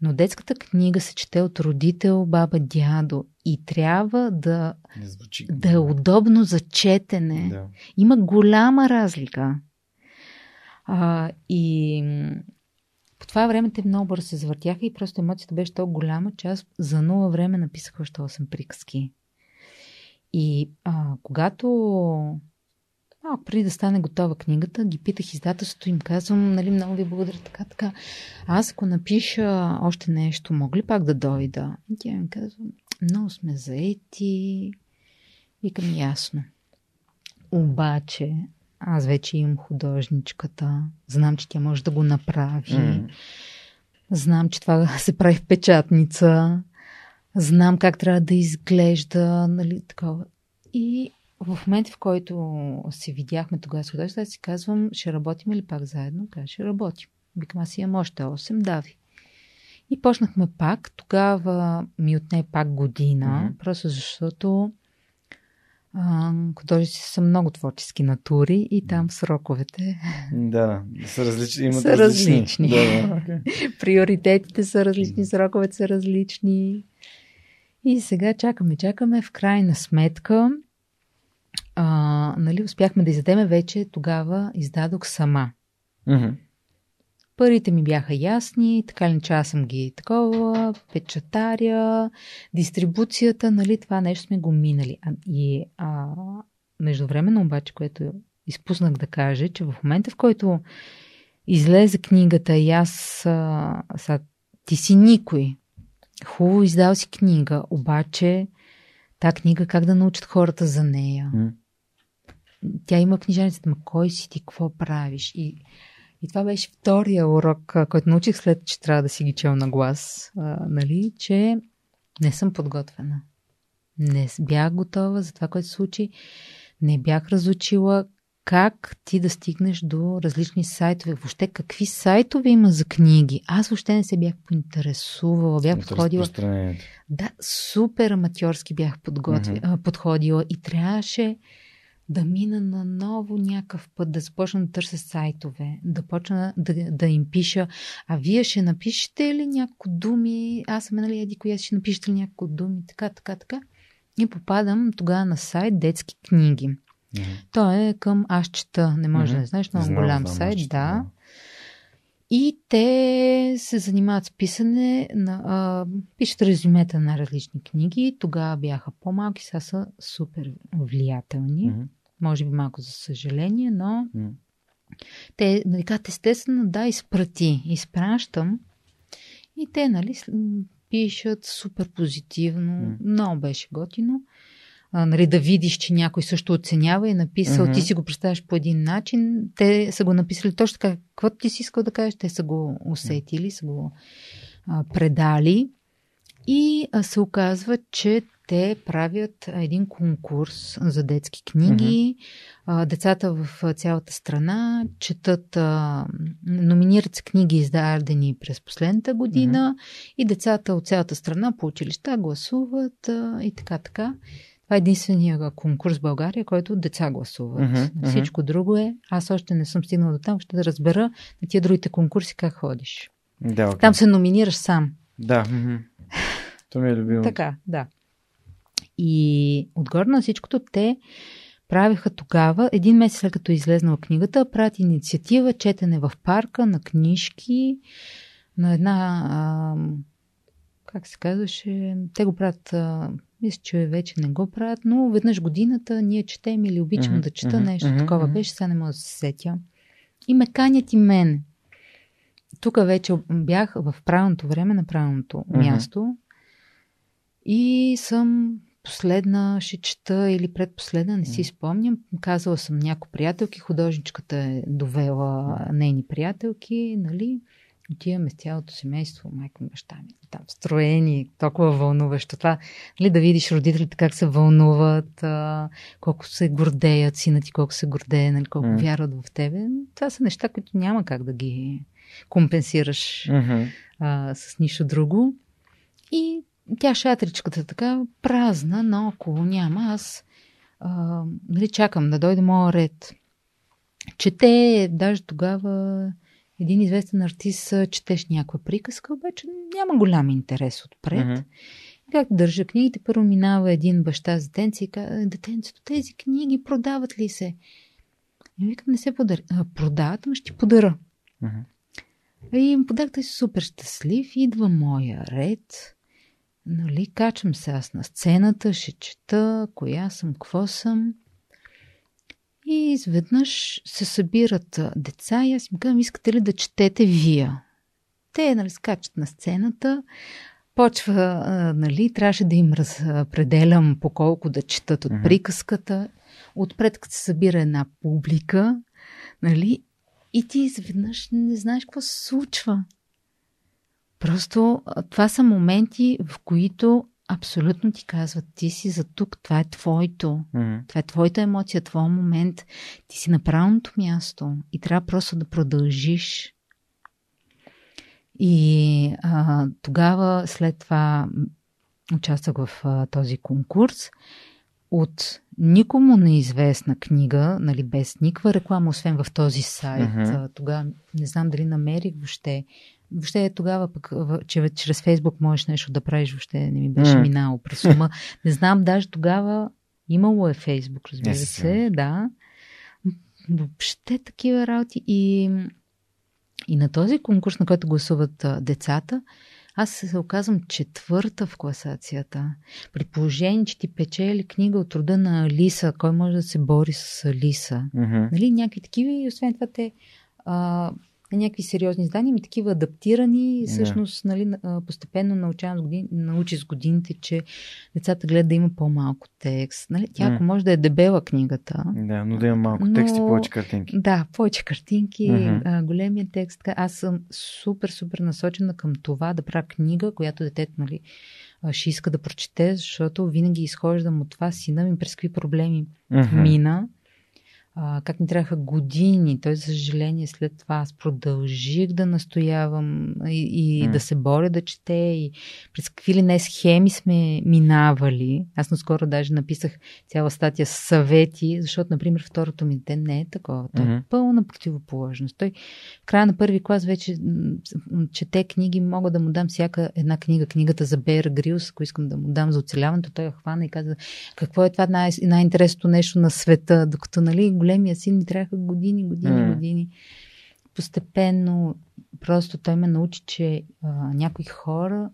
Но детската книга се чете от родител, баба, дядо и трябва да, звучи... да е удобно за четене. Да. Има голяма разлика. А, и по това време те много бързо се завъртяха и просто емоцията беше толкова голяма, че аз за нула време написах още 8 приказки. И а, когато малко преди да стане готова книгата, ги питах издателството им казвам, нали, много ви благодаря, така, така. Аз ако напиша още нещо, мога ли пак да дойда? И тя ми казва, много сме заети. Викам ясно. Обаче, аз вече имам художничката, знам, че тя може да го направи, mm. знам, че това <laughs> се прави в печатница, знам как трябва да изглежда, нали, такова. И в момента, в който се видяхме тогава с художеството, си казвам, ще работим ли пак заедно? Каза, ще работим. Викам, аз имам още 8, дави. И почнахме пак. Тогава ми отне пак година, mm-hmm. просто защото художници са много творчески натури и там сроковете да, са различни. Имат са различни. различни. Да, да. <laughs> Okay. Приоритетите са различни, сроковете са различни. И сега чакаме, чакаме. В крайна сметка, а, нали, успяхме да издадеме вече, тогава издадох сама. Mm-hmm. Парите ми бяха ясни, така ли че аз съм ги такова, печатаря, дистрибуцията, нали, това нещо сме го минали. А, и а, междувременно обаче, което изпуснах да кажа, че в момента, в който излезе книгата и аз, а, са, ти си никой, хубаво издал си книга, обаче та книга как да научат хората за нея. Mm. Тя има книжаницата, ма кой си ти, какво правиш? И и това беше втория урок, който научих след, че трябва да си ги чел на глас, а, нали, че не съм подготвена. Не бях готова за това, което се случи. Не бях разучила как ти да стигнеш до различни сайтове. Въобще какви сайтове има за книги. Аз въобще не се бях поинтересувала. Бях подходила. Да, супер аматьорски бях подготви... mm-hmm. подходила и трябваше да мина на ново някакъв път, да започна да търся сайтове, да почна да, да им пиша, а вие ще напишете ли някакво думи, аз съм нали еди коя ще напишете ли някакво думи, така, така, така. И попадам тогава на сайт детски книги. Mm-hmm. Той е към Аз чета, не може mm-hmm. да не знаеш, много голям знам, сайт, да. И те се занимават с писане, на, а, пишат резюмета на различни книги. Тогава бяха по-малки, сега са супер влиятелни. Mm-hmm. Може би малко за съжаление, но mm. те, нали, казват, естествено, да, изпрати. Изпращам. И те, нали, пишат супер позитивно. Mm. Много беше готино. А, нали, да видиш, че някой също оценява и е написал, mm-hmm. ти си го представяш по един начин. Те са го написали точно така, каквото ти си искал да кажеш, те са го усетили, са го а, предали. И а, се оказва, че те правят един конкурс за детски книги. Mm-hmm. Децата в цялата страна четат, номинират се книги, издадени през последната година mm-hmm. и децата от цялата страна по училища гласуват и така, така. Това е единствения конкурс в България, който деца гласуват. Mm-hmm. Всичко друго е. Аз още не съм стигнала до там, ще да разбера на тия другите конкурси как ходиш. Да, okay. Там се номинираш сам. Да. Mm-hmm. То ми е любимо. Така, да. И отгоре на всичкото те правиха тогава, един месец след като е излезнала книгата, правят инициатива четене в парка на книжки, на една, а, как се казваше, те го правят, а, мисля, че вече не го правят, но веднъж годината ние четем или обичам mm-hmm, да чета mm-hmm, нещо mm-hmm, такова беше, сега не мога да се сетя. И ме канят и мен. Тук вече бях в правилното време на правилното mm-hmm. място и съм последна ще чета или предпоследна, не си спомням. Казала съм някои приятелки, художничката е довела нейни приятелки, нали? Отиваме с цялото семейство, майка ми, баща ми, там строени, толкова вълнуващо. Това, нали, да видиш родителите как се вълнуват, а, колко се гордеят, сина ти колко се гордее, нали, колко mm. вярват в тебе. Това са неща, които няма как да ги компенсираш mm-hmm. а, с нищо друго. И тя шатричката така празна, наоколо няма. Аз а, нали, чакам да дойде моя ред. Чете, даже тогава един известен артист четеш някаква приказка, обаче няма голям интерес отпред. Mm-hmm. Как държа книгите, първо минава един баща за детенце и казва, детенцето, тези книги продават ли се? И викам, не се подаря. Продават, но ще ти подаря. Mm-hmm. И им подарах, той си супер щастлив. Идва моя ред. Нали, качвам се аз на сцената, ще чета, коя съм, какво съм. И изведнъж се събират деца и аз им казвам, искате ли да четете вие? Те, нали, скачат на сцената, почва, нали, трябваше да им разпределям по колко да четат от приказката. Отпред, като се събира една публика, нали, и ти изведнъж не знаеш какво се случва. Просто това са моменти, в които абсолютно ти казват, ти си за тук, това е твоето. Mm-hmm. Това е твоята емоция, твой момент. Ти си на правилното място и трябва просто да продължиш. И а, тогава, след това, участвах в а, този конкурс от никому неизвестна книга, нали, без никаква реклама, освен в този сайт. Mm-hmm. Тогава не знам дали намерих въобще въобще тогава пък, че чрез Фейсбук можеш нещо да правиш, въобще не ми беше mm. минало през ума. Не знам, даже тогава имало е Фейсбук, разбира yes, се, да. Въобще такива работи. И, и на този конкурс, на който гласуват а, децата, аз се оказвам четвърта в класацията. При положение, че ти печели книга от рода на Алиса, кой може да се бори с Алиса. Mm-hmm. Нали, някакви такива и освен това те а, някакви сериозни издания, ми такива адаптирани. Yeah. Всъщност, нали, постепенно научавам с години, научи с годините, че децата гледат да има по-малко текст. Нали? Тя, ако може да е дебела книгата. Да, но да има малко но... текст и повече картинки. Да, повече картинки, uh-huh. големия текст. Аз съм супер, супер насочена към това да правя книга, която детето, нали, ще иска да прочете, защото винаги изхождам от това сина ми през какви проблеми uh-huh. мина а, как ми трябваха години. Той, за съжаление, след това аз продължих да настоявам и, и mm. да се боря да чете и през какви ли не схеми сме минавали. Аз наскоро даже написах цяла статия с съвети, защото, например, второто ми дете не е такова. Той mm-hmm. е пълна противоположност. Той в края на първи клас вече чете книги, мога да му дам всяка една книга, книгата за Бер Грилс, ако искам да му дам за оцеляването, той я хвана и каза какво е това най- най-интересното нещо на света, докато, нали, големия син ми трябваха години, години, mm. години. Постепенно просто той ме научи, че а, някои хора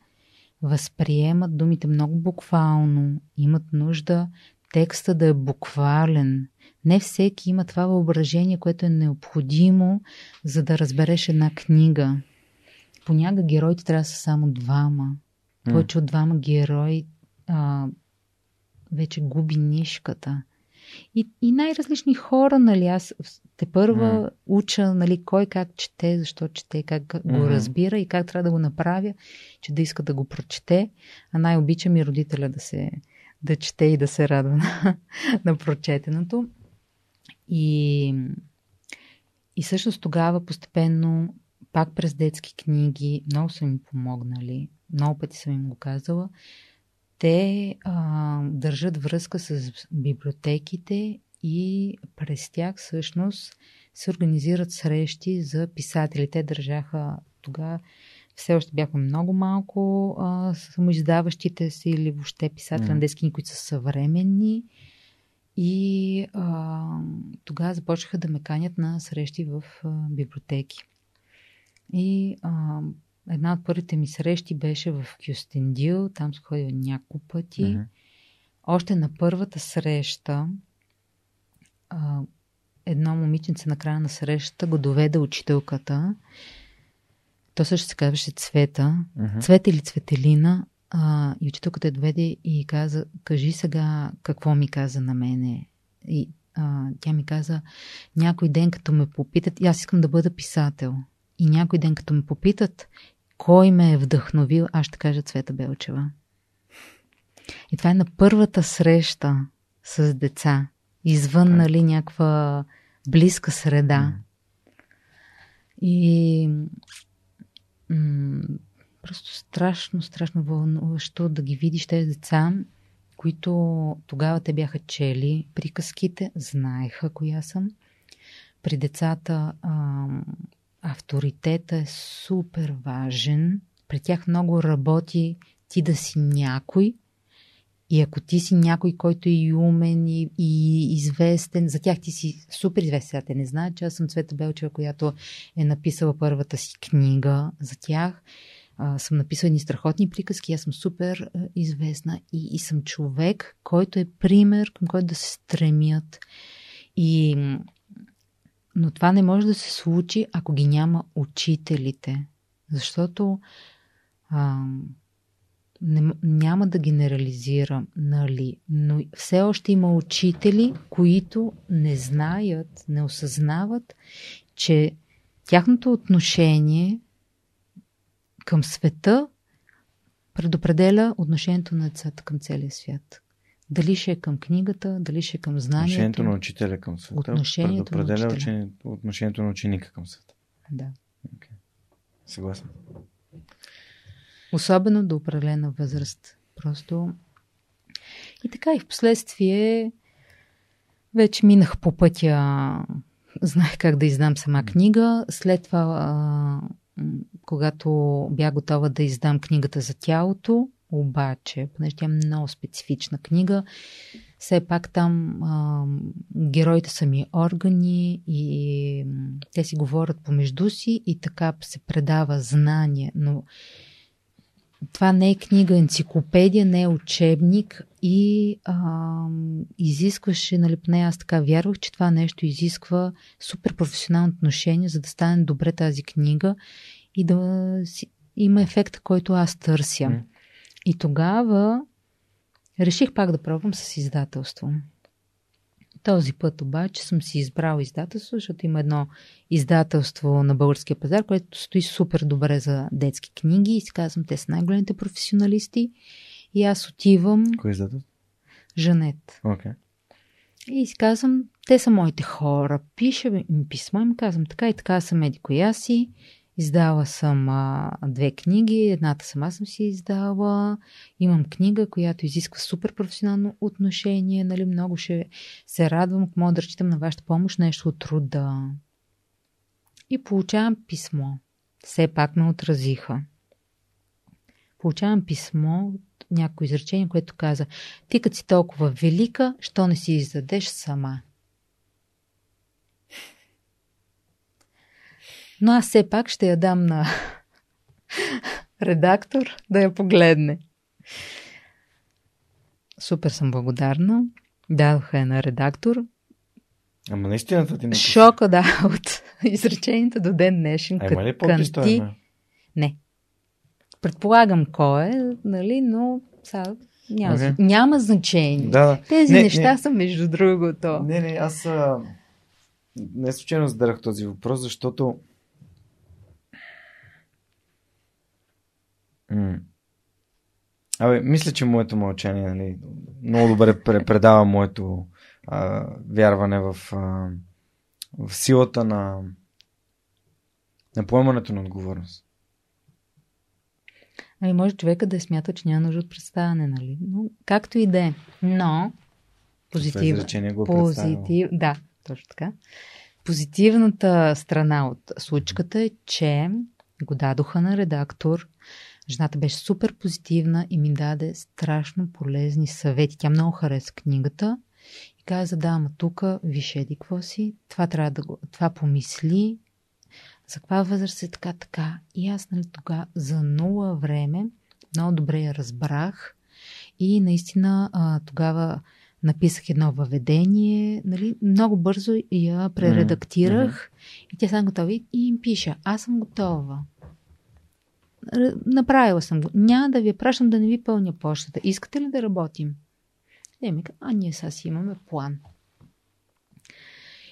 възприемат думите много буквално, имат нужда текста да е буквален. Не всеки има това въображение, което е необходимо, за да разбереш една книга. Понякога героите трябва да са само двама. Повече от двама герои а, вече губи нишката. И, и най-различни хора, нали, аз те първа mm. уча, нали, кой как чете, защо чете, как го разбира и как трябва да го направя, че да иска да го прочете. А най-обичам и родителя да се да чете и да се радва <laughs> на, на прочетеното. И, и всъщност тогава постепенно, пак през детски книги, много са ми помогнали, много пъти съм им го казала, те а, държат връзка с библиотеките и през тях всъщност се организират срещи за писатели. Те държаха тогава все още бяхме много малко а, самоиздаващите си или въобще писатели mm. на детски които са съвременни. И а, тогава започнаха да ме канят на срещи в а, библиотеки. И а, една от първите ми срещи беше в Кюстендил. Там сходил няколко пъти. Mm-hmm. Още на първата среща а, едно момиченце на края на срещата го доведе учителката. То също се казваше Цвета. Uh-huh. Цвета или Цветелина. А, и учителката я доведе и каза, кажи сега какво ми каза на мене. И а, тя ми каза, някой ден като ме попитат, аз искам да бъда писател. И някой ден като ме попитат, кой ме е вдъхновил, аз ще кажа Цвета Белчева. И това е на първата среща с деца извън okay. нали, някаква близка среда. И м- просто страшно, страшно вълнуващо да ги видиш тези деца, които тогава те бяха чели приказките, знаеха коя съм. При децата а, авторитета е супер важен. При тях много работи ти да си някой, и ако ти си някой, който е и умен и, и известен, за тях ти си супер известен. Те не знаят, че аз съм Цвета Белчева, която е написала първата си книга за тях. А, съм написала едни страхотни приказки, аз съм супер известна и, и съм човек, който е пример, към който да се стремят. И, но това не може да се случи, ако ги няма учителите. Защото а, не, няма да генерализирам, нали, но все още има учители, които не знаят, не осъзнават, че тяхното отношение към света предопределя отношението на децата към целия свят. Дали ще е към книгата, дали ще е към знанието. Отношението на учителя към света отношението предопределя на учителя. отношението на ученика към света. Да. Okay. Съгласен. Особено до определена възраст. Просто. И така и в последствие вече минах по пътя, знаех как да издам сама книга. След това, когато бях готова да издам книгата за тялото, обаче, понеже тя е много специфична книга, все пак там а, героите са ми органи и те си говорят помежду си и така се предава знание, но това не е книга, енциклопедия, не е учебник и а, изискваше, нали, поне аз така вярвах, че това нещо изисква супер професионално отношение, за да стане добре тази книга и да си, има ефекта, който аз търся. Mm. И тогава реших пак да пробвам с издателство. Този път обаче съм си избрал издателство, защото има едно издателство на българския пазар, което стои супер добре за детски книги и си казвам, те са най-големите професионалисти. И аз отивам... Кой е издателство? Жанет. Okay. И си казвам, те са моите хора. Пиша ми писма и ми казвам, така и така съм еди коя си. Издала съм а, две книги, едната сама съм си издала. Имам книга, която изисква супер професионално отношение. Нали, много ще се радвам, ако мога да разчитам на вашата помощ, нещо от труда. И получавам писмо. Все пак ме отразиха. Получавам писмо от някои изречение, което каза Ти като си толкова велика, що не си издадеш сама? Но аз все пак ще я дам на <laughs> редактор да я погледне. Супер съм благодарна. Дадоха я на редактор. Ама наистина ти не Шока, да, <laughs> от изречението до ден днешен. А има ли подпис ти... Не. Предполагам кой е, нали, но сега няма, okay. няма значение. Да, да. Тези не, неща не, са между другото. Не, не, аз а... не случайно зададах този въпрос, защото Абе, мисля, че моето мълчание нали, много добре предава моето а, вярване в, а, в силата на, на поемането на отговорност. Ами може човека да е смята, че няма нужда от представяне, нали? Но, както и да е. Но, позитив... го позитив... Да, точно така. Позитивната страна от случката е, че го дадоха на редактор, Жената беше супер позитивна и ми даде страшно полезни съвети. Тя много хареса книгата И каза, да, ама тук, виж еди какво си, това трябва да го, това помисли, за каква възраст е така, така. И аз, нали, тогава за нула време много добре я разбрах и наистина а, тогава написах едно въведение, нали, много бързо я прередактирах mm-hmm. и тя съм готова и им пиша, аз съм готова. Направила съм го. Няма да ви пращам да не ви пълня почтата. Искате ли да работим? Те ми а ние сега си имаме план.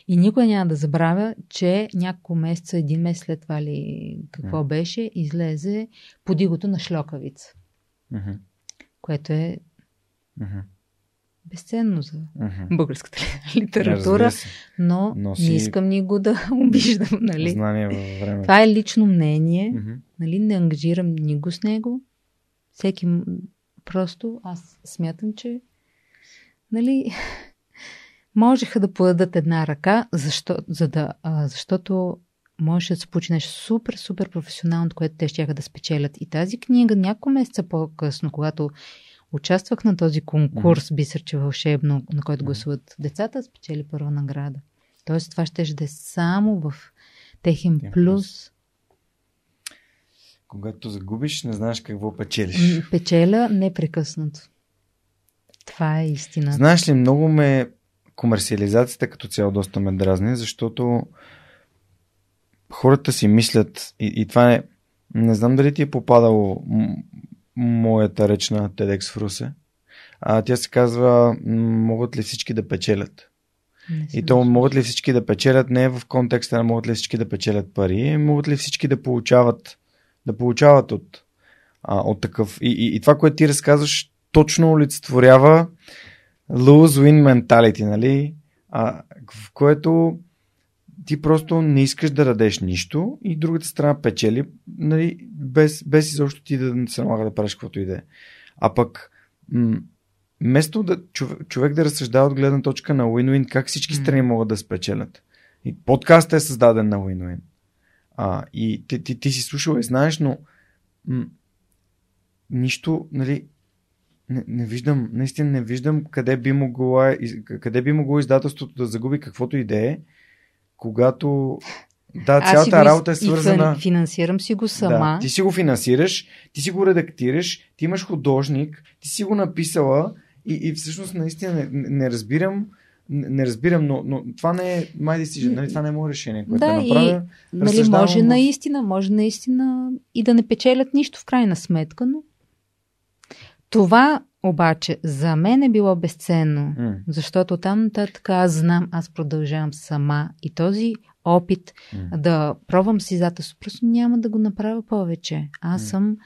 И никой няма да забравя, че няколко месеца, един месец след това ли какво mm. беше, излезе подигото на шлокавица. Mm-hmm. Което е mm-hmm. Безценно за mm-hmm. българската <laughs> литература, но Носи... не искам ни го да <laughs> обиждам. Нали? Знание във време. Това е лично мнение. Mm-hmm. Нали? Не ангажирам ни го с него. Всеки просто аз смятам, че нали, <laughs> можеха да подадат една ръка, защо, за да, а, защото можеше да се получи нещо супер, супер професионално, което те ще да спечелят. И тази книга няколко месеца по-късно, когато участвах на този конкурс mm-hmm. Бисърче вълшебно, на който гласуват децата, спечели първа награда. Тоест това ще да е само в техен плюс. Когато загубиш, не знаеш какво печелиш. Печеля непрекъснато. Това е истина. Знаеш ли, много ме комерциализацията като цяло доста ме дразни, защото хората си мислят и, и това е не знам дали ти е попадало моята реч на TEDx в Русе. А, тя се казва могат ли всички да печелят? И то могат ли всички да печелят не е в контекста на могат ли всички да печелят пари, могат ли всички да получават да получават от, а, от такъв. И, и, и това, което ти разказваш, точно олицетворява lose-win mentality, нали? А, в което ти просто не искаш да дадеш нищо и другата страна печели, нали, без, без изобщо ти да се налага да правиш каквото и да е. А пък, м- вместо да, човек, човек да разсъждава от гледна точка на win-win, как всички страни могат да спечелят. И подкастът е създаден на win-win. А, и ти, ти, ти си слушал и знаеш, но м- нищо, нали, не, не виждам, наистина не виждам къде би могло, къде би могло издателството да загуби каквото и да е, когато да, цялата Аз работа е свързана. И финансирам си го сама. Да, ти си го финансираш, ти си го редактираш, ти имаш художник, ти си го написала и, и всъщност наистина не, не разбирам не разбирам, но, но това не е my decision, нали? това не е мое решение, което да, да направя. И, нали, може наистина, може наистина и да не печелят нищо в крайна сметка, но това обаче за мен е било безценно, mm. защото там нататък аз знам, аз продължавам сама и този опит mm. да пробвам си издателство, просто няма да го направя повече. Аз mm. съм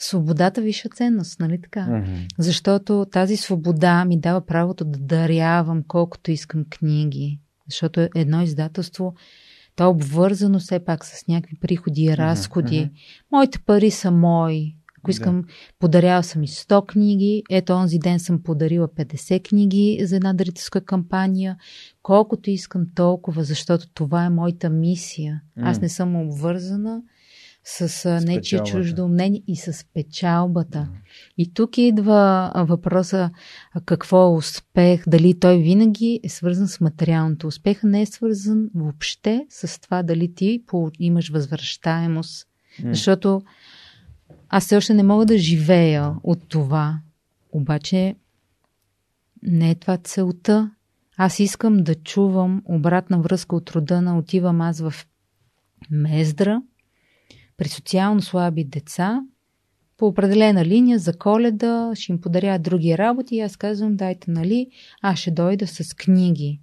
свободата висша ценност, нали така? Mm-hmm. Защото тази свобода ми дава правото да дарявам колкото искам книги. Защото едно издателство, то е обвързано все пак с някакви приходи и разходи. Mm-hmm. Моите пари са мои. Ако искам, да. подарява съм и 100 книги. Ето, онзи ден съм подарила 50 книги за една дарителска кампания. Колкото искам толкова, защото това е моята мисия. Mm. Аз не съм обвързана с, с нечие чуждо мнение и с печалбата. Mm. И тук идва въпроса какво е успех, дали той винаги е свързан с материалното. Успеха не е свързан въобще с това дали ти имаш възвръщаемост. Mm. Защото аз все още не мога да живея от това. Обаче не е това целта. Аз искам да чувам обратна връзка от рода на отивам аз в Мездра при социално слаби деца по определена линия за коледа, ще им подаря други работи и аз казвам, дайте, нали, аз ще дойда с книги.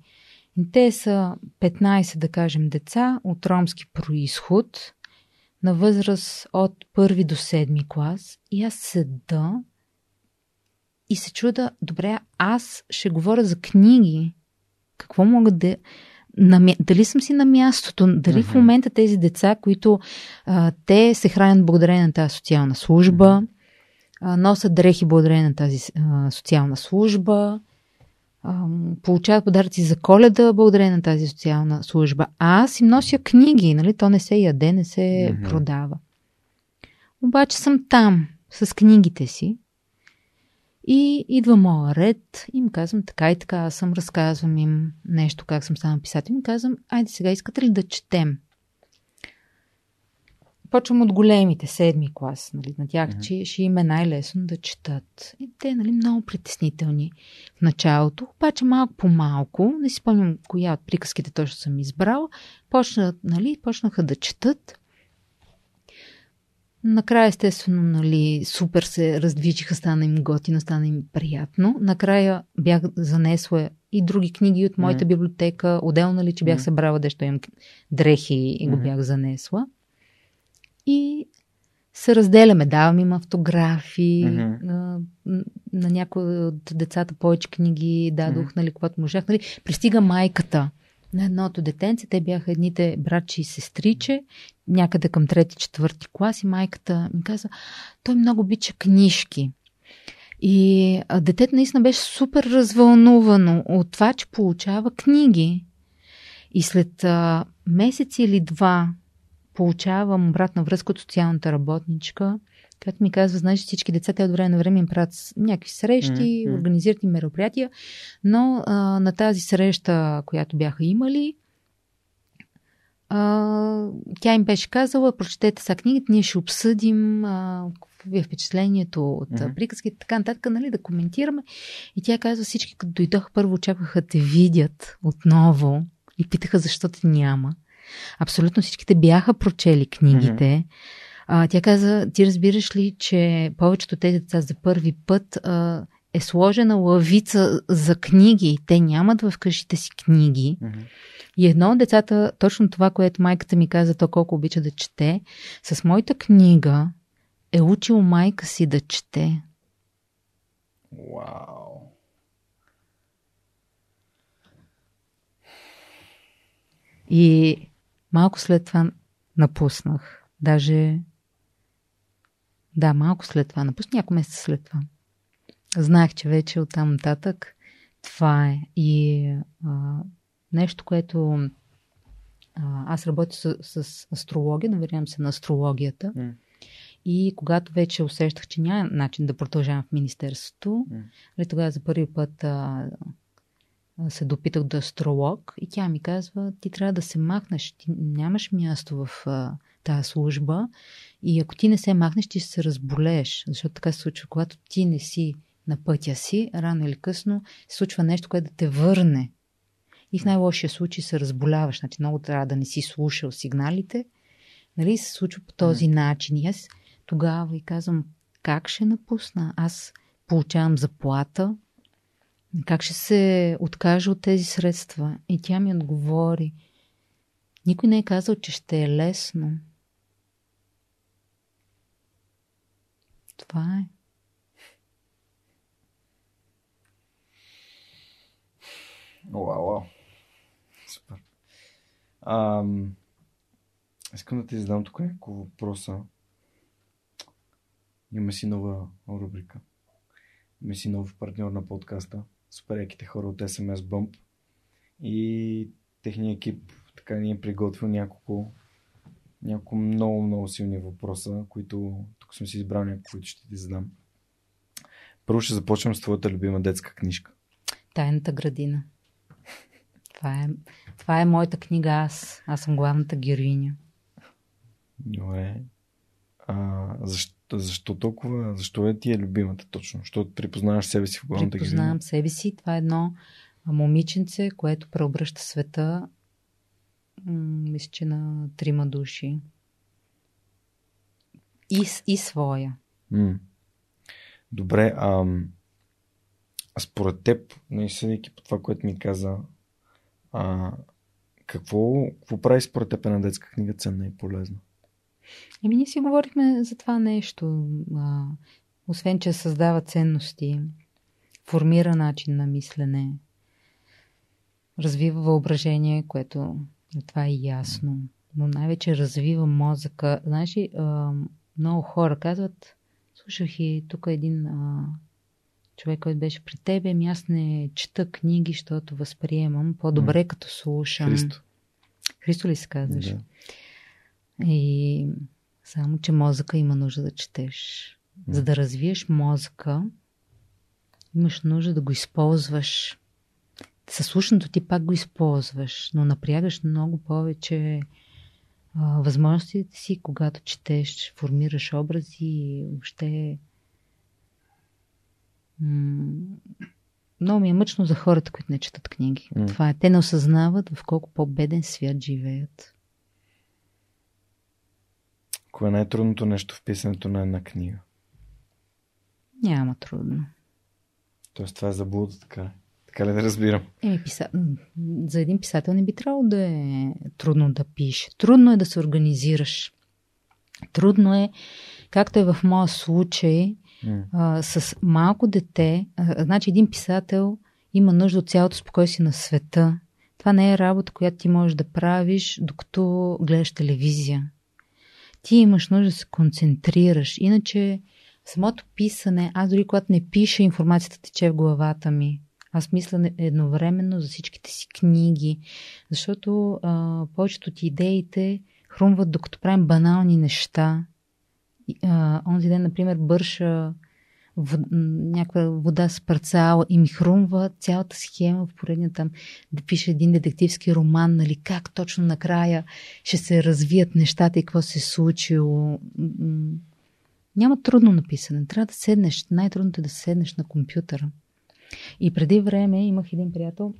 Те са 15, да кажем, деца от ромски происход, на възраст от първи до седми клас и аз седа и се чуда, добре, аз ще говоря за книги. Какво мога да... На, дали съм си на мястото? Дали uh-huh. в момента тези деца, които а, те се хранят благодарение на тази социална служба, uh-huh. а, носят дрехи благодарение на тази а, социална служба, получават подаръци за коледа благодарение на тази социална служба. А аз им нося книги, нали? То не се яде, не се mm-hmm. продава. Обаче съм там с книгите си И идва моя ред и им казвам така и така, аз съм, разказвам им нещо, как съм станал писател. Им казвам, айде сега, искате ли да четем? Почвам от големите, седми клас. Нали, на тях, mm-hmm. че ще им е най-лесно да четат. И те, нали, много притеснителни в началото, обаче малко по малко, не си спомням коя от приказките точно съм избрал, почна, нали, почнаха да четат. Накрая, естествено, нали, супер се раздвижиха, стана им готино, стана им приятно. Накрая бях занесла и други книги от моята mm-hmm. библиотека. Отделно ли, нали, че бях събрала дещо имам дрехи и го mm-hmm. бях занесла и се разделяме. Давам им автографи. Mm-hmm. На, на някои от децата повече книги дадох, mm-hmm. нали, когато можах. Нали. Пристига майката на едното детенце. Те бяха едните братчи и сестриче, някъде към трети-четвърти клас и майката ми каза, той много обича книжки. И детето наистина беше супер развълнувано от това, че получава книги. И след а, месец или два получавам обратна връзка от социалната работничка, която ми казва, знаеш, всички деца, те от време на време им правят някакви срещи, mm-hmm. организират им мероприятия, но а, на тази среща, която бяха имали, а, тя им беше казала, прочетете са книгите, ние ще обсъдим а, ви е впечатлението от mm-hmm. приказките, така нататък, нали, да коментираме. И тя казва, всички като дойдоха, първо очакваха те видят отново и питаха защо те няма. Абсолютно всичките бяха прочели книгите. Mm-hmm. А, тя каза, ти разбираш ли, че повечето тези деца за първи път а, е сложена лавица за книги. Те нямат в къщите си книги. Mm-hmm. И едно от децата, точно това, което майката ми каза, то колко обича да чете, с моята книга е учил майка си да чете. Вау! И Малко след това напуснах. Даже, да, малко след това напуснах, няколко месеца след това. Знаех, че вече оттам нататък това е. И а, нещо, което а, аз работя с, с астрология, доверявам се на астрологията. Mm. И когато вече усещах, че няма начин да продължавам в Министерството, mm. тогава за първи път а, се допитах до астролог и тя ми казва, ти трябва да се махнеш, ти нямаш място в а, тази служба и ако ти не се махнеш, ти ще се разболееш, защото така се случва, когато ти не си на пътя си, рано или късно се случва нещо, което да те върне. И в най-лошия случай се разболяваш. Значи много трябва да не си слушал сигналите. Нали се случва по този начин. И аз тогава и казвам, как ще напусна? Аз получавам заплата, как ще се откаже от тези средства? И тя ми отговори. Никой не е казал, че ще е лесно. Това е. Вау, вау. Супер. Ам, искам да ти задам тук няколко въпроса. Имаме си нова рубрика. Имаме си нов партньор на подкаста супер хора от SMS Bump и техният екип така ни е приготвил няколко няколко много, много силни въпроса, които тук сме си избрали няколко, които ще ти задам. Първо ще започнем с твоята любима детска книжка. Тайната градина. Това е, това е моята книга аз. Аз съм главната героиня. Добре. А, защо, защо толкова, защо е ти е любимата точно? Защото припознаваш себе си в главната героиня? Припознавам себе си. Това е едно момиченце, което преобръща света мисля, че на трима души. И, и своя. М. Добре, а, според теб, не съдейки по това, което ми каза, а, какво, какво прави според теб една детска книга ценна и полезна? Еми, ние си говорихме за това нещо. А, освен, че създава ценности, формира начин на мислене, развива въображение, което това е ясно, но най-вече развива мозъка. Знаеш ли, много хора казват, слушах и тук един а, човек, който беше при тебе, ами аз не чета книги, защото възприемам по-добре, като слушам. Христо. Христо ли се казваш? Да. И само, че мозъка има нужда да четеш. За да развиеш мозъка, имаш нужда да го използваш. Със слушането ти пак го използваш, но напрягаш много повече а, възможностите си, когато четеш, формираш образи и въобще м- много ми е мъчно за хората, които не четат книги. Mm. Това е. Те не осъзнават в колко по-беден свят живеят. Кое е най-трудното нещо в писането на една книга? Няма трудно. Тоест това е заблуда, така Така ли да разбирам? Еми, писа... за един писател не би трябвало да е трудно да пише. Трудно е да се организираш. Трудно е, както е в моя случай, mm. а, с малко дете. А, значи един писател има нужда от цялото спокойствие на света. Това не е работа, която ти можеш да правиш, докато гледаш телевизия. Ти имаш нужда да се концентрираш. Иначе самото писане, аз дори когато не пиша, информацията тече в главата ми. Аз мисля едновременно за всичките си книги, защото а, повечето от идеите хрумват докато правим банални неща. А, онзи ден, например, бърша някаква вода с парцала и ми хрумва цялата схема в поредния там да пише един детективски роман, нали, как точно накрая ще се развият нещата и какво се е случило. Няма трудно написане. Трябва да седнеш. Най-трудното е да седнеш на компютъра. И преди време имах един приятел,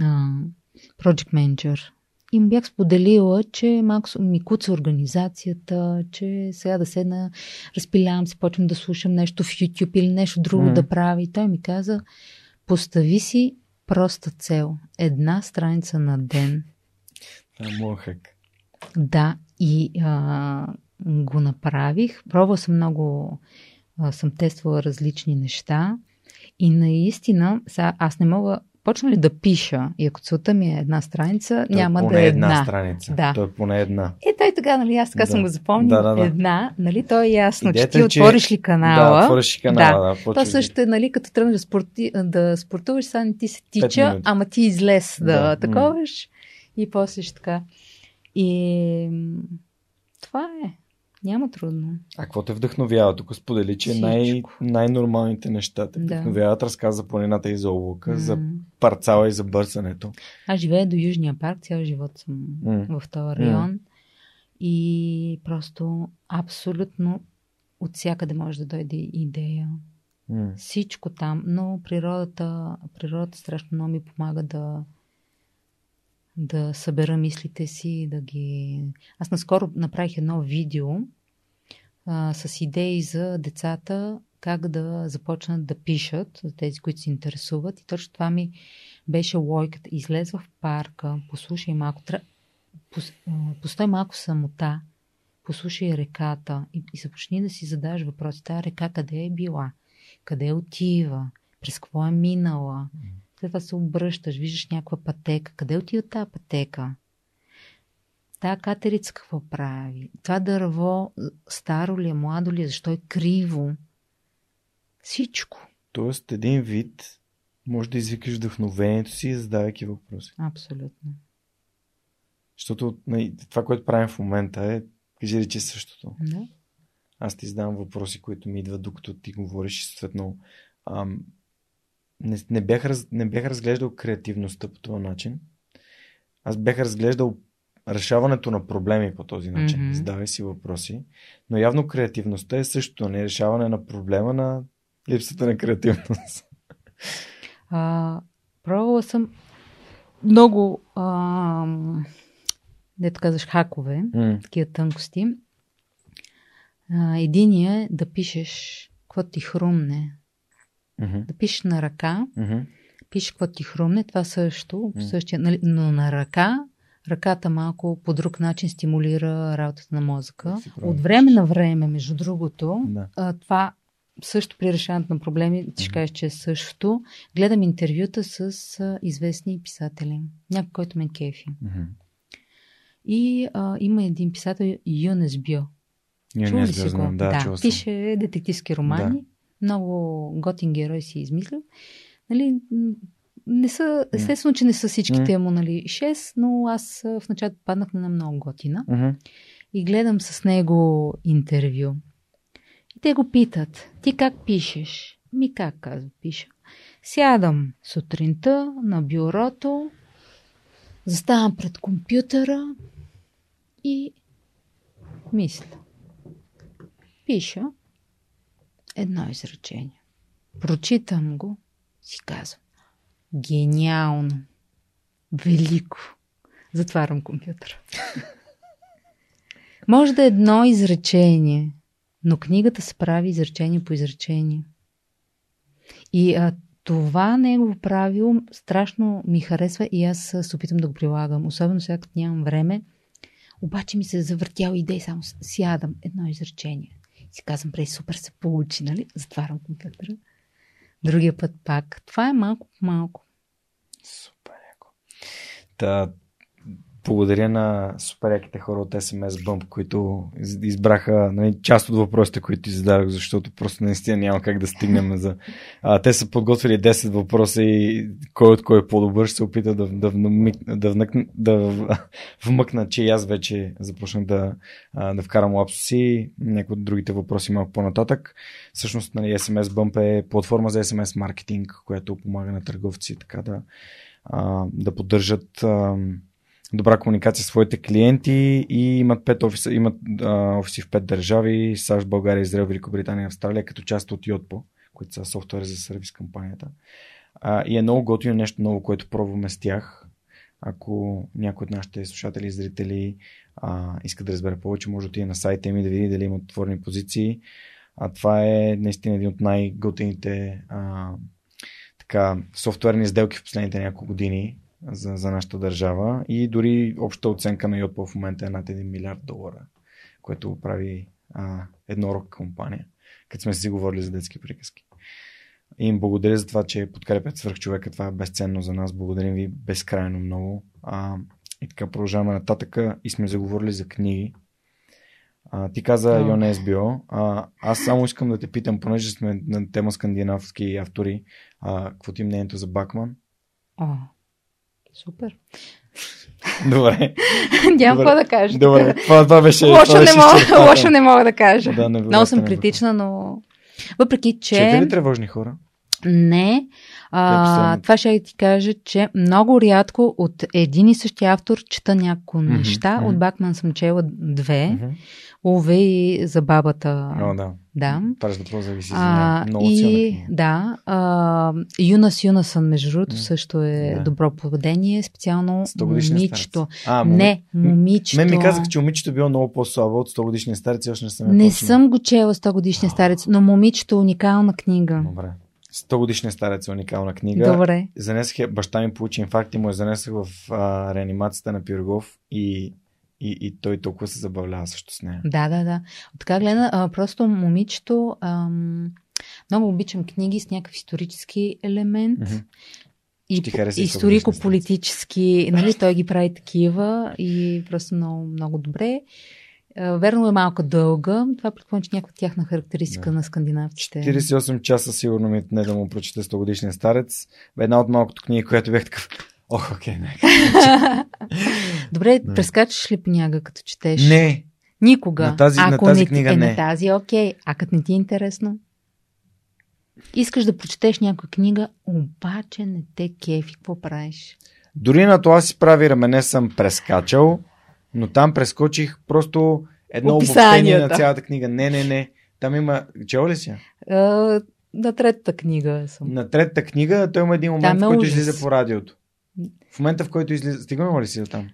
а, project manager, и му бях споделила, че малко ми куца организацията, че сега да седна, разпилявам се, почвам да слушам нещо в YouTube или нещо друго mm. да прави. Той ми каза, постави си проста цел. Една страница на ден. Това е мохък. Да, и а, го направих. Пробвала съм много, а, съм тествала различни неща. И наистина, сега аз не мога, почна ли да пиша и ако целта ми е една страница, Той няма е да е една. една страница. Да. Той е поне една. Е, той така, нали, аз така да. съм го запомнил. Да, да, да. Една, нали, то е ясно, Идеята че ти е, отвориш ли канала. Да, отвориш ли канала, да. да то също е, нали, като тръгнеш да, спорти, да спортуваш, сега не ти се тича, ама ти излез да, да таковаш и после ще така. И това е. Няма трудно. А какво те вдъхновява? Тук сподели, че най- най-нормалните неща те вдъхновяват. Да. Разказа за планината и за облака, mm. за парцала и за бърсането. Аз живея до Южния парк, цял живот съм mm. в този район. Mm. И просто абсолютно от всякъде може да дойде идея. Mm. Всичко там, но природата, природата страшно много ми помага да, да събера мислите си, да ги... Аз наскоро направих едно видео а, с идеи за децата как да започнат да пишат, за тези, които се интересуват. И точно това ми беше лойката. Излез в парка, послушай малко, тра... пос... постой малко самота, послушай реката и, и започни да си задаваш въпроси. Тая река къде е била? Къде отива? През какво е минала? След това се обръщаш, виждаш някаква пътека. Къде отива тази пътека? Та катерица какво прави? Това дърво старо ли е, младо ли е, защо е криво? Всичко. Тоест, един вид може да извикаш вдъхновението си, задавайки въпроси. Абсолютно. Защото нали, това, което правим в момента е, кажи речи същото. Да. Аз ти задавам въпроси, които ми идват, докато ти говориш, съответно. Ам, не, не, бях раз, не бях разглеждал креативността по този начин. Аз бях разглеждал решаването на проблеми по този начин. Mm-hmm. Задавай си въпроси. Но явно креативността е същото, не решаване на проблема на липсата на креативност. А, пробвала съм много, а, дето казаш, хакове, mm. такива тънкости. А, единия е да пишеш какво ти хрумне. Mm-hmm. Да пишеш на ръка, mm-hmm. пишеш какво ти хрумне, това също, mm. същия, нали, но на ръка ръката малко по друг начин стимулира работата на мозъка. От време на време, между другото, да. а, това също при решаването на проблеми, ти ще кажеш, че е същото. Гледам интервюта с а, известни писатели. Някой, който ме кефи. Mm-hmm. И а, има един писател, Юнес Био. Юнес Био, знам, да, да пише детективски романи. Да. Много готин герой си измислил. Нали, не са, естествено, че не са всичките му, нали, 6, но аз в началото паднах на много готина. Mm-hmm. И гледам с него интервю. И те го питат, ти как пишеш? Ми как казва, пиша. Сядам сутринта на бюрото, заставам пред компютъра и мисля. Пиша едно изречение. Прочитам го, си казвам. Гениално. Велико. Затварям компютъра. Може да е едно изречение, но книгата се прави изречение по изречение. И а, това негово правило страшно ми харесва и аз се опитам да го прилагам. Особено сега, като нямам време. Обаче ми се е завъртял идеи, само сядам едно изречение. Си казвам, прей, супер се получи, нали? Затварям компютъра. Другия път пак. Това е малко по малко. Супер яко. Та, благодаря на суперяките хора от SMS Bump, които избраха нали, част от въпросите, които ти зададох, защото просто наистина няма как да стигнем за... А, те са подготвили 10 въпроса и кой от кой е по-добър ще се опита да, да, да, вмъкна, да <laughs> вмъкна, че и аз вече започнах да, да вкарам лапсуси. Някои от другите въпроси малко по-нататък. Всъщност нали, SMS Bump е платформа за SMS маркетинг, която помага на търговци така да, да поддържат добра комуникация с своите клиенти и имат пет офиса, имат а, офиси в пет държави, САЩ, България, Израел, Великобритания, Австралия, като част от Yotpo, които са софтуер за сервис компанията. А, и е много готино нещо ново, което пробваме с тях. Ако някой от нашите слушатели и зрители а, иска да разбере повече, може да отиде на сайта ми да види дали има отворени позиции. А това е наистина един от най-готините а, така, софтуерни сделки в последните няколко години за, за нашата държава и дори общата оценка на Yotpo в момента е над 1 милиард долара, което прави а, еднорог компания, като сме си говорили за детски приказки. И им благодаря за това, че подкрепят свърх човека. Това е безценно за нас. Благодарим ви безкрайно много. А, и така продължаваме нататъка и сме заговорили за книги. А, ти каза oh. Йона СБО. А, аз само искам да те питам, понеже сме на тема скандинавски автори, а, какво ти е мнението за Бакман? Oh. Супер. Добре. <laughs> Нямам какво да кажа. Добре, това, това беше. Лошо, това беше не мога, лошо не мога да кажа. Да, не Много съм критична, но. Въпреки, че. Чете ли тревожни хора? Не. А, това ще ти кажа, че много рядко от един и същи автор чета някои mm-hmm, неща. Mm-hmm. От Бакман съм чела две. Mm-hmm. Ове и за бабата. О, да. Да. През да зависи за много и, да. А, Юнас Юнасън, между другото, mm. също е да. добро поведение. Специално момичето. А, мом... Не, момичето. Мен ми казах, че момичето е било много по-слабо от 100 годишния старец. Още не съм Не съм го чела 100 годишния старец, но момичето е уникална книга. Добре. 100 годишния старец е уникална книга. Добре. Занесах, баща ми получи инфаркт и му я занесах в а, реанимацията на Пирогов и и, и той толкова се забавлява също с нея. Да, да, да. От така гледна, а, просто момичето, ам, много обичам книги с някакъв исторически елемент. Mm-hmm. И историко-политически, нали, той ги прави такива и просто много, много добре. Верно е малко дълга. Това предполагам, че някаква тяхна характеристика да. на скандинавците. 48 часа сигурно ми не да му прочета 100 годишния старец. Една от малкото книги, която бях такъв Ох, окей, okay, <laughs> Добре, не. прескачаш ли поняга, като четеш? Не. Никога. На тази, Ако на тази не, книга е, не. На тази, окей. А като не ти е интересно? Искаш да прочетеш някоя книга, обаче не те кефи. Какво правиш? Дори на това си прави рамене съм прескачал, но там прескочих просто едно обобщение на цялата книга. Не, не, не. Там има... Чел ли си? Uh, на третата книга съм. На третата книга той има един момент, в който излиза по радиото. В момента, в който излиза... Стигаме ли си до там?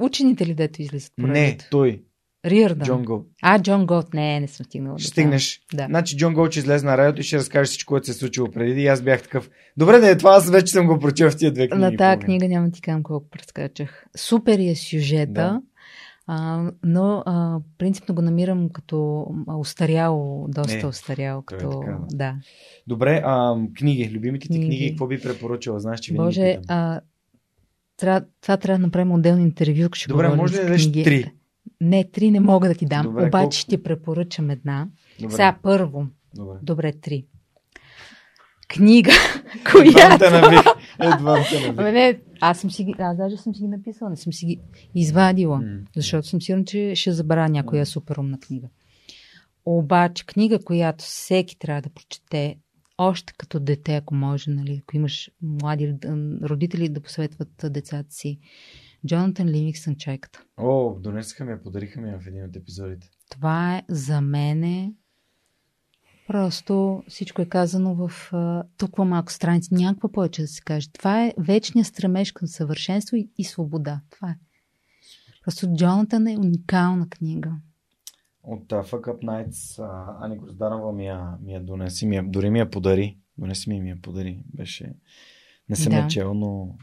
Учените ли дето излизат Не, той. Риърда. Джон Голд. А, Джон Голд. Не, не съм стигнала. Ще стигнеш. Да. Значи Джон Голд ще излезе на радиото и ще разкаже всичко, което се е случило преди. И аз бях такъв. Добре, да е това, аз вече съм го прочел в тия две книги. На тази книга няма ти казвам колко прескачах. Супер е сюжета. Да. А, но а, принципно го намирам като устаряло, доста не, устаряло. Е като... Е така, да. да. Добре, а, книги, любимите ти книги. какво би препоръчала? Знаеш, че Боже, а, трябва, това трябва да направим отделно интервю, ще Добре, може ли да дадеш три? Не, три не мога да ти дам, Добре, обаче колко? ще препоръчам една. Добре. Сега първо. Добре. Добре, три. Книга, <laughs> която... Едва. Ами не, аз съм си ги, аз даже съм си ги написала, не съм си ги извадила, mm. защото съм сигурна, че ще забравя някоя супер умна книга. Обаче книга, която всеки трябва да прочете, още като дете, ако може, нали, ако имаш млади родители да посветват децата си. Джонатан Ливингстън Чайката. О, донесаха ми я, подариха ми я в един от епизодите. Това е за мене Просто всичко е казано в а, толкова малко страници. Някаква повече да се каже. Това е вечният стремеж към съвършенство и, и свобода. Това е. Просто Джонатан е уникална книга. От uh, Fuck Up Nights uh, Ани Грозданова ми я, ми я донеси, ми я, дори ми я подари. Донеси ми ми я подари. Беше... Не съм да. я чел, но...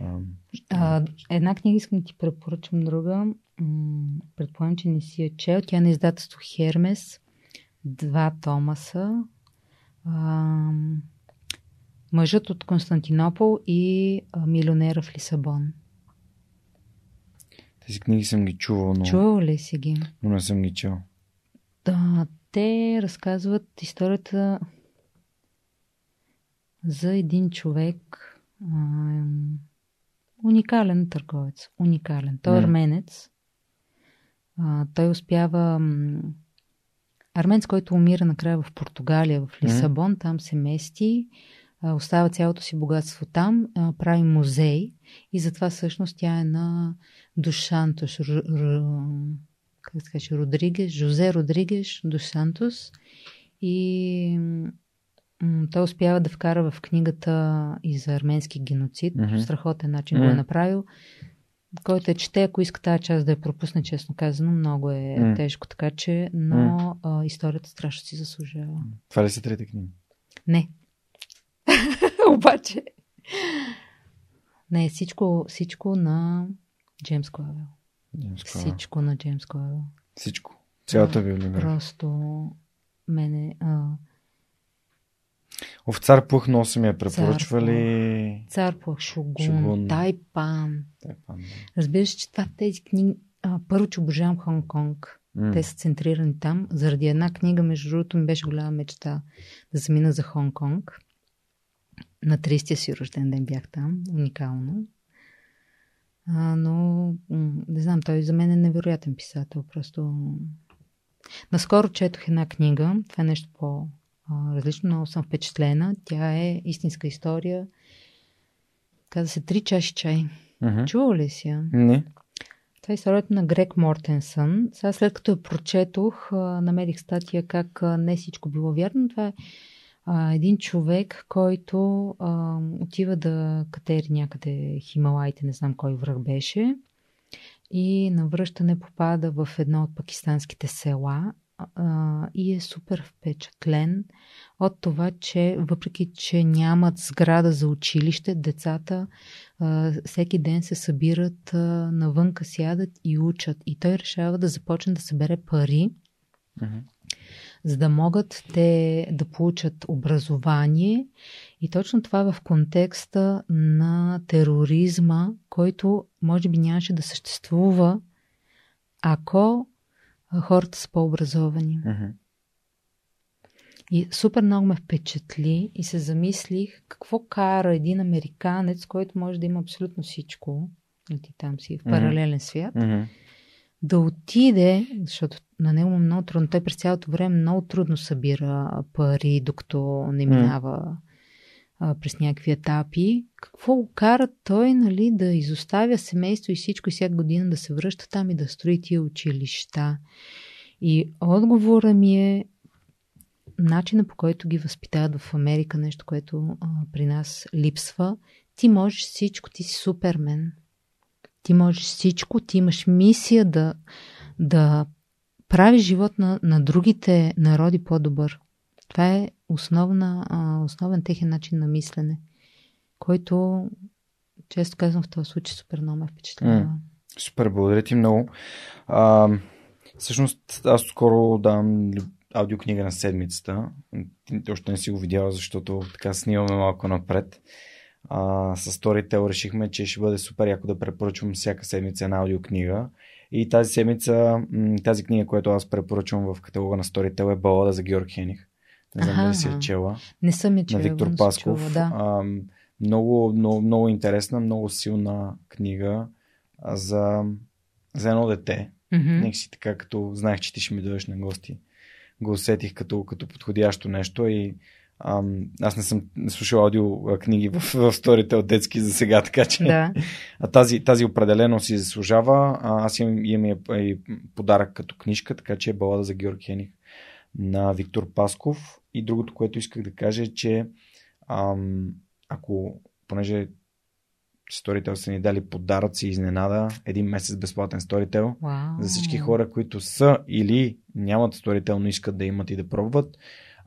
Uh, а, една книга искам да ти препоръчам, друга. предполагам, че не си я чел. Тя е на издателство Хермес два тома са. А, Мъжът от Константинопол и Милионера в Лисабон. Тези книги съм ги чувал, но... Чувал ли си ги? Но не съм ги чел. Да, те разказват историята за един човек, а, уникален търговец, уникален. Той е арменец. А, той успява арменец, който умира накрая в Португалия, в Лисабон, mm. там се мести, остава цялото си богатство там, прави музей и затова всъщност тя е на Душантос, как се каже, Родригеш, Жозе Родригеш Душантос и той успява да вкара в книгата и за арменски геноцид. Mm-hmm. Страхотен начин mm-hmm. го е направил който е чете, ако иска тази част да я пропусне, честно казано, много е mm. тежко, така че, но mm. а, историята страшно си заслужава. Това ли са трети книги? Не. <laughs> Обаче. Не, всичко, всичко на Джеймс Клавел. Всичко на Джеймс Клавел. Всичко. Цялата библиография. Просто мене... А, Овцар много са ми я препоръчвали. Цар Пух, Шугун, Шугун. Тайпан. Тайпан да. Разбираш, че това тези книги... А, първо, че обожавам Хонг-Конг. Mm. Те са центрирани там. Заради една книга, между другото, ми беше голяма мечта да замина за Хонг-Конг. На 30-я си рожден ден бях там. Уникално. А, но, не знам, той за мен е невероятен писател. Просто... Наскоро четох една книга. Това е нещо по различно. Много съм впечатлена. Тя е истинска история. Каза се Три чаши чай. Uh-huh. Чувал ли си я? Не. Това е историята на Грег Мортенсън. Сега след като я прочетох, намерих статия как не всичко било вярно. Това е а, един човек, който а, отива да катери някъде Хималайте, не знам кой връх беше. И на връщане попада в едно от пакистанските села а, и е супер впечатлен от това, че въпреки, че нямат сграда за училище, децата а, всеки ден се събират а, навънка, сядат и учат. И той решава да започне да събере пари, uh-huh. за да могат те да получат образование. И точно това в контекста на тероризма, който може би нямаше да съществува, ако хората са по-образовани. Uh-huh. И супер много ме впечатли и се замислих какво кара един американец, който може да има абсолютно всичко, ти нали, там си в паралелен свят, uh-huh. да отиде, защото на него много трудно, той през цялото време много трудно събира пари, докато не минава uh-huh а, през някакви етапи, какво го кара той нали, да изоставя семейство и всичко и всяка година да се връща там и да строи тия училища. И отговора ми е начина по който ги възпитават в Америка, нещо, което а, при нас липсва. Ти можеш всичко, ти си супермен. Ти можеш всичко, ти имаш мисия да, да правиш живот на, на другите народи по-добър. Това е основна, основен техен начин на мислене, който, често казвам в този случай, супер много ме впечатлява. Mm. Супер, благодаря ти много. А, всъщност, аз скоро дам аудиокнига на седмицата. Още не си го видяла, защото така снимаме малко напред. А, с Storytel решихме, че ще бъде супер яко да препоръчвам всяка седмица една аудиокнига. И тази седмица, тази книга, която аз препоръчвам в каталога на Storytel е Балада за Георг Хених. Не знам дали си е чела. Не съм я чела. На Виктор Пасков. Чула, да. а, много, много, много интересна, много силна книга за, за едно дете. Мгм. Нека си така, като знаех, че ти ще ми дойдеш на гости. Го усетих като, като подходящо нещо и ам, аз не съм слушал аудио книги в, <laughs> в сторите от детски за сега, така че Да. <laughs> а тази, тази определено си заслужава. А, аз имам, имам и, и подарък като книжка, така че е балада за Георг Хених на Виктор Пасков. И другото, което исках да кажа е, че ам, ако, понеже Storytel са ни дали подаръци и изненада, един месец безплатен Storytel, Вау. за всички хора, които са или нямат Storytel, но искат да имат и да пробват.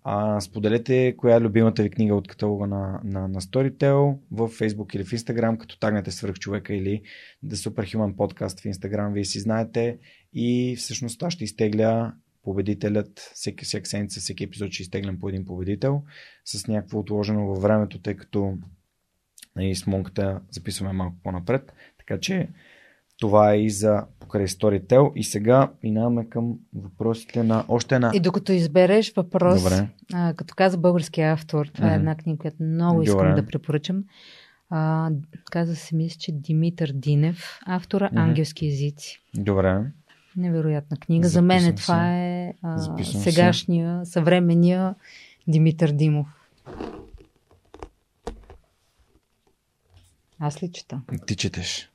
А, споделете коя е любимата ви книга от каталога на, на, на Storytel в Facebook или в Instagram, като тагнете свръхчовека или The Superhuman Podcast в Instagram, вие си знаете. И всъщност аз ще изтегля победителят, всеки, всяка седмица, всеки епизод ще изтеглям по един победител с някакво отложено във времето, тъй като и с монката записваме малко по-напред. Така че това е и за покрай Storytel. И сега минаваме към въпросите на още една. И докато избереш въпрос, Добре. а, като каза български автор, това е Мгм. една книга, която много искам Добре. да препоръчам. А, каза се, мисля, че Димитър Динев, автора Мгм. Ангелски езици. Добре. Невероятна книга. За мен е, това е а, сегашния, съвременния Димитър Димов. Аз ли чета? Ти четеш.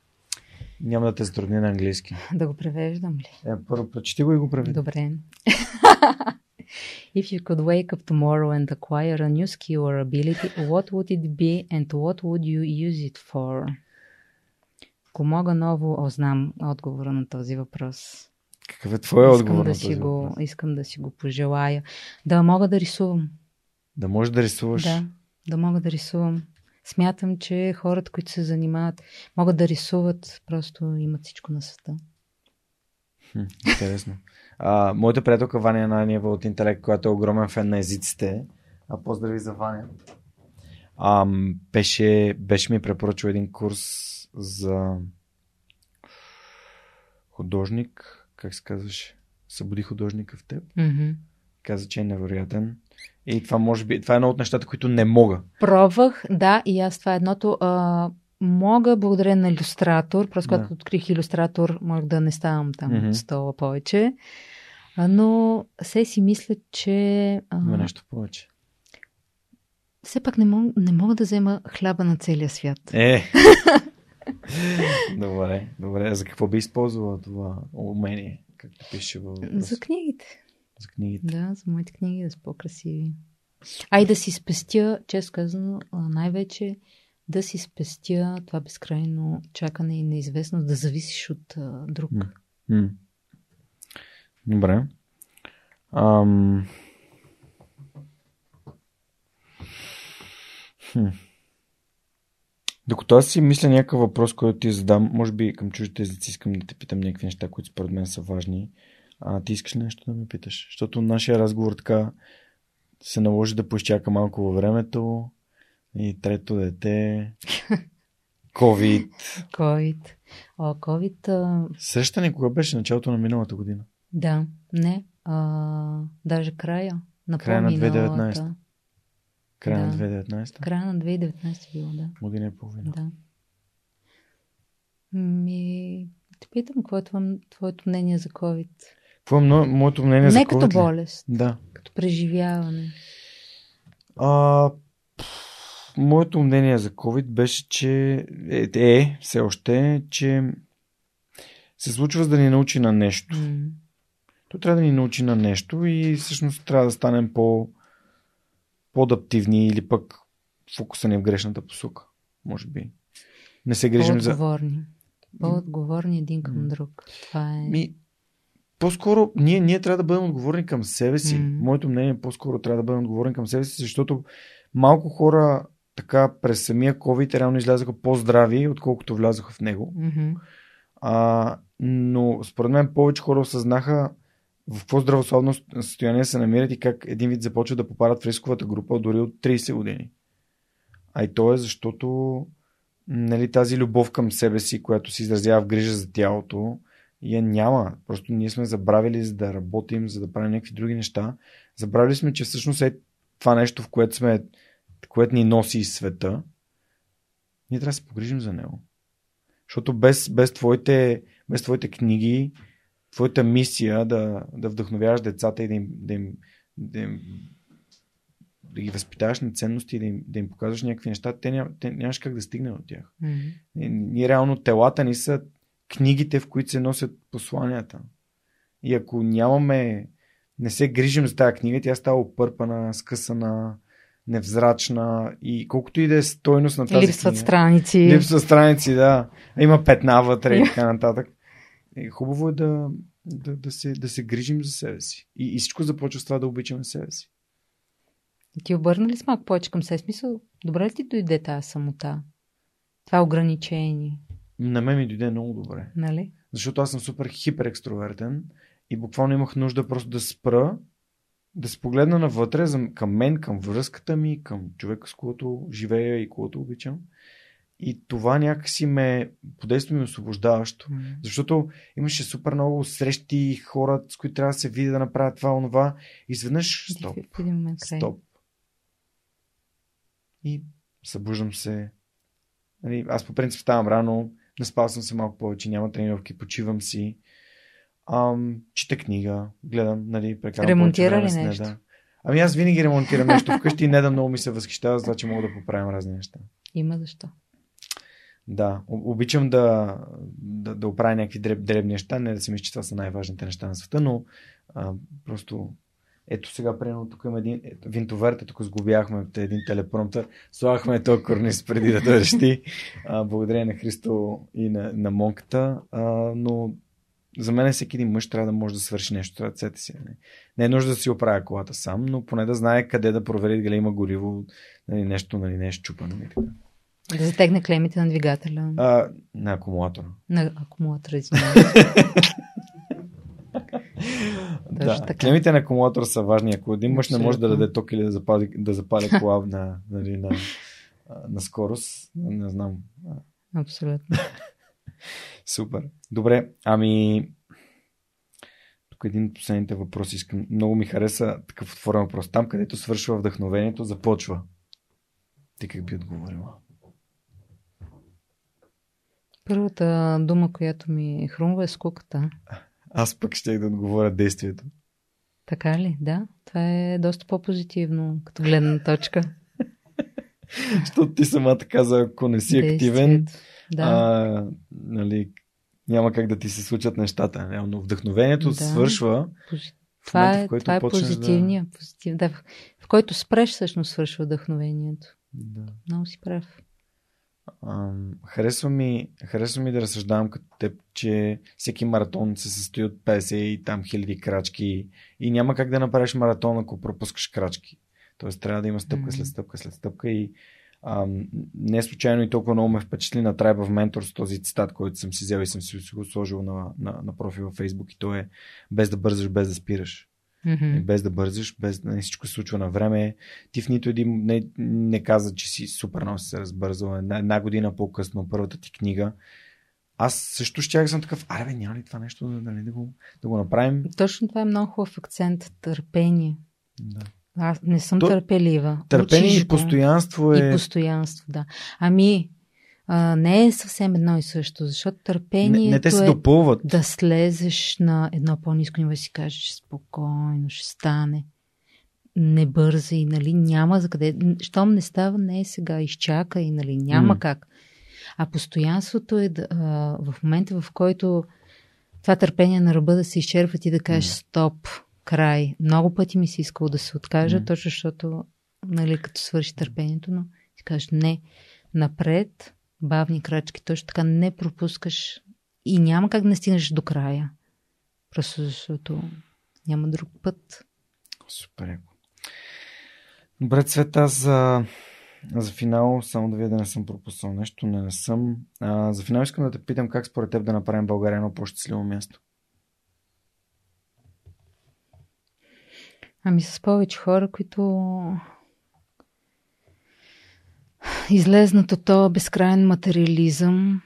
Няма да те затрудни на английски. <laughs> Да го превеждам ли? Е, първо прочети го и го преведи. Добре. <laughs> If you could wake up tomorrow and acquire a new skill or ability, what would it be and what would you use it for? Ако мога ново, о, знам отговора на този въпрос. Какъв е твой искам, отговор да си го, въпрос? искам да си го пожелая. Да мога да рисувам. Да можеш да рисуваш. Да, да мога да рисувам. Смятам, че хората, които се занимават, могат да рисуват, просто имат всичко на света. Хм, интересно. А, моята приятелка Ваня Наниева от Интелект, която е огромен фен на езиците. А, поздрави за Ваня. А, беше, беше ми препоръчал един курс за художник. Как се казваше? Събуди художника в теб. Мгм. Каза, че е невероятен. И това може би, това е едно от нещата, които не мога. Пробвах, да, и аз това е едното. А, мога, благодаря на иллюстратор, просто Да. когато открих иллюстратор, мога да не ставам там mm-hmm. стола повече. А, но все си мисля, че а, Има нещо повече. все пак не мога, не мога да взема хляба на целия свят. Е! <laughs> добре, добре. За какво би използвала това умение? Както пише в За книгите. за книгите. Да, за моите книги да са по-красиви. А и да си спестя, често казано, най-вече да си спестя това безкрайно чакане и неизвестност, да зависиш от а, друг. М. М. Добре. Ам... Хм. Докато аз си мисля някакъв въпрос, който ти задам, може би към чуждите езици искам да те питам някакви неща, които според мен са важни. А ти искаш нещо да ме питаш? Защото нашия разговор така се наложи да поизчака малко във времето. И трето дете. <laughs> COVID. COVID. О, COVID, а, Срещане кога беше началото на миналата година? да, не, а, даже края на Края на по-миналата. 2019. Края на Да. 2019? Края на 2019 било, да. Година и половина. да. Ми, те питам, какво е твоето мнение за COVID? Какво е мо- моето мнение за Не като COVID ли? болест, Да. като преживяване. А, моето мнение за COVID беше, че е, е все още, че се случва за да ни научи на нещо. М. То трябва да ни научи на нещо и всъщност трябва да станем по, по-адаптивни или пък фокусани в грешната посока. Може би. Не се грижим за... По-отговорни. По-отговорни един към друг. Това е... Ми, по-скоро ние, ние трябва да бъдем отговорни към себе си. М. Моето мнение е по-скоро трябва да бъдем отговорни към себе си, защото малко хора така през самия COVID реално излязоха по-здрави, отколкото влязоха в него. Мгм. А, но според мен повече хора осъзнаха в какво здравословно състояние се намират и как един вид започват да попадат в рисковата група дори от 30 години. А и то е защото нали, тази любов към себе си, която се изразява в грижа за тялото, я няма. Просто ние сме забравили за да работим, за да правим някакви други неща. Забравили сме, че всъщност е това нещо, в което сме, което ни носи из света. Ние трябва да се погрижим за него. Защото без, без, твоите, без твоите книги, твоята мисия да, да вдъхновяваш децата и да им, да им, да им да ги възпитаваш на ценности и да им, да им показваш някакви неща, те, ням, те нямаш как да стигне от тях. И, ние реално телата ни са книгите, в които се носят посланията. И ако нямаме, не се грижим за тази книга, тя става опърпана, скъсана, невзрачна и колкото и да е стойност на тази Липсват книга. страници. Липсват страници, да. Има петна вътре и така <laughs> нататък. И хубаво е да, да, да, се, да се грижим за себе си. И, и всичко започва с това да обичаме себе си. Ти обърна ли с малко повече към себе? Смисъл, добре ли ти дойде тази самота? Това ограничение, На мен ми дойде много добре. нали? Защото аз съм супер хипер екстровертен и буквално имах нужда просто да спра, да се погледна навътре към мен, към връзката ми, към човека, с когото живея и когото обичам. И това някакси ме подейства ми освобождаващо. М. Защото имаше супер много срещи, хора, с които трябва да се види да направят това, онова. И изведнъж стоп, В един момент край. стоп. И събуждам се. Нали, аз по принцип ставам рано, наспал съм се малко повече, няма тренировки, почивам си. Ам, чета книга, гледам, нали, прекарам Ремонтира ли нещо? Неда. Ами аз винаги ремонтирам нещо вкъщи и не да много ми се възхищава, за това, че мога да поправим разни неща. Има защо. Да, обичам да, да, да оправя някакви дреб, дребни неща, не да си мисля, че това са най-важните неща на света, но а, просто ето сега, примерно, тук има един ето, винтоверта, тук сгубяхме един телепромтър, слагахме този корниз преди да дойдеш ти, а, благодарение на Христо и на, на монката, а, но за мен всеки един мъж трябва да може да свърши нещо ръцете си. Не, не е нужда да си оправя колата сам, но поне да знае къде да провери дали има гориво, нали, нещо нали, не е щупано. Така. Да затегне клемите на двигателя. А, на акумулатора. На акумулатора, извинявай. <laughs> Да, така. клемите на акумулатора са важни. Ако един мъж не може да даде ток или да запали, да запали кола на, нали, на, на скорост, не знам. Абсолютно. <laughs> Супер. Добре, ами тук един от последните въпроси искам. Много ми хареса такъв отворен въпрос. Там, където свършва вдъхновението, започва. Ти как би отговорила? Първата дума, която ми хрумва е скуката. Аз пък ще да отговоря действието. Така ли? Да. Това е доста по-позитивно като гледна точка. <laughs> Защото ти самата каза, ако не си активен, Действието. Да. а, нали, няма как да ти се случат нещата. Но вдъхновението Да. свършва Пози- Това момента, е, в който това е позитивния. Позитив, да, в, който спреш, всъщност свършва вдъхновението. Да. да. Много си прав. Ам, харесва, ми, харесва ми да разсъждавам като теб, че всеки маратон се състои от 50 и там хиляди крачки и няма как да направиш маратон, ако пропускаш крачки. Тоест трябва да има стъпка след стъпка след стъпка и ам, не случайно и толкова много ме впечатли на Tribe of Mentors този цитат, който съм си взел и съм си го сложил на, на, на профил във Facebook и то е без да бързаш, без да спираш. И без да бързаш, без да не всичко се случва на време. Ти в нито един не, не каза, че си супер много се разбързал. Една, една година по-късно, първата ти книга. Аз също ще съм такъв, аре бе, няма ли това нещо да, да, да, го, да го направим? Точно това е много хубав акцент. Търпение. Да. Аз не съм То- търпелива. Търпение Учиш и постоянство И е... постоянство, да. Ами, а, не е съвсем едно и също, защото търпението Не, не те се е допълват. да слезеш на едно по-низко ниво и си кажеш спокойно, ще стане. Не бързай, нали, няма за къде. Щом не става, не е сега, изчакай, нали, няма М. как. А постоянството е да, а, в момента, в който това търпение на ръба да се изчерпва ти да кажеш М. стоп, край. Много пъти ми се искало да се откажа, М. точно защото, нали, като свърши търпението, но си кажеш не, напред, бавни крачки, точно така не пропускаш и няма как да не стигнеш до края. Просто защото няма друг път. Супер. Добре, Цвета, за, за финал, само да видя да не съм пропуснал нещо, не, не съм. А, за финал искам да те питам как според теб да направим България едно по-щастливо място. Ами с повече хора, които излезнат от този безкрайен материализъм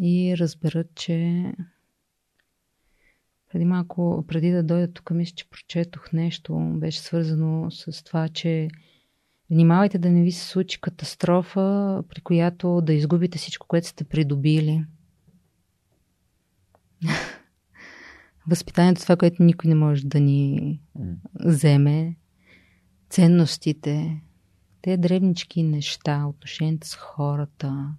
и разберат, че преди малко, преди да дойда тук, мисля, че прочетох нещо, беше свързано с това, че внимавайте да не ви се случи катастрофа, при която да изгубите всичко, което сте придобили. възпитанието, това, което никой не може да ни вземе, ценностите, те древнички неща, отношенията с хората.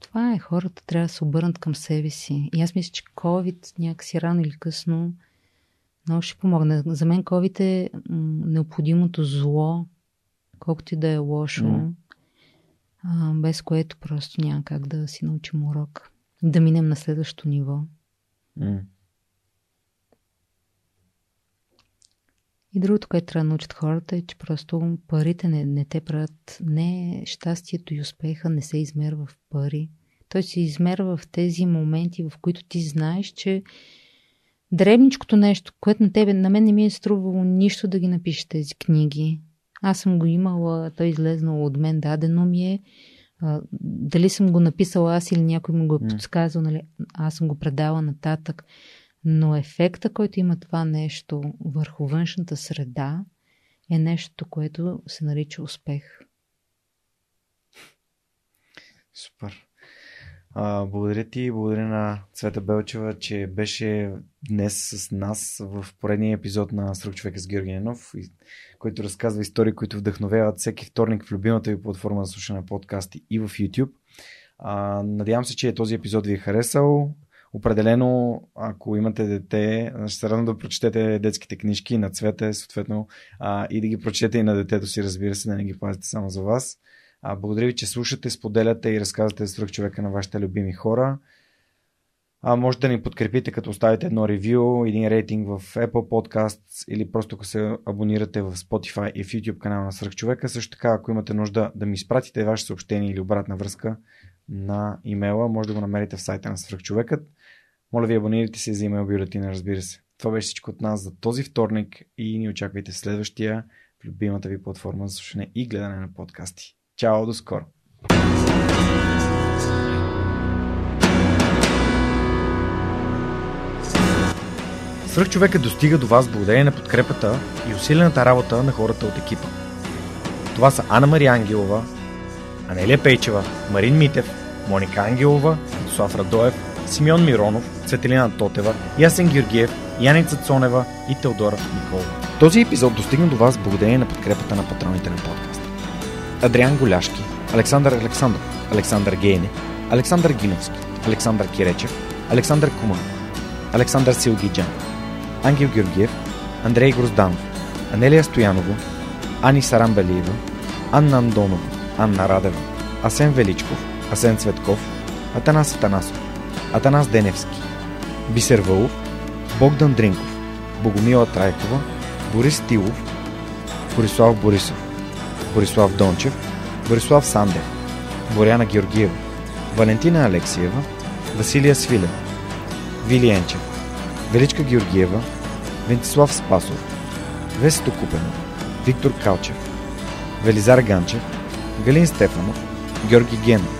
Това е, хората трябва да се обърнат към себе си. И аз мисля, че COVID някакси рано или късно много ще помогне. За мен COVID е необходимото зло, колкото и да е лошо, mm. а, без което просто няма как да си научим урок. Да минем на следващото ниво. Mm. И другото, което трябва да научат хората е, че просто парите не, не те правят. Не щастието и успеха не се измерва в пари. Той се измерва в тези моменти, в които ти знаеш, че дребничкото нещо, което на тебе, на мен не ми е струвало нищо да ги напиша тези книги. Аз съм го имала, той е излезнал от мен, дадено ми е. А, дали съм го написала аз или някой му го е подсказал, нали, аз съм го предала нататък. Но ефекта, който има това нещо върху външната среда, е нещо, което се нарича успех. Супер. А, благодаря ти и благодаря на Цвета Белчева, че беше днес с нас в поредния епизод на Срък човека с Георги Ненов, който разказва истории, които вдъхновяват всеки вторник в любимата ви платформа за слушане на подкасти и в YouTube. А, надявам се, че този епизод ви е харесал. Определено, ако имате дете, ще се радвам да прочетете детските книжки на цвете, съответно, а, и да ги прочетете и на детето си, разбира се, да не ги пазите само за вас. А, благодаря ви, че слушате, споделяте и разказвате за свръх човека на вашите любими хора. А, може да ни подкрепите, като оставите едно ревю, един рейтинг в Apple Podcasts или просто ако се абонирате в Spotify и в YouTube канала на Свръх човека. Също така, ако имате нужда да ми изпратите ваше съобщение или обратна връзка на имейла, може да го намерите в сайта на Свръх човекът. Моля ви, абонирайте се за имейл бюлетина, разбира се. Това беше всичко от нас за този вторник и ни очаквайте следващия в любимата ви платформа за слушане и гледане на подкасти. Чао, до скоро! Свръх човека достига до вас благодарение на подкрепата и усилената работа на хората от екипа. Това са Анна Мария Ангелова, Анелия Пейчева, Марин Митев, Моника Ангелова, Слав Радоев, Симеон Миронов, Цветелина Тотева, Ясен Георгиев, Яница Цонева и Теодора Николова. Този епизод достигна до вас благодарение на подкрепата на патроните на подкаста. Адриан Голяшки, Александър Александров, Александър Гейне, Александър Гиновски, Александър Киречев, Александър Куман, Александър Силгиджан, Ангел Георгиев, Андрей Грозданов, Анелия Стоянова, Ани Сарамбелиева, Анна Андонова, Анна Радева, Асен Величков, Асен Цветков, Атанас Атанасов, Атанас Деневски, Бисер Вълов, Богдан Дринков, Богомила Трайкова, Борис Тилов, Борислав Борисов, Борислав Дончев, Борислав Сандев, Боряна Георгиева, Валентина Алексиева, Василия Свилев, Вили Енчев, Величка Георгиева, Вентислав Спасов, Весето Купенов, Виктор Калчев, Велизар Ганчев, Галин Стефанов, Георги Генов,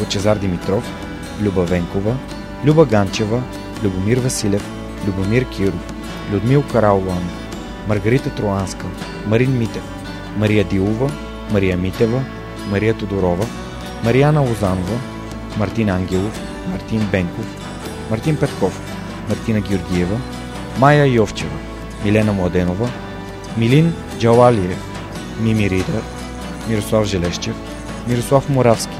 Лъчезар Димитров, Люба Венкова, Люба Ганчева, Любомир Василев, Любомир Киров, Людмил Караулан, Маргарита Троанска, Марин Митев, Мария Дилова, Мария Митева, Мария Тодорова, Марияна Лозанова, Мартин Ангелов, Мартин Бенков, Мартин Петков, Мартина Георгиева, Майя Йовчева, Милена Младенова, Милин Джалалиев, Мими Ридър, Мирослав Желещев, Мирослав Моравски,